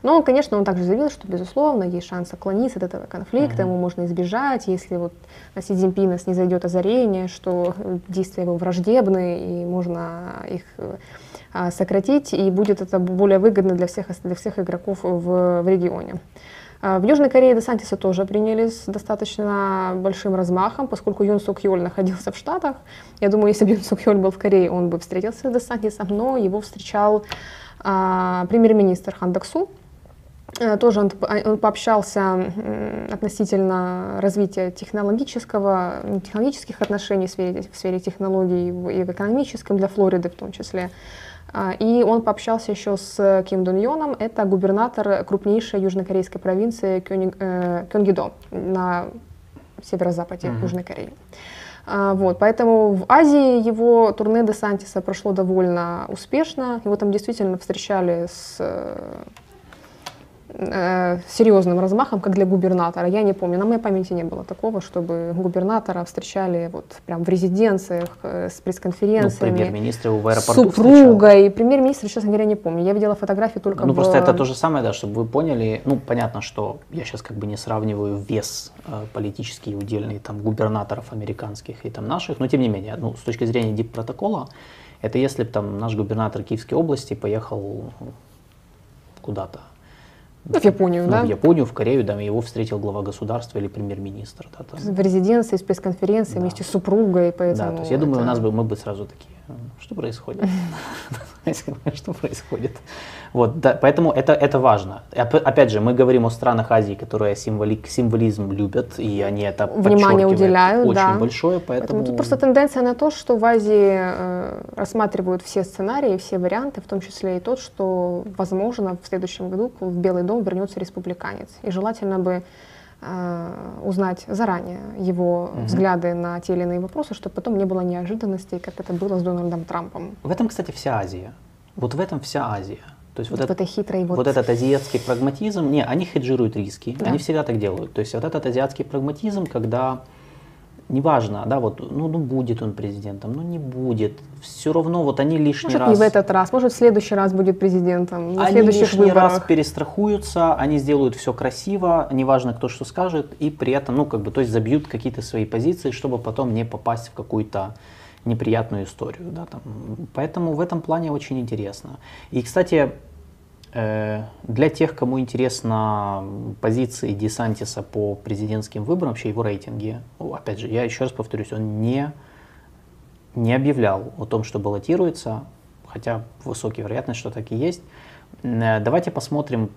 Но, он, конечно, он также заявил, что, безусловно, есть шанс отклониться от этого конфликта, ему можно избежать, если вот на Си Цзиньпина снизойдет озарение, что действия его враждебны, и можно их э, сократить, и будет это более выгодно для всех, для всех игроков в, в регионе. А, В Южной Корее Десантиса тоже приняли с достаточно большим размахом, поскольку Юн Сук Йоль находился в Штатах. Я думаю, если бы Юн Сук Йоль был в Корее, он бы встретился с Десантисом, но его встречал а, премьер-министр Хан Даксу. Э, Тоже он, он пообщался относительно развития технологического, технологических отношений в сфере, в сфере технологий и в экономическом для Флориды в том числе. А, И он пообщался еще с Ким Дун Йоном, это губернатор крупнейшей южнокорейской провинции э, Кёнгидо на северо-западе Мгм. Южной Кореи. А, Вот, поэтому в Азии его турне Десантиса прошло довольно успешно. Его там действительно встречали с, э, серьезным размахом, как для губернатора. Я не помню, на моей памяти не было такого, чтобы губернатора встречали вот прям в резиденциях э, с пресс-конференциями. Ну, премьер-министр в аэропорту Супругой. Премьер-министр, честно говоря, не помню. Я видела фотографии только Ну, в... просто это то же самое, да, чтобы вы поняли. Ну, понятно, что я сейчас как бы не сравниваю вес э, политический удельный там губернаторов американских и там наших, но тем не менее, ну, с точки зрения дип-протокола, это если бы там наш губернатор Киевской области поехал куда-то. Ну, в Японию, ну, да? В Японию, в Корею, да, его встретил глава государства или премьер-министр. Да, там. В резиденции, с пресс-конференцией, да. вместе с супругой, поэтому... Да, то есть я думаю, это... у нас бы, мы бы сразу такие, что происходит? Что происходит? Вот, да, поэтому это, это важно. Опять же, мы говорим о странах Азии, которые символи, символизм любят, и они это Внимание уделяют, очень да. большое, поэтому... поэтому... Тут просто тенденция на то, что в Азии э, рассматривают все сценарии, все варианты, в том числе и тот, что, возможно, в следующем году в Белый дом вернется республиканец. И желательно бы узнать заранее его угу. взгляды на те или иные вопросы, чтобы потом не было неожиданностей, как это было с Дональдом Трампом. В этом, кстати, вся Азия. Вот в этом вся Азия. То есть вот, вот, это, хитрый вот... вот этот азиатский прагматизм, не, они хеджируют риски, да. они всегда так делают. То есть вот этот азиатский прагматизм, когда неважно, да, вот, ну, ну будет он президентом, ну не будет, все равно вот они лишний может, раз... не в этот раз, может в следующий раз будет президентом, на они следующих лишний выборах. раз перестрахуются, они сделают все красиво, неважно кто что скажет, и при этом, ну как бы, то есть забьют какие-то свои позиции, чтобы потом не попасть в какую-то неприятную историю. Да, там. Поэтому в этом плане очень интересно. И, кстати, для тех, кому интересна позиции Десантиса по президентским выборам, вообще его рейтинги, опять же, я еще раз повторюсь, он не, не объявлял о том, что баллотируется, хотя высокая вероятность, что так и есть. Э, давайте посмотрим,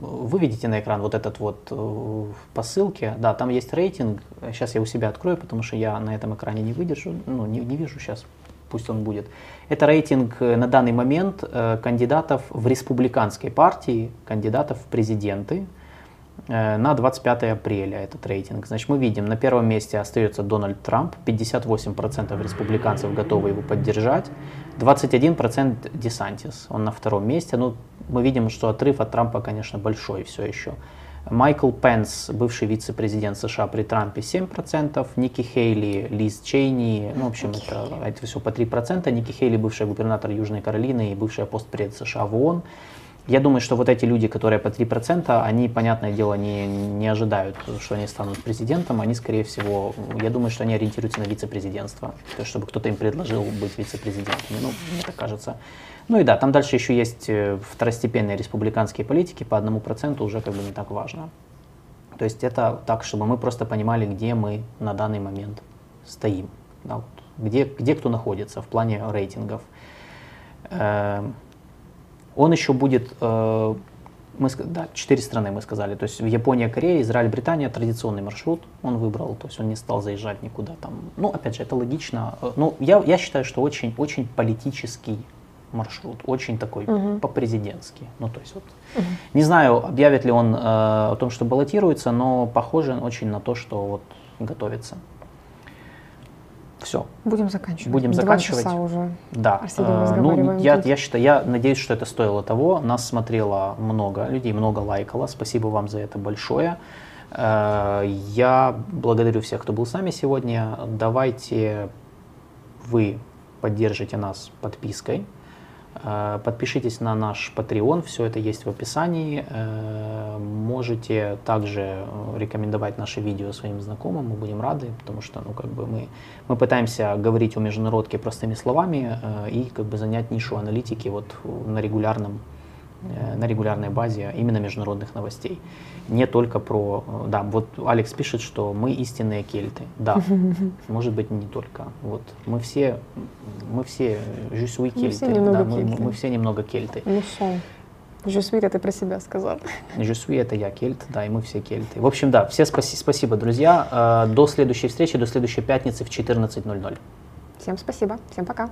вы видите на экран вот этот вот э, по ссылке, да, там есть рейтинг, сейчас я у себя открою, потому что я на этом экране не выдержу, ну не, не вижу сейчас, пусть он будет. Это рейтинг э, на данный момент кандидатов в республиканской партии, кандидатов в президенты, на 25 апреля этот рейтинг. Значит, мы видим, на первом месте остается Дональд Трамп, 58% республиканцев готовы его поддержать, 21% Десантис, он на втором месте. Ну, мы видим, что отрыв от Трампа, конечно, большой все еще. Майкл Пенс, бывший вице-президент США при Трампе, 7%, Ники Хейли, Лиз Чейни, ну, в общем, это, это все по 3%, Ники Хейли, бывший губернатор Южной Каролины и бывший постпред США в ООН, я думаю, что вот эти люди, которые по 3%, они, понятное дело, не, не ожидают, что они станут президентом. Они, скорее всего, я думаю, что они ориентируются на вице-президентство. То есть, чтобы кто-то им предложил быть вице-президентом. Ну, мне так кажется. Ну и да, там дальше еще есть э, второстепенные республиканские политики, по одному проценту уже как бы не так важно. То есть это так, чтобы мы просто понимали, где мы на данный момент стоим. Да, вот, где, где кто находится в плане рейтингов. Эм, он еще будет, э, мы, да, четыре страны мы сказали, то есть Япония, Корея, Израиль, Британия, традиционный маршрут он выбрал, то есть он не стал заезжать никуда там. Ну, опять же, это логично. Э, ну, я, я считаю, что очень, очень политический маршрут, очень такой угу. по-президентски. Ну, то есть вот, угу. не знаю, объявит ли он э, о том, что баллотируется, но похоже очень на то, что вот готовится. Все. Будем заканчивать. Будем Два заканчивать. часа уже. Да. Э, ну, я, я считаю, я надеюсь, что это стоило того. Нас смотрело много людей, много лайкало. Спасибо вам за это большое. Э, я благодарю всех, кто был с нами сегодня. Давайте вы поддержите нас подпиской. Э, подпишитесь на наш Patreon, все это есть в описании. Э, можете также э, рекомендовать наши видео своим знакомым, мы будем рады, потому что ну, как бы мы, мы пытаемся говорить о международке простыми словами и как бы занять нишу аналитики вот на, регулярном, на регулярной базе именно международных новостей не только про... Э, да, вот Алекс пишет, что мы истинные кельты. Да, может быть, не только. Вот мы все, мы все жюсуи кельты. Мы все немного да, кельты. Мы, мы все немного кельты. Ну что? Жюсуи это ты про себя сказал. Жюсуи это я кельт, да, и мы все кельты. В общем, да, все спаси, спасибо, друзья. Э, до следующей встречи, до следующей пятницы в 14.00. Всем спасибо, всем пока.